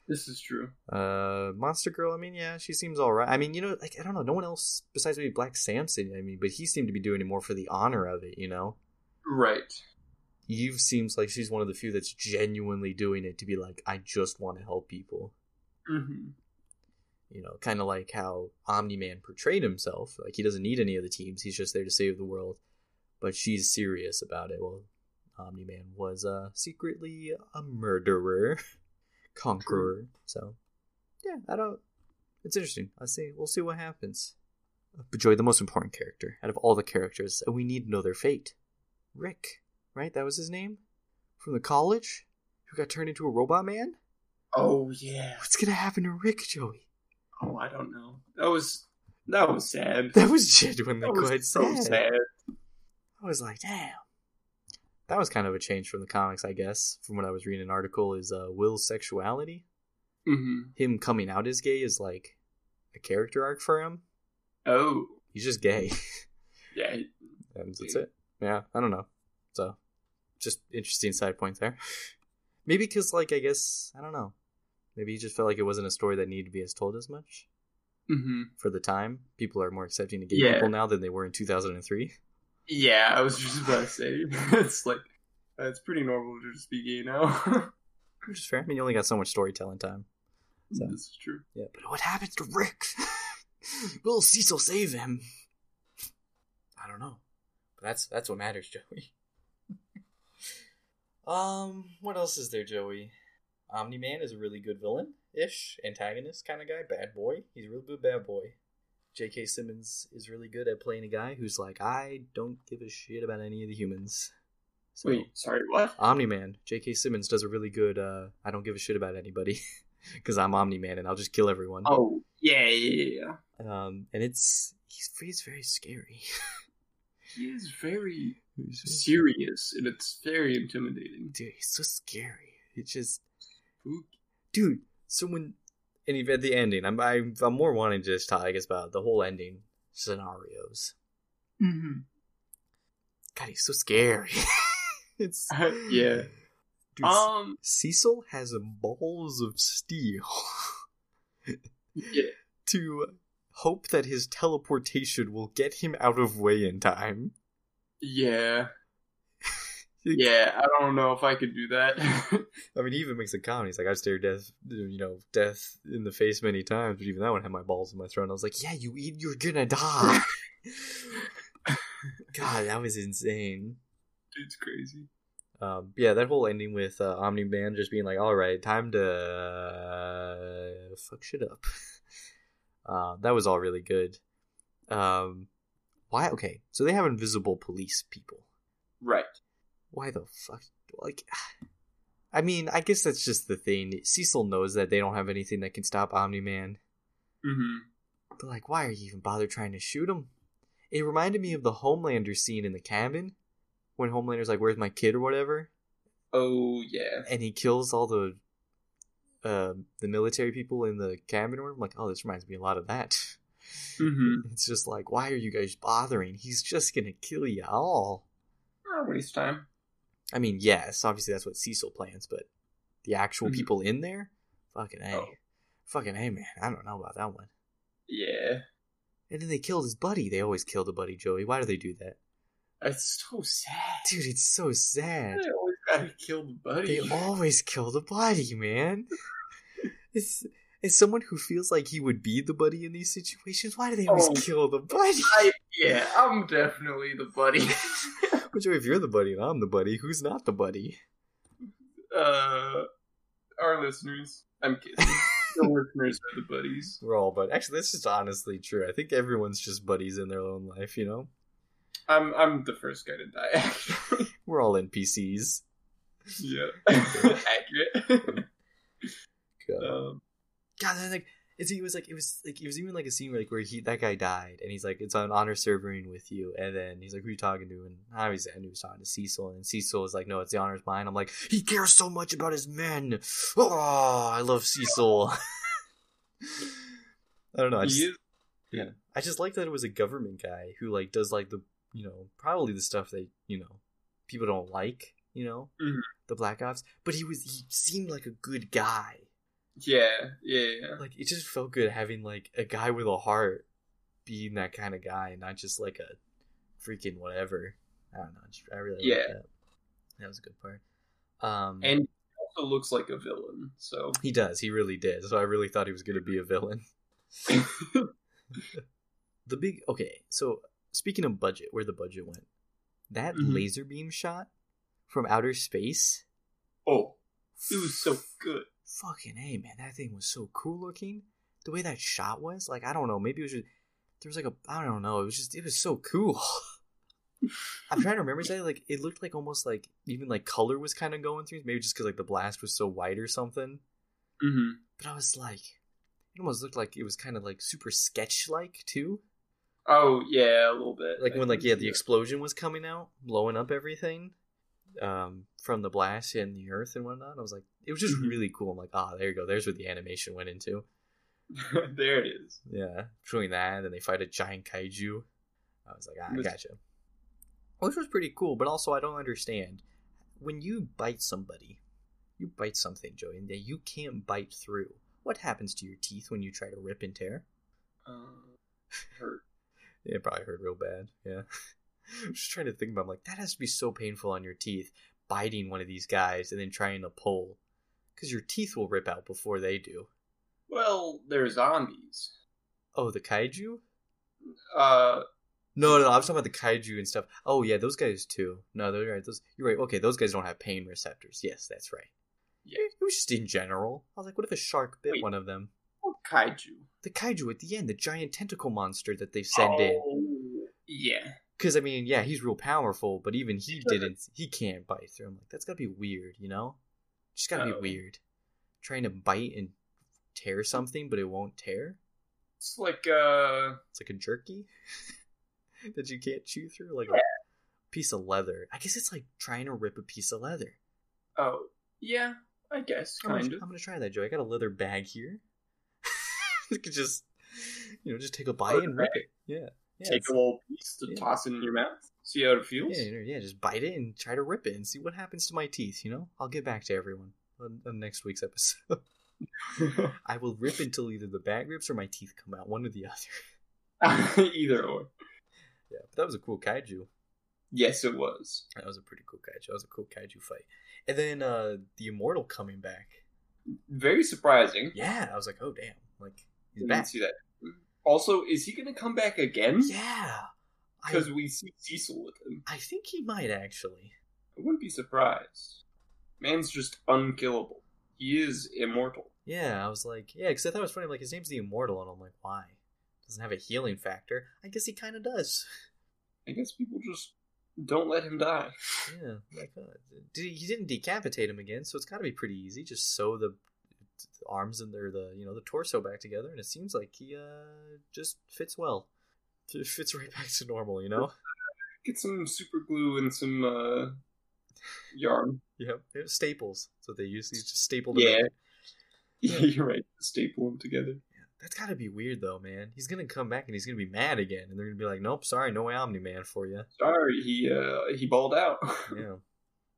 B: this is true.
A: Uh, Monster Girl. I mean, yeah, she seems all right. I mean, you know, like I don't know, no one else besides maybe Black Samson. I mean, but he seemed to be doing it more for the honor of it. You know,
B: Right.
A: Eve seems like she's one of the few that's genuinely doing it to be like, I just want to help people.
B: hmm
A: You know, kind of like how Omni Man portrayed himself. Like he doesn't need any of the teams; he's just there to save the world. But she's serious about it. Well, Omni Man was uh, secretly a murderer, conqueror. So, yeah, I don't. It's interesting. I see. We'll see what happens. Uh, but Joy, the most important character out of all the characters, and we need to know their fate. Rick, right? That was his name from the college who got turned into a robot man.
B: Oh yeah.
A: What's gonna happen to Rick, Joey?
B: Oh, I don't know. That was that was sad.
A: That was genuinely
B: That was
A: quite
B: so
A: sad.
B: sad.
A: I was like, damn. That was kind of a change from the comics, I guess. From what I was reading an article, is uh, Will's sexuality.
B: hmm
A: Him coming out as gay is like a character arc for him.
B: Oh
A: He's just gay,
B: yeah.
A: and that's it. Yeah, I don't know. So, just interesting side point there. Maybe because, like, I guess I don't know. Maybe he just felt like it wasn't a story that needed to be as told as much
B: hmm
A: for the time. People are more accepting of gay
B: Yeah.
A: people now than they were in 2003.
B: Yeah, I was just about to say it's like uh, it's pretty normal to just be gay now.
A: which is fair. I mean, you only got so much storytelling time. So-
B: This is true.
A: Yeah, but what happens to Rick? Will Cecil save him? I don't know. But that's that's what matters, Joey. um, what else is there, Joey? Omni Man is a really good villain ish, antagonist kind of guy, bad boy. He's a real good bad boy. J.K. Simmons is really good at playing a guy who's like, I don't give a shit about any of the humans. So,
B: Wait, sorry, what?
A: Omni Man, J.K. Simmons does a really good. uh I don't give a shit about anybody because I'm Omni Man and I'll just kill everyone.
B: Oh, yeah, yeah, yeah.
A: Um, and it's he's he's very scary.
B: He is very
A: He's
B: serious, and it's very intimidating.
A: dude, he's so scary. It's just, dude. So when and even at the ending, I'm I'm, I'm more wanting to just talk, I guess, about the whole ending scenarios.
B: Mm-hmm.
A: God, he's so scary. it's
B: yeah.
A: Dude,
B: Um.
A: Cecil has balls of steel
B: Yeah.
A: to hope that his teleportation will get him out of way in time.
B: Yeah. Yeah. I don't know if I could do that.
A: I mean, he even makes a comment. He's like, I've stared death, you know, death in the face many times, but even that one had my balls in my throat. And I was like, yeah, you eat, you're gonna die. God, that was insane.
B: It's crazy.
A: Um, yeah, that whole ending with uh, Omni Man just being like, all right, time to uh, fuck shit up. Uh, that was all really good. Um, why? Okay, so they have invisible police people.
B: Right.
A: Why the fuck like i mean i guess that's just the thing. Cecil knows that they don't have anything that can stop omni-man.
B: Mm-hmm.
A: but like why are you even bother trying to shoot him? It reminded me of the homelander scene in the cabin when homelander's like where's my kid? or whatever.
B: Oh yeah.
A: and he kills all the uh, the military people in the cabin room. Like oh this reminds me a lot of that.
B: Mm-hmm.
A: it's just like why are you guys bothering? He's just gonna kill you all
B: Not waste time.
A: I mean, yes, obviously that's what Cecil plans, but the actual
B: Mhm.
A: people in there, fucking a,
B: Oh.
A: fucking a, man. I don't know about that one.
B: Yeah.
A: And then they killed his buddy. They always kill the buddy, Joey. Why do they do that,
B: It's so sad.
A: dude? It's so sad.
B: They always gotta kill the buddy.
A: They always kill the buddy, man. It's as someone who feels like he would be the buddy in these situations. Why do they always
B: Oh.
A: kill the buddy?
B: I, yeah, I'm definitely the buddy.
A: Joey, if you're the buddy and I'm the buddy, who's not the buddy?
B: uh, our listeners. I'm kidding. the listeners are the buddies.
A: We're all buddies. Actually, that's just honestly true. I think everyone's just buddies in their own life. You know,
B: I'm I'm the first guy to die. Actually,
A: we're all NPCs.
B: yeah, accurate.
A: God.
B: um,
A: God, like it's it was like it was like it was even like a scene where, like where he that guy died and he's like it's on honor serving with you and then he's like who are you talking to? And I knew he was talking to Cecil and Cecil was like no it's the honor's mine. I'm like he cares so much about his men. Oh I love Cecil. I don't know I just,
B: is.
A: yeah. I just like that it was a government guy who like does like the you know probably the stuff that you know people don't like you know?
B: Mhm.
A: the black ops but he was he seemed like a good guy
B: Yeah, yeah, yeah.
A: like it just felt good having like a guy with a heart being that kind of guy, not just like a freaking whatever. I don't know. just- I really
B: Yeah.
A: like that. That was a good part. Um,
B: And he also looks like a villain. So
A: he does. He really did. So I really thought he was going to be a villain. The big okay. So speaking of budget, where the budget went, that
B: Mhm.
A: laser beam shot from outer space.
B: oh, it was so good.
A: Fucking hey man. That thing was so cool looking. The way that shot was like i don't know. Maybe it was just there was like a i don't know. It was just it was so cool. I'm trying to remember exactly like it looked like almost like even like color was kind of going through. Maybe just because like the blast was so white or something.
B: Hmm
A: but i was like it almost looked like it was kind of like super sketch like too.
B: Oh yeah, a little bit.
A: like
B: I
A: when like yeah the
B: that.
A: explosion was coming out blowing up everything um from the blast and the earth and whatnot i was like it was just
B: Mhm.
A: really cool i'm like ah there you go there's where the animation went into
B: there it is.
A: Yeah, between that and then they fight a giant kaiju. I was like, ah, I gotcha. Which was pretty cool, but also I don't understand. When you bite somebody, you bite something, Joey, and that you can't bite through. What happens to your teeth when you try to rip and tear?
B: Uh, hurt.
A: It probably hurt real bad. Yeah. I'm just trying to think about I'm like, that has to be so painful on your teeth, biting one of these guys and then trying to pull. Because your teeth will rip out before they do.
B: Well, they're zombies.
A: Oh, the kaiju?
B: Uh,
A: No, no, no, I was talking about the kaiju and stuff. Oh yeah, those guys too. No, they're right. Those you're right. Okay, those guys don't have pain receptors. Yes, that's right.
B: yeah.
A: It was just in general. I was like, what if a shark bit
B: Wait.
A: one of them?
B: What kaiju?
A: The kaiju at the end, the giant tentacle monster that they send in.
B: Oh, yeah.
A: Because I mean, yeah, he's real powerful, but even he didn't. He can't bite through. I'm like, that's gotta be weird, you know? Just gotta
B: Oh.
A: be weird. Trying to bite and tear something, but it won't tear.
B: It's like uh,
A: It's like a jerky that you can't chew through, like
B: Yeah.
A: a piece of leather. I guess it's like trying to rip a piece of leather.
B: oh, yeah. I guess
A: I'm gonna,
B: kind
A: I'm gonna try that, Joe. I got a leather bag here. you could just, you know, just take a bite and rip it. Yeah. Yeah
B: Take a little piece to
A: yeah.
B: toss it in your mouth. See how it feels.
A: Yeah, yeah, just bite it and try to rip it and see what happens to my teeth. You know, I'll get back to everyone on, on next week's episode. I will rip until either the bag rips or my teeth come out, one or the other.
B: Either or.
A: Yeah, but that was a cool kaiju.
B: Yes, it was.
A: That was a pretty cool kaiju. That was a cool kaiju fight. And then uh the immortal coming back.
B: Very surprising.
A: Yeah, I was like, oh damn, like he's
B: Didn't
A: back.
B: see that. Also, is he going to come back again?
A: Yeah,
B: Because we see Cecil with him.
A: I think he might actually.
B: I wouldn't be surprised. Man's just unkillable. He is immortal.
A: Yeah, I was like, yeah, because I thought it was funny. Like his name's the immortal, and I'm like, why? Doesn't have a healing factor. I guess he kind of does.
B: I guess people just don't let him die.
A: Yeah, like uh, he, didn't decapitate him again, so it's got to be pretty easy. Just sew the arms and their the you know the torso back together, and it seems like he uh just fits well. It fits right back to normal, you know.
B: Get some super glue and some uh, yarn.
A: Yep, yeah, staples. So they use. He's just stapled. them
B: Yeah. Yeah, you're right. Staple them together.
A: That's gotta be weird though, man. He's gonna come back and he's gonna be mad again, and they're gonna be like, "Nope, sorry, no Omni Man for you."
B: Sorry, he uh, he balled out.
A: Yeah,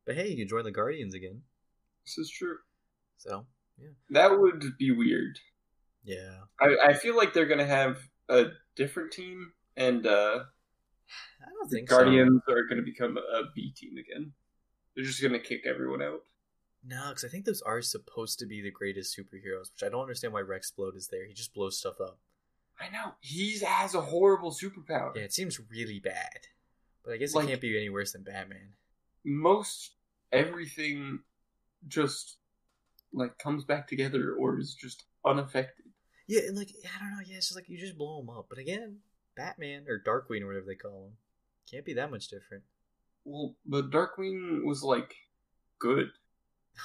A: but hey, you can join the Guardians again.
B: this is true.
A: So
B: That would be weird.
A: yeah,
B: I, I feel like they're gonna have a different team, and uh,
A: I don't think so.
B: Guardians are gonna become a B team again. They're just gonna kick everyone out.
A: No, because I think those are supposed to be the greatest superheroes, which I don't understand why Rex Rexplode is there. He just blows stuff up.
B: I know he has a horrible superpower.
A: Yeah, it seems really bad. But I guess
B: Like-
A: it can't be any worse than Batman.
B: Most everything just like comes back together or is just unaffected.
A: Yeah, and like I don't know. Yeah, it's just like you just blow him up. But again, Batman or Darkwing or whatever they call him can't be that much different.
B: Well, but Darkwing was like good.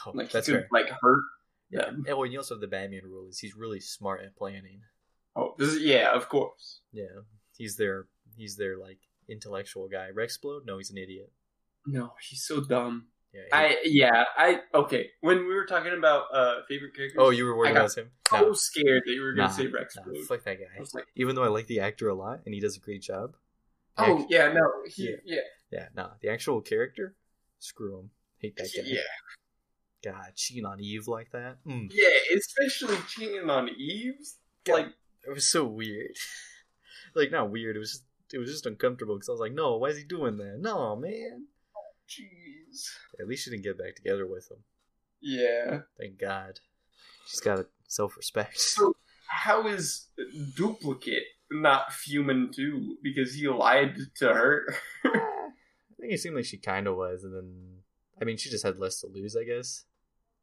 A: Oh,
B: Like
A: that's
B: could
A: fair.
B: like hurt.
A: Yeah,
B: them.
A: Oh, and well, you also have the Batman rule is he's really smart at planning.
B: Oh, this is, yeah, of course.
A: Yeah, he's their he's their like intellectual guy. Rex Splode, no, he's an idiot.
B: No, he's so dumb.
A: Yeah. he-
B: I yeah, I okay. When we were talking about uh favorite characters,
A: oh, you were worried about him?
B: so
A: No,
B: scared that you were gonna
A: Nah,
B: say Rex.
A: nah, fuck that guy.
B: like,
A: Even though I like the actor a lot and he does a great job.
B: oh
A: act-
B: yeah, no, he,
A: Yeah.
B: yeah,
A: yeah, nah, the actual character, screw him. Hate that guy.
B: yeah,
A: God, cheating on Eve like that. Mm,
B: yeah. Especially cheating on Eve's. Like,
A: it was so weird. like not weird. It was just it was just uncomfortable because I was like, no, why is he doing that? No, man.
B: Jeez.
A: At least she didn't get back together with him.
B: Yeah.
A: Thank God. She's got a self respect.
B: So how is duplicate not human too? Because he lied to her.
A: Eh, I think it seemed like she kind of was, and then I mean, she just had less to lose, I guess.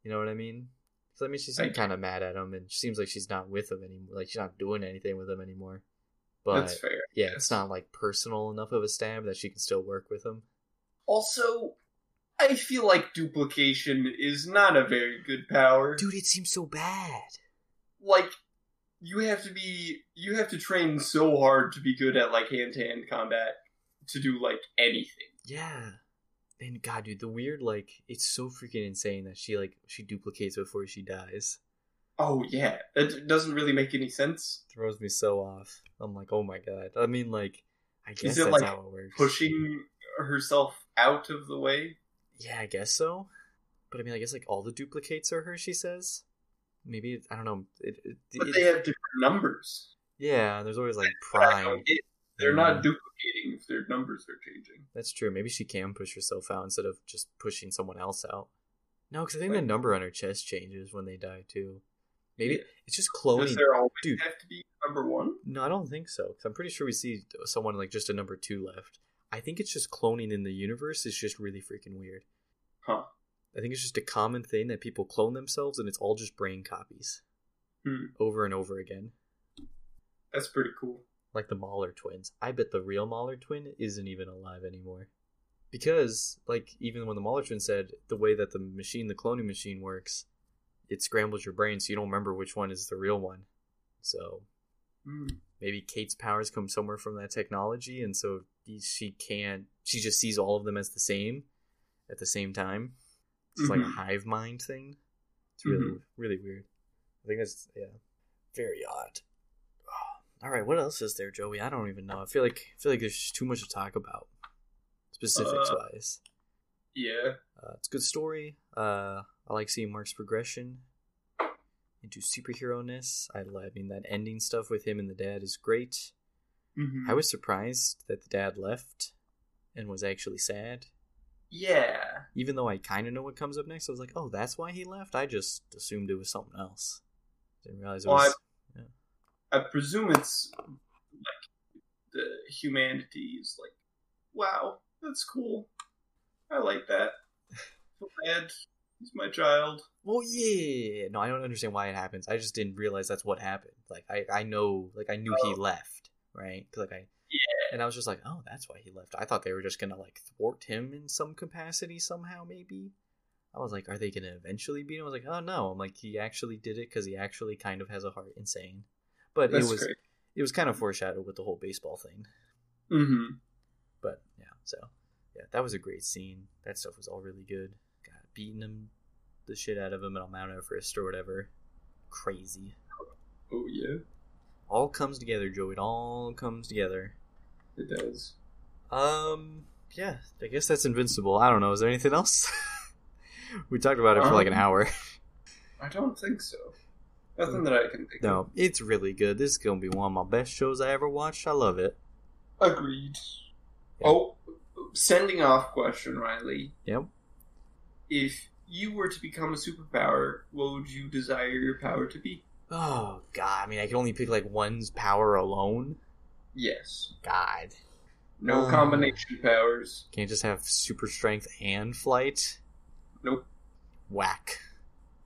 A: You know what I mean? So I mean, she seemed kind of mad at him, and she seems like she's not with him anymore. Like she's not doing anything with him anymore. But
B: That's fair.
A: yeah, it's not like personal enough of a stab that she can still work with him.
B: Also, I feel like duplication is not a very good power.
A: Dude, it seems so bad.
B: Like, you have to be, you have to train so hard to be good at like hand to hand combat to do like anything.
A: Yeah. And God, dude, the weird like it's so freaking insane that she like she duplicates before she dies.
B: Oh yeah, that doesn't really make any sense.
A: Throws me so off. I'm like, oh my god. I mean, like, I guess
B: it,
A: that's
B: like,
A: how it works.
B: Pushing herself out of the way.
A: Yeah, I guess so. But I mean, I guess like all the duplicates are her. She says. Maybe I don't know. It, it,
B: But
A: it-
B: they have different numbers.
A: yeah, there's always like prime.
B: They're not mm-hmm. duplicating if their numbers are changing.
A: That's true. Maybe she can push herself out instead of just pushing someone else out. No, because I think
B: Like-
A: the number on her chest changes when they die too. Maybe
B: Yeah.
A: it's just
B: Does
A: cloning.
B: there always
A: Dude.
B: have to be number one?
A: No, I don't think so. Because I'm pretty sure we see someone like just a number two left. I think it's just cloning in the universe is just really freaking weird.
B: Huh.
A: I think it's just a common thing that people clone themselves and it's all just brain copies
B: Hmm.
A: over and over again.
B: That's pretty cool.
A: Like the Mauler twins. I bet the real Mauler twin isn't even alive anymore. Because, like, even when the Mauler twin said the way that the machine, the cloning machine works, it scrambles your brain so you don't remember which one is the real one. So
B: Hmm.
A: maybe Kate's powers come somewhere from that technology, and so she can't. She just sees all of them as the same at the same time. It's like a
B: Mhm.
A: hive mind thing. It's really really weird. I think that's yeah, very odd. All right, what else is there, Joey? I don't even know. I feel like I feel like there's too much to talk about, specifics
B: Uh,
A: wise.
B: Yeah.
A: Uh, it's a good story. Uh, I like seeing Mark's progression into superhero ness. I, I mean, that ending stuff with him and the dad is great.
B: Mhm.
A: I was surprised that the dad left and was actually sad.
B: Yeah.
A: Even though I kind of know what comes up next, I was like, oh, that's why he left? I just assumed it was something else. Didn't realize it
B: Well,
A: was.
B: I presume it's like the humanity is like, wow, that's cool. I like that. Bad. He's my child.
A: Well, yeah. No, I don't understand why it happens. I just didn't realize that's what happened. Like, I, I know, like, I knew he
B: Oh.
A: left, right? 'Cause, like, I.
B: Yeah.
A: And I was just like, oh, that's why he left. I thought they were just gonna like thwart him in some capacity somehow, maybe. I was like, are they gonna eventually beat him? I was like, oh no. I'm like, he actually did it because he actually kind of has a heart. Insane. But
B: That's
A: it was
B: great.
A: it was kind of foreshadowed with the whole baseball thing.
B: Mm-hmm.
A: But yeah, so yeah, that was a great scene. That stuff was all really good. God, beating him the shit out of him on Mount Everest or whatever. Crazy.
B: Oh yeah,
A: All comes together, Joe. It all comes together.
B: it does.
A: Um, yeah, I guess that's invincible. I don't know. Is there anything else? we talked about it for like an
B: Um,
A: hour.
B: I don't think so. Nothing that I can think
A: No, it's really good. This is gonna be one of my best shows I ever watched. I love it.
B: Agreed. Oh, sending off question, Riley.
A: Yep.
B: If you were to become a superpower, what would you desire your power to be?
A: Oh God, I mean, I can only pick like one's power alone.
B: Yes.
A: God,
B: No
A: Uh.
B: combination powers.
A: can't just have super strength and flight.
B: Nope.
A: Whack.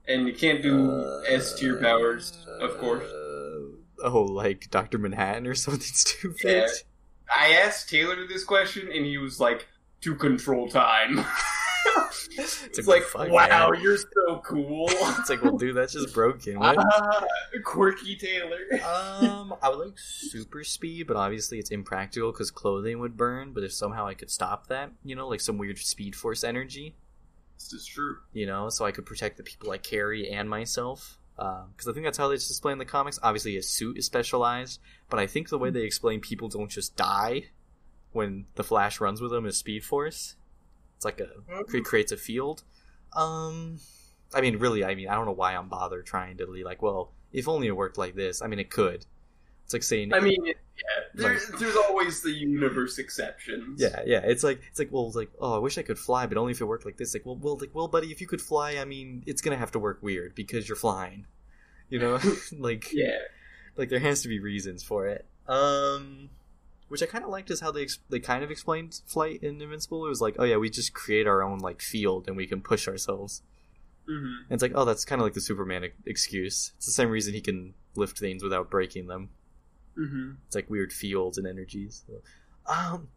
B: And you can't do S tier powers, of course.
A: Uh, oh, like Doctor Manhattan or something stupid.
B: Yeah. I asked Taylor this question, and he was like, "To control time."
A: it's,
B: it's
A: like,
B: like,
A: fuck,
B: wow,
A: man.
B: you're so cool.
A: It's like, well, dude, that's just broken. What?
B: Ah, quirky Taylor.
A: um, I would like super speed, but obviously it's impractical because clothing would burn. But if somehow I could stop that, you know, like some weird speed force energy,
B: this is true.
A: you know, so I could protect the people I carry and myself. Because I think that's how they display in the comics. Obviously, his suit is specialized, but I think the way they explain people don't just die when the Flash runs with them is Speed Force. It's like a it creates a field. Um, I mean, really, I mean, I don't know why I'm bothered trying to be like, well, if only it worked like this. I mean, it could. It's like saying,
B: I mean, yeah, there's, there's always the universe exceptions.
A: Yeah, yeah. It's like it's like well, it's like oh, I wish I could fly, but only if it worked like this. Like well, well, like well, buddy, if you could fly, I mean, it's gonna have to work weird because you're flying. You know, like
B: Yeah.
A: like there has to be reasons for it. Um, which I kind of liked is how they ex- they kind of explained flight in Invincible. It was like oh yeah, we just create our own like field and we can push ourselves.
B: hmm
A: And it's like oh, that's kind of like the Superman e- excuse. It's the same reason he can lift things without breaking them.
B: hmm
A: It's like weird fields and energies. So, um,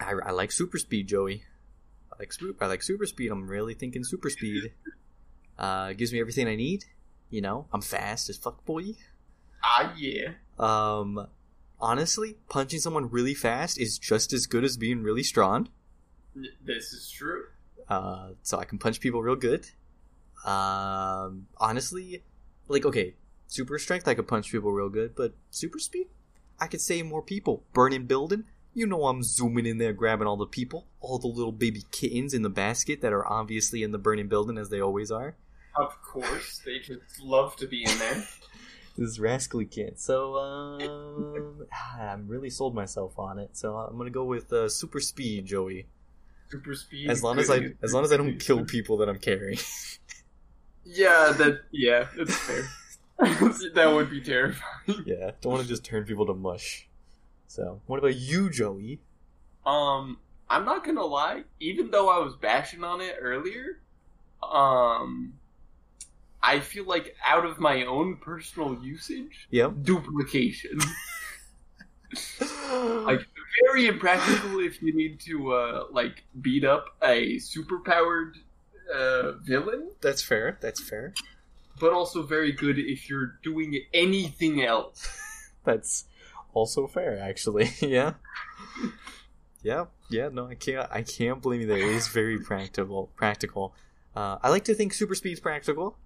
A: I, I like super speed, Joey. I like super. I like super speed. I'm really thinking super speed. Uh, gives me everything I need. You know, I'm fast as fuck, boy.
B: Ah, yeah.
A: Um, honestly, punching someone really fast is just as good as being really strong.
B: This is true.
A: Uh, so I can punch people real good. Um, honestly, like okay, super strength I could punch people real good, but super speed I could save more people. Burning building, you know I'm zooming in there grabbing all the people, all the little baby kittens in the basket that are obviously in the burning building as they always are.
B: Of course, they just love to be in there.
A: This rascally kid. So um, I'm really sold myself on it. So I'm gonna go with uh, super speed, Joey.
B: super speed.
A: As long as I as long as I don't kill people that I'm carrying.
B: Yeah, that yeah, that's fair. that would be terrifying.
A: yeah, don't want to just turn people to mush. So, what about you, Joey?
B: Um, I'm not gonna lie. Even though I was bashing on it earlier, um, I feel like out of my own personal usage,
A: Yep.
B: duplication. like very impractical if you need to uh like beat up a superpowered uh villain,
A: That's fair. That's fair.
B: but also very good if you're doing anything else.
A: That's also fair, actually. yeah. Yeah. Yeah. No, I can't. I can't blame you. There it is very practical. Practical. Uh, I like to think super speed's practical.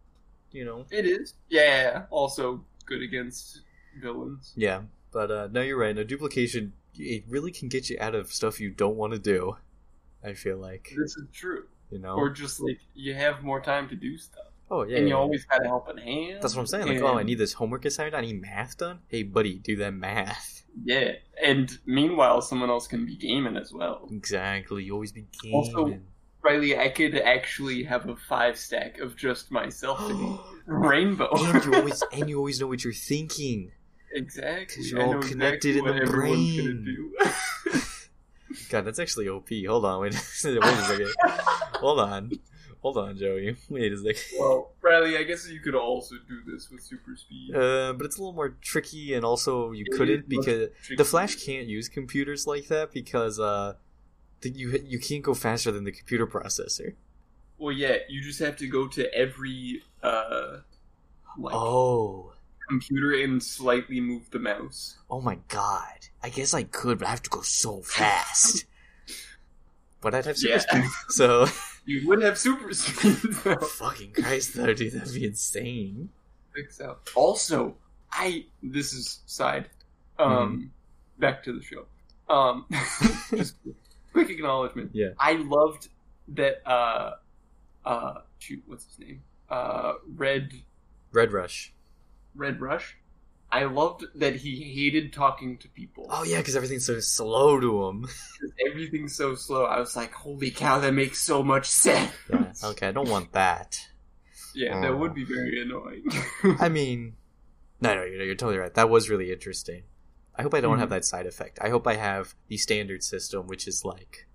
A: You know.
B: It is. Yeah, also good against villains.
A: Yeah. But uh, no, you're right. No duplication. It really can get you out of stuff you don't want to do. I feel like
B: This is true.
A: you know.
B: Or just like you have more time to do stuff.
A: oh yeah.
B: and
A: yeah,
B: you
A: yeah.
B: always got help in hand.
A: That's what I'm saying. Like,
B: and-
A: oh, I need this homework assigned. I need math done. Hey, buddy, do that math.
B: Yeah. And meanwhile someone else can be gaming as well.
A: Exactly. You always be gaming.
B: Also- Riley, I could actually have a five stack of just myself in Rainbow.
A: and you always and you always know what you're thinking.
B: exactly.
A: you're all connected in the brain. God, that's actually OP. Hold on, wait, wait a second. Hold on, hold on, Joey. Wait a second.
B: well, Riley, I guess you could also do this with super speed.
A: Uh, but it's a little more tricky, and also you
B: It
A: couldn't because
B: tricky.
A: the Flash can't use computers like that because uh, you you can't go faster than the computer processor.
B: Well, yeah, you just have to go to every uh, like
A: Oh,
B: computer and slightly move the mouse.
A: oh my God! I guess I could, but I have to go so fast. but I'd have super
B: Yeah.
A: speed, so
B: You would have super speed though.
A: fucking Christ, though, dude, that'd be insane.
B: So. Also, I this is side. Um,
A: Mm-hmm.
B: back to the show. Um, just quick acknowledgement.
A: Yeah.
B: I loved that. Uh, uh, shoot, what's his name? Uh, Red
A: Red Rush.
B: Red Rush. I loved that he hated talking to people.
A: Oh yeah, because everything's so slow to him.
B: Everything's so slow. I was like, holy cow, that makes so much sense.
A: Yeah. Okay, I don't want that.
B: Yeah, that would be very annoying.
A: I mean, no, no, you're, you're totally right. That was really interesting. I hope I don't
B: Mhm.
A: have that side effect. I hope I have the standard system, which is like,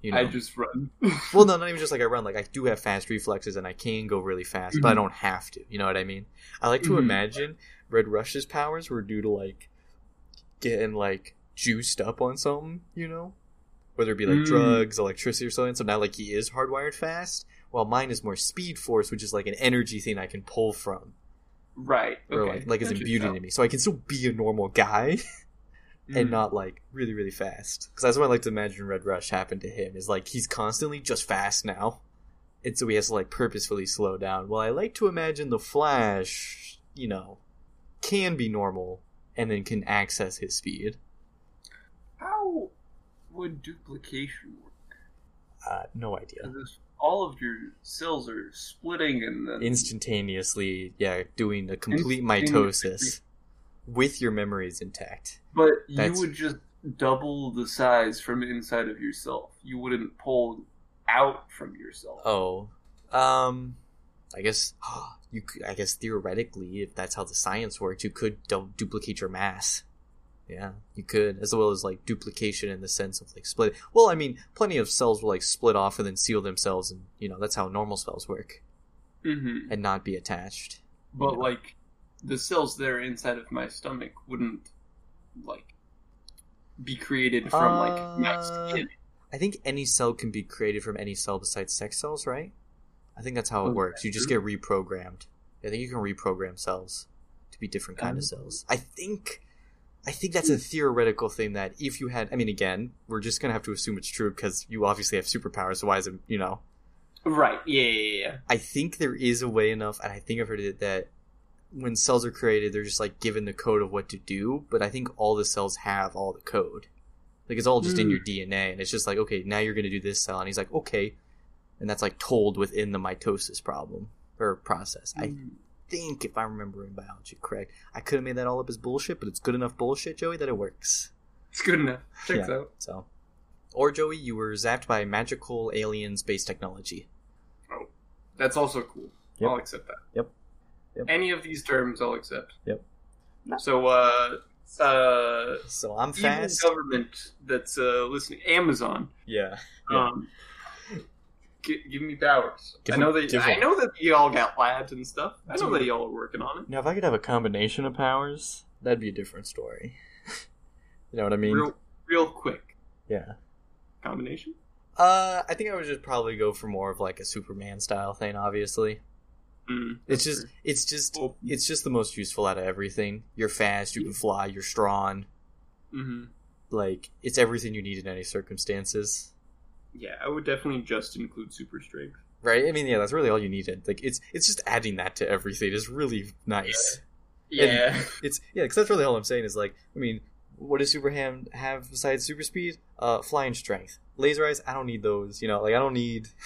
A: you know,
B: I just run.
A: well, no, not even just like I run. Like I do have fast reflexes and I can go really fast, but I
B: Mhm.
A: don't have to. You know what I mean? I like to
B: Mhm.
A: imagine Red Rush's powers were due to like getting like juiced up on something. You know, whether it be like
B: Mm.
A: drugs, electricity, or something. So now like he is hardwired fast. While mine is more speed force, which is like an energy thing I can pull from,
B: right.
A: or
B: okay.
A: like like is
B: Gotcha.
A: imbued into me. So I can still be a normal guy and
B: Mhm.
A: not like really really fast. Because that's what I like to imagine Red Rush happened to him. Is like he's constantly just fast now, and so he has to like purposefully slow down. Well, I like to imagine the Flash, you know, can be normal and then can access his speed.
B: How would duplication work?
A: Uh, no idea.
B: all of your cells are splitting and then
A: Instantaneously, yeah, doing a complete mitosis with your memories intact.
B: But
A: That's-
B: you would just double the size from inside of yourself. You wouldn't pull out from yourself.
A: Oh, um, I guess you. Could, I guess theoretically, if that's how the science works, you could du- duplicate your mass. Yeah, you could, as well as like duplication in the sense of like split. Well, I mean, plenty of cells will like split off and then seal themselves, and you know that's how normal cells work,
B: hmm
A: and not be attached.
B: But
A: Yeah.
B: like the cells that are inside of my stomach wouldn't like be created from like my
A: Uh,
B: skin.
A: I think any cell can be created from any cell besides sex cells, right? I think that's how it
B: Oh,
A: works. You just get reprogrammed. I think you can reprogram cells to be different kind of
B: Oh.
A: cells. I think I think that's a theoretical thing that if you had I mean again, we're just going to have to assume it's true because you obviously have superpowers, so why is it, you know.
B: Right. Yeah, yeah, yeah.
A: I think there is a way enough and I think I've heard it that when cells are created, they're just like given the code of what to do, but I think all the cells have all the code. Like it's all just in
B: Hmm.
A: your DNA, and it's just like, okay, now you're gonna do this cell, and he's like, okay, and that's like told within the mitosis problem or process. I
B: Mm.
A: think if I'm remembering biology correct, I could have made that all up as bullshit, but it's good enough bullshit, Joey, that it works.
B: It's good enough.
A: Yeah.
B: out.
A: So, Or Joey, you were zapped by magical alien space technology.
B: Oh, that's also cool.
A: Yep.
B: I'll accept that.
A: Yep. Yep.
B: Any of these terms, I'll accept.
A: Yep.
B: So, uh, uh,
A: So I'm
B: evil
A: fast.
B: government that's uh, listening, Amazon.
A: Yeah. Yeah.
B: Um, gi- give me powers.
A: Give
B: I know that
A: give
B: I know that y'all got labs and stuff. I know that y'all are working on it.
A: Now, if I could have a combination of powers, that'd be a different story. you know what I mean?
B: real, real quick
A: Yeah.
B: combination.
A: Uh, I think I would just probably go for more of like a Superman style thing. Obviously,
B: Mm,
A: it's just, it's just,
B: Well-
A: it's just the most useful out of everything. You're fast, you can fly, you're strong.
B: hmm
A: Like it's everything you need in any circumstances,
B: Yeah, I would definitely just include super strength.
A: right? I mean, yeah, that's really all you needed. Like it's, it's just adding that to everything is really nice.
B: Yeah.
A: It's yeah, because that's really all I'm saying is like, I mean, what does Superman have besides super speed? Uh, flying strength, laser eyes. I don't need those. You know, like I don't need.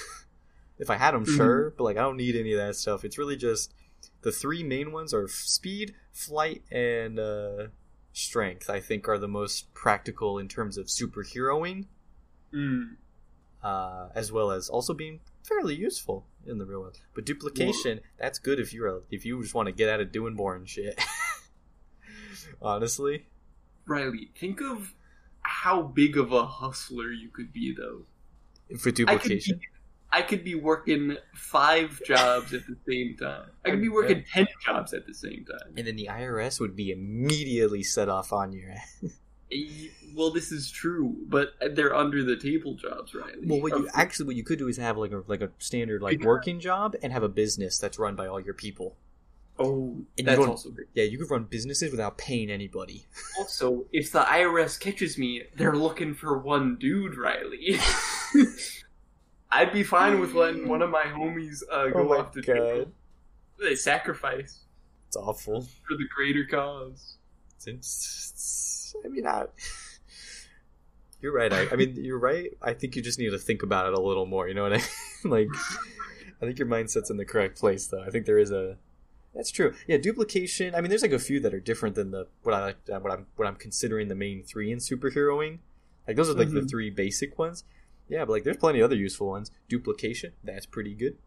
A: if I had them,
B: Mhm.
A: sure, but like I don't need any of that stuff. It's really just the three main ones are speed, flight, and uh, strength. I think are the most practical in terms of superheroing,
B: Mm.
A: uh, as well as also being fairly useful in the real world. But duplication, that's good if you're a, if you just want to get out of doing boring shit. Honestly.
B: Riley, think of how big of a hustler you could be, though.
A: for duplication.
B: I could be working five jobs at the same time. I could be working ten jobs at the same time.
A: And then the IRS would be immediately set off on your ass.
B: Well, this is true, but they're under the table jobs, Riley.
A: Well, what you actually what you could do is have like a like a standard like working job and have a business that's run by all your people.
B: oh,
A: and
B: that's
A: don't-
B: also great.
A: Yeah, you could run businesses without paying anybody.
B: Also, if the IRS catches me, they're looking for one dude, Riley. I'd be fine with letting one of my homies uh, go
A: Oh
B: off to
A: God.
B: They sacrifice
A: It's awful.
B: for the greater cause.
A: It's, it's, I mean, I, you're right. I, I mean, you're right. I think you just need to think about it a little more. You know what I mean? like, I think your mindset's in the correct place, though. I think there is a. That's true. Yeah, duplication. I mean, there's like a few that are different than the what I like. uh, What I'm what I'm considering the main three in superheroing. Like those are like the
B: Mhm.
A: three basic ones. Yeah, but like there's plenty of other useful ones. Duplication. That's pretty good.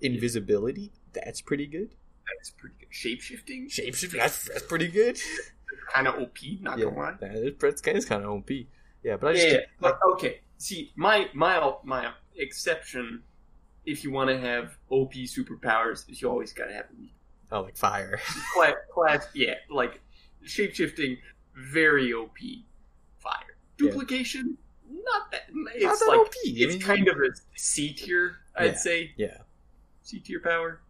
A: Invisibility. That's pretty good.
B: That's pretty good. Shapeshifting?
A: Shapeshifting. That's, that's pretty good.
B: Kind of OP, not
A: yeah,
B: gonna lie.
A: that is, that's kind of kind of OP. Yeah, but I just
B: Yeah, but okay. See, my my my exception, if you want to have OP superpowers, is you always gotta have
A: oh like fire.
B: class, class yeah, like shapeshifting, very OP. Fire
A: Yeah.
B: Not that. It's
A: Not that
B: like
A: OP. I
B: it's
A: mean,
B: kind of a C tier, I'd
A: Yeah.
B: say.
A: yeah,
B: C tier power.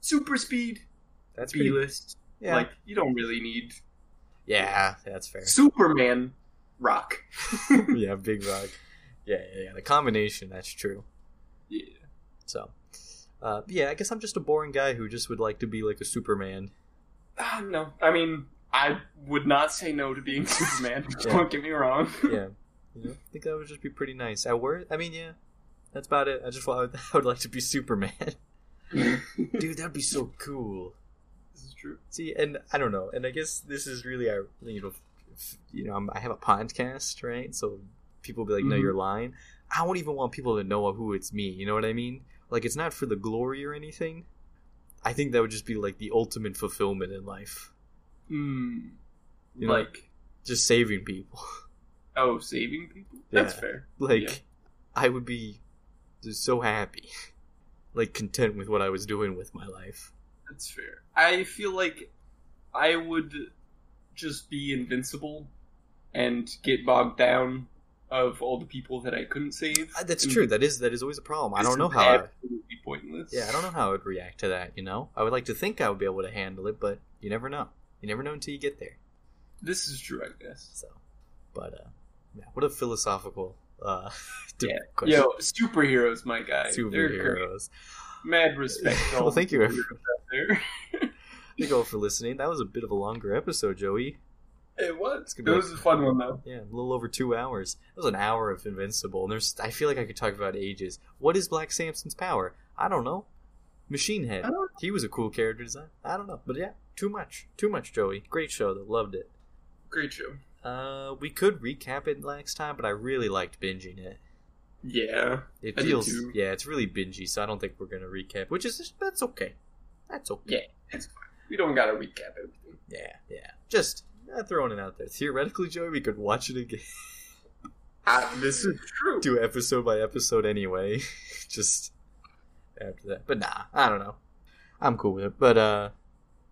B: Super speed,
A: that's
B: B list.
A: Yeah,
B: Like you don't really need
A: yeah, that's fair.
B: Superman. Rock.
A: yeah, big rock. Yeah, yeah, yeah. The combination. That's true.
B: yeah.
A: So, uh, yeah, I guess I'm just a boring guy who just would like to be like a Superman.
B: Ah, no, I mean, I would not say no to being Superman.
A: Yeah.
B: Don't get me wrong.
A: Yeah, you know, I think that would just be pretty nice. At work, I mean, yeah, that's about it. I just want, I would like to be Superman, dude. That'd be so cool.
B: This is true.
A: See, and I don't know, and I guess this is really, I you know, f- you know, I'm, I have a podcast, right? So people be like, "No,
B: Mhm.
A: you're lying." I don't even want people to know who it's me. You know what I mean? Like, it's not for the glory or anything. I think that would just be like the ultimate fulfillment in life,
B: Hmm.
A: You know,
B: like,
A: just saving people.
B: oh, saving people? That's
A: Yeah.
B: fair.
A: like,
B: Yeah.
A: I would be just so happy, like content with what I was doing with my life.
B: That's fair. I feel like I would just be invincible and get bogged down of all the people that I couldn't save.
A: Uh, That's
B: And
A: true. That is that is always a problem. I don't know how. I,
B: absolutely pointless.
A: Yeah, I don't know how I would react to that. You know, I would like to think I would be able to handle it, but you never know. You never know until you get there.
B: This is true, I guess.
A: So, but uh, yeah, what a philosophical uh,
B: Yeah.
A: question.
B: Yo, superheroes, my guy. They're.
A: Superheroes.
B: Mad respect.
A: Well, thank you,
B: the
A: everyone.
B: superheroes out there.
A: Thank you all for listening. That was a bit of a longer episode, Joey.
B: it was. It
A: gonna
B: was a fun one though.
A: Yeah, a little over two hours. It was an hour of Invincible, and there's. I feel like I could talk about ages. What is Black Samson's power? I don't know. Machine Head.
B: I
A: He was a cool character design. I don't know, but yeah, too much, too much. Joey, great show though. Loved it.
B: Great show.
A: Uh, we could recap it next time, but I really liked binging it.
B: Yeah.
A: It feels, yeah, it's really bingy, so I don't think we're gonna recap, which is that's okay. That's okay.
B: Yeah. It's fine. We don't gotta recap everything.
A: Yeah, yeah. Just uh, throwing it out there. Theoretically, Joey, we could watch it again,
B: Ah, this is true.
A: do episode by episode anyway. Just after that, but nah, I don't know. I'm cool with it. But uh,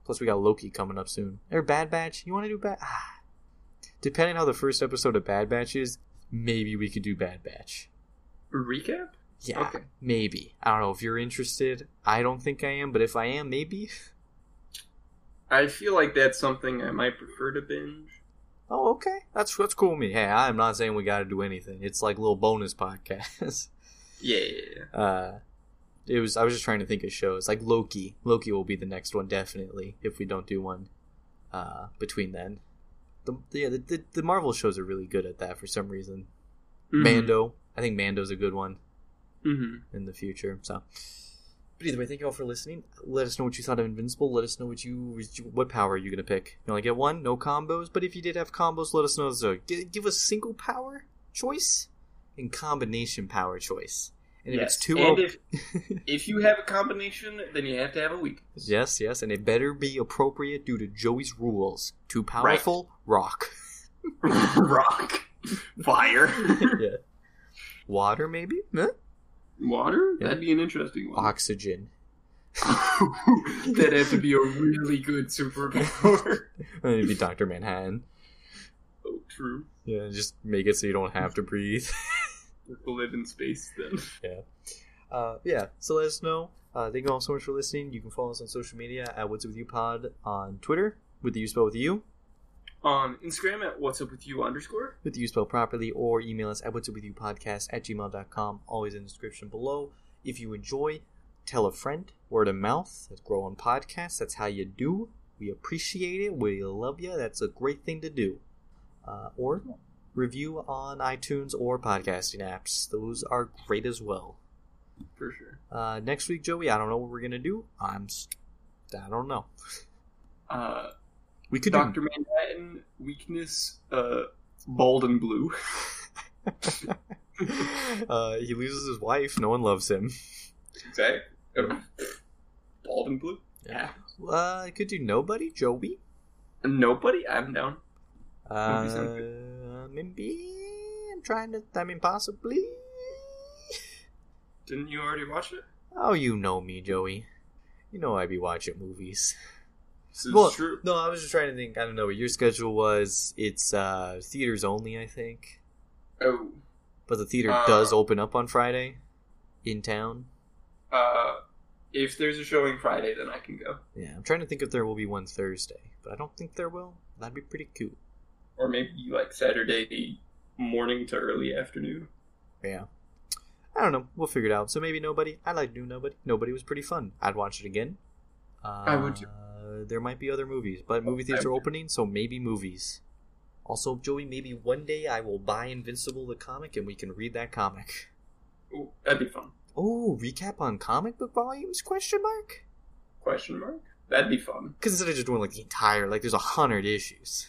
A: plus we got Loki coming up soon. Or Bad Batch. You want to do Bad? Depending how the first episode of Bad Batch is, maybe we could do Bad Batch.
B: Recap?
A: Yeah,
B: Okay.
A: maybe. I don't know if you're interested. I don't think I am, but if I am, maybe.
B: I feel like that's something I might prefer to binge.
A: Oh, okay. That's that's cool with me. Hey, I'm not saying we got to do anything. It's like a little bonus podcast.
B: Yeah, yeah, yeah.
A: uh, it was. I was just trying to think of shows like Loki. Loki will be the next one definitely if we don't do one uh, between then. The yeah, the, the the Marvel shows are really good at that for some reason.
B: Mhm.
A: Mando, I think Mando's a good one
B: Mhm.
A: in the future. So, but either way, thank you all for listening. Let us know what you thought of Invincible. Let us know what you what power are you gonna pick. You only get one, no combos. But if you did have combos, let us know. So gi- give us single power choice and combination power choice. And if
B: Yes.
A: it's too
B: and
A: op-
B: if if you have a combination, then you have to have a weakness.
A: yes, yes, and it better be appropriate due to Joey's rules. Too powerful, rock.
B: Rock, fire,
A: yeah. Water, maybe. Huh?
B: water.
A: Yeah.
B: That'd be an interesting one.
A: Oxygen.
B: That'd have to be a really good superpower.
A: Maybe Doctor Manhattan.
B: oh, true.
A: Yeah, just make it so you don't have to breathe.
B: We'll live in space then. Yeah.
A: Uh, yeah, so let us know. Uh, thank you all so much for listening. You can follow us on social media at What's Up With You Pod on Twitter with the U spell with you,
B: On Instagram at what's up with you underscore.
A: with the U spell properly, or email us at What's Up With You Podcast at gmail.com, always in the description below. If you enjoy, tell a friend, word of mouth. Let's grow on podcasts. That's how you do. We appreciate it. We love you. That's a great thing to do. Uh, or review on iTunes or podcasting apps. Those are great as well.
B: For sure.
A: Uh, next week, Joey, I don't know what we're gonna do. I'm, I don't know.
B: Uh,
A: We could
B: Dr. Manhattan, weakness, uh, bald and blue.
A: uh, he loses his wife. No one loves him.
B: Exactly. Uh, bald and blue? Yeah.
A: Uh, I could do nobody, Joey.
B: Nobody? I'm down.
A: Uh,
B: Maybe
A: I'm trying to. I mean, possibly.
B: Didn't you already watch it?
A: Oh, you know me, Joey. You know I'd be watching movies.
B: This is
A: Well,
B: true.
A: No, I was just trying to think. I don't know what your schedule was. It's uh theaters only, I think.
B: Oh,
A: But the theater
B: Uh,
A: does open up on Friday in town.
B: uh, if there's a showing Friday, then I can go.
A: Yeah, I'm trying to think if there will be one Thursday, but I don't think there will. That'd be pretty cool.
B: Or maybe like Saturday morning to early afternoon.
A: Yeah. I don't know. We'll figure it out. So maybe nobody. I like do nobody. Nobody was pretty fun. I'd watch it again. Uh,
B: I would too.
A: There might be other movies, but movie theaters are opening, so maybe movies. Also, Joey, maybe one day I will buy Invincible the comic and we can read that comic.
B: Ooh, that'd be fun.
A: Oh, recap on comic book volumes? Question mark?
B: Question mark? That'd be fun.
A: Because instead of just doing like the entire, like there's a hundred issues.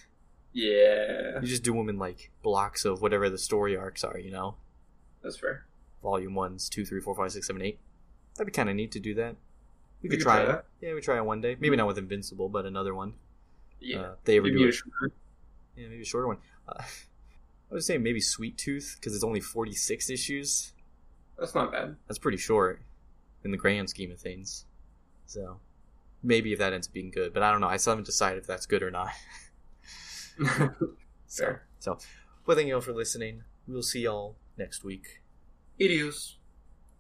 B: Yeah,
A: You just do them in like blocks of whatever the story arcs are, you know?
B: that's fair.
A: Volume ones, two, three, four, five, six, seven, eight. That'd be kind of neat to do that. We,
B: We
A: could
B: could
A: try,
B: try
A: it.
B: that.
A: Yeah, we try it one day. Maybe not with Invincible, but another one.
B: Yeah,
A: Uh, they ever
B: maybe
A: do
B: a shorter.
A: Yeah, maybe a shorter one. Uh, I was saying maybe Sweet Tooth because it's only forty six issues.
B: That's not bad.
A: That's pretty short in the grand scheme of things. So maybe if that ends up being good, but I don't know. I still haven't decided if that's good or not. So, so, well, thank you all for listening. We'll see y'all next week.
B: Idios.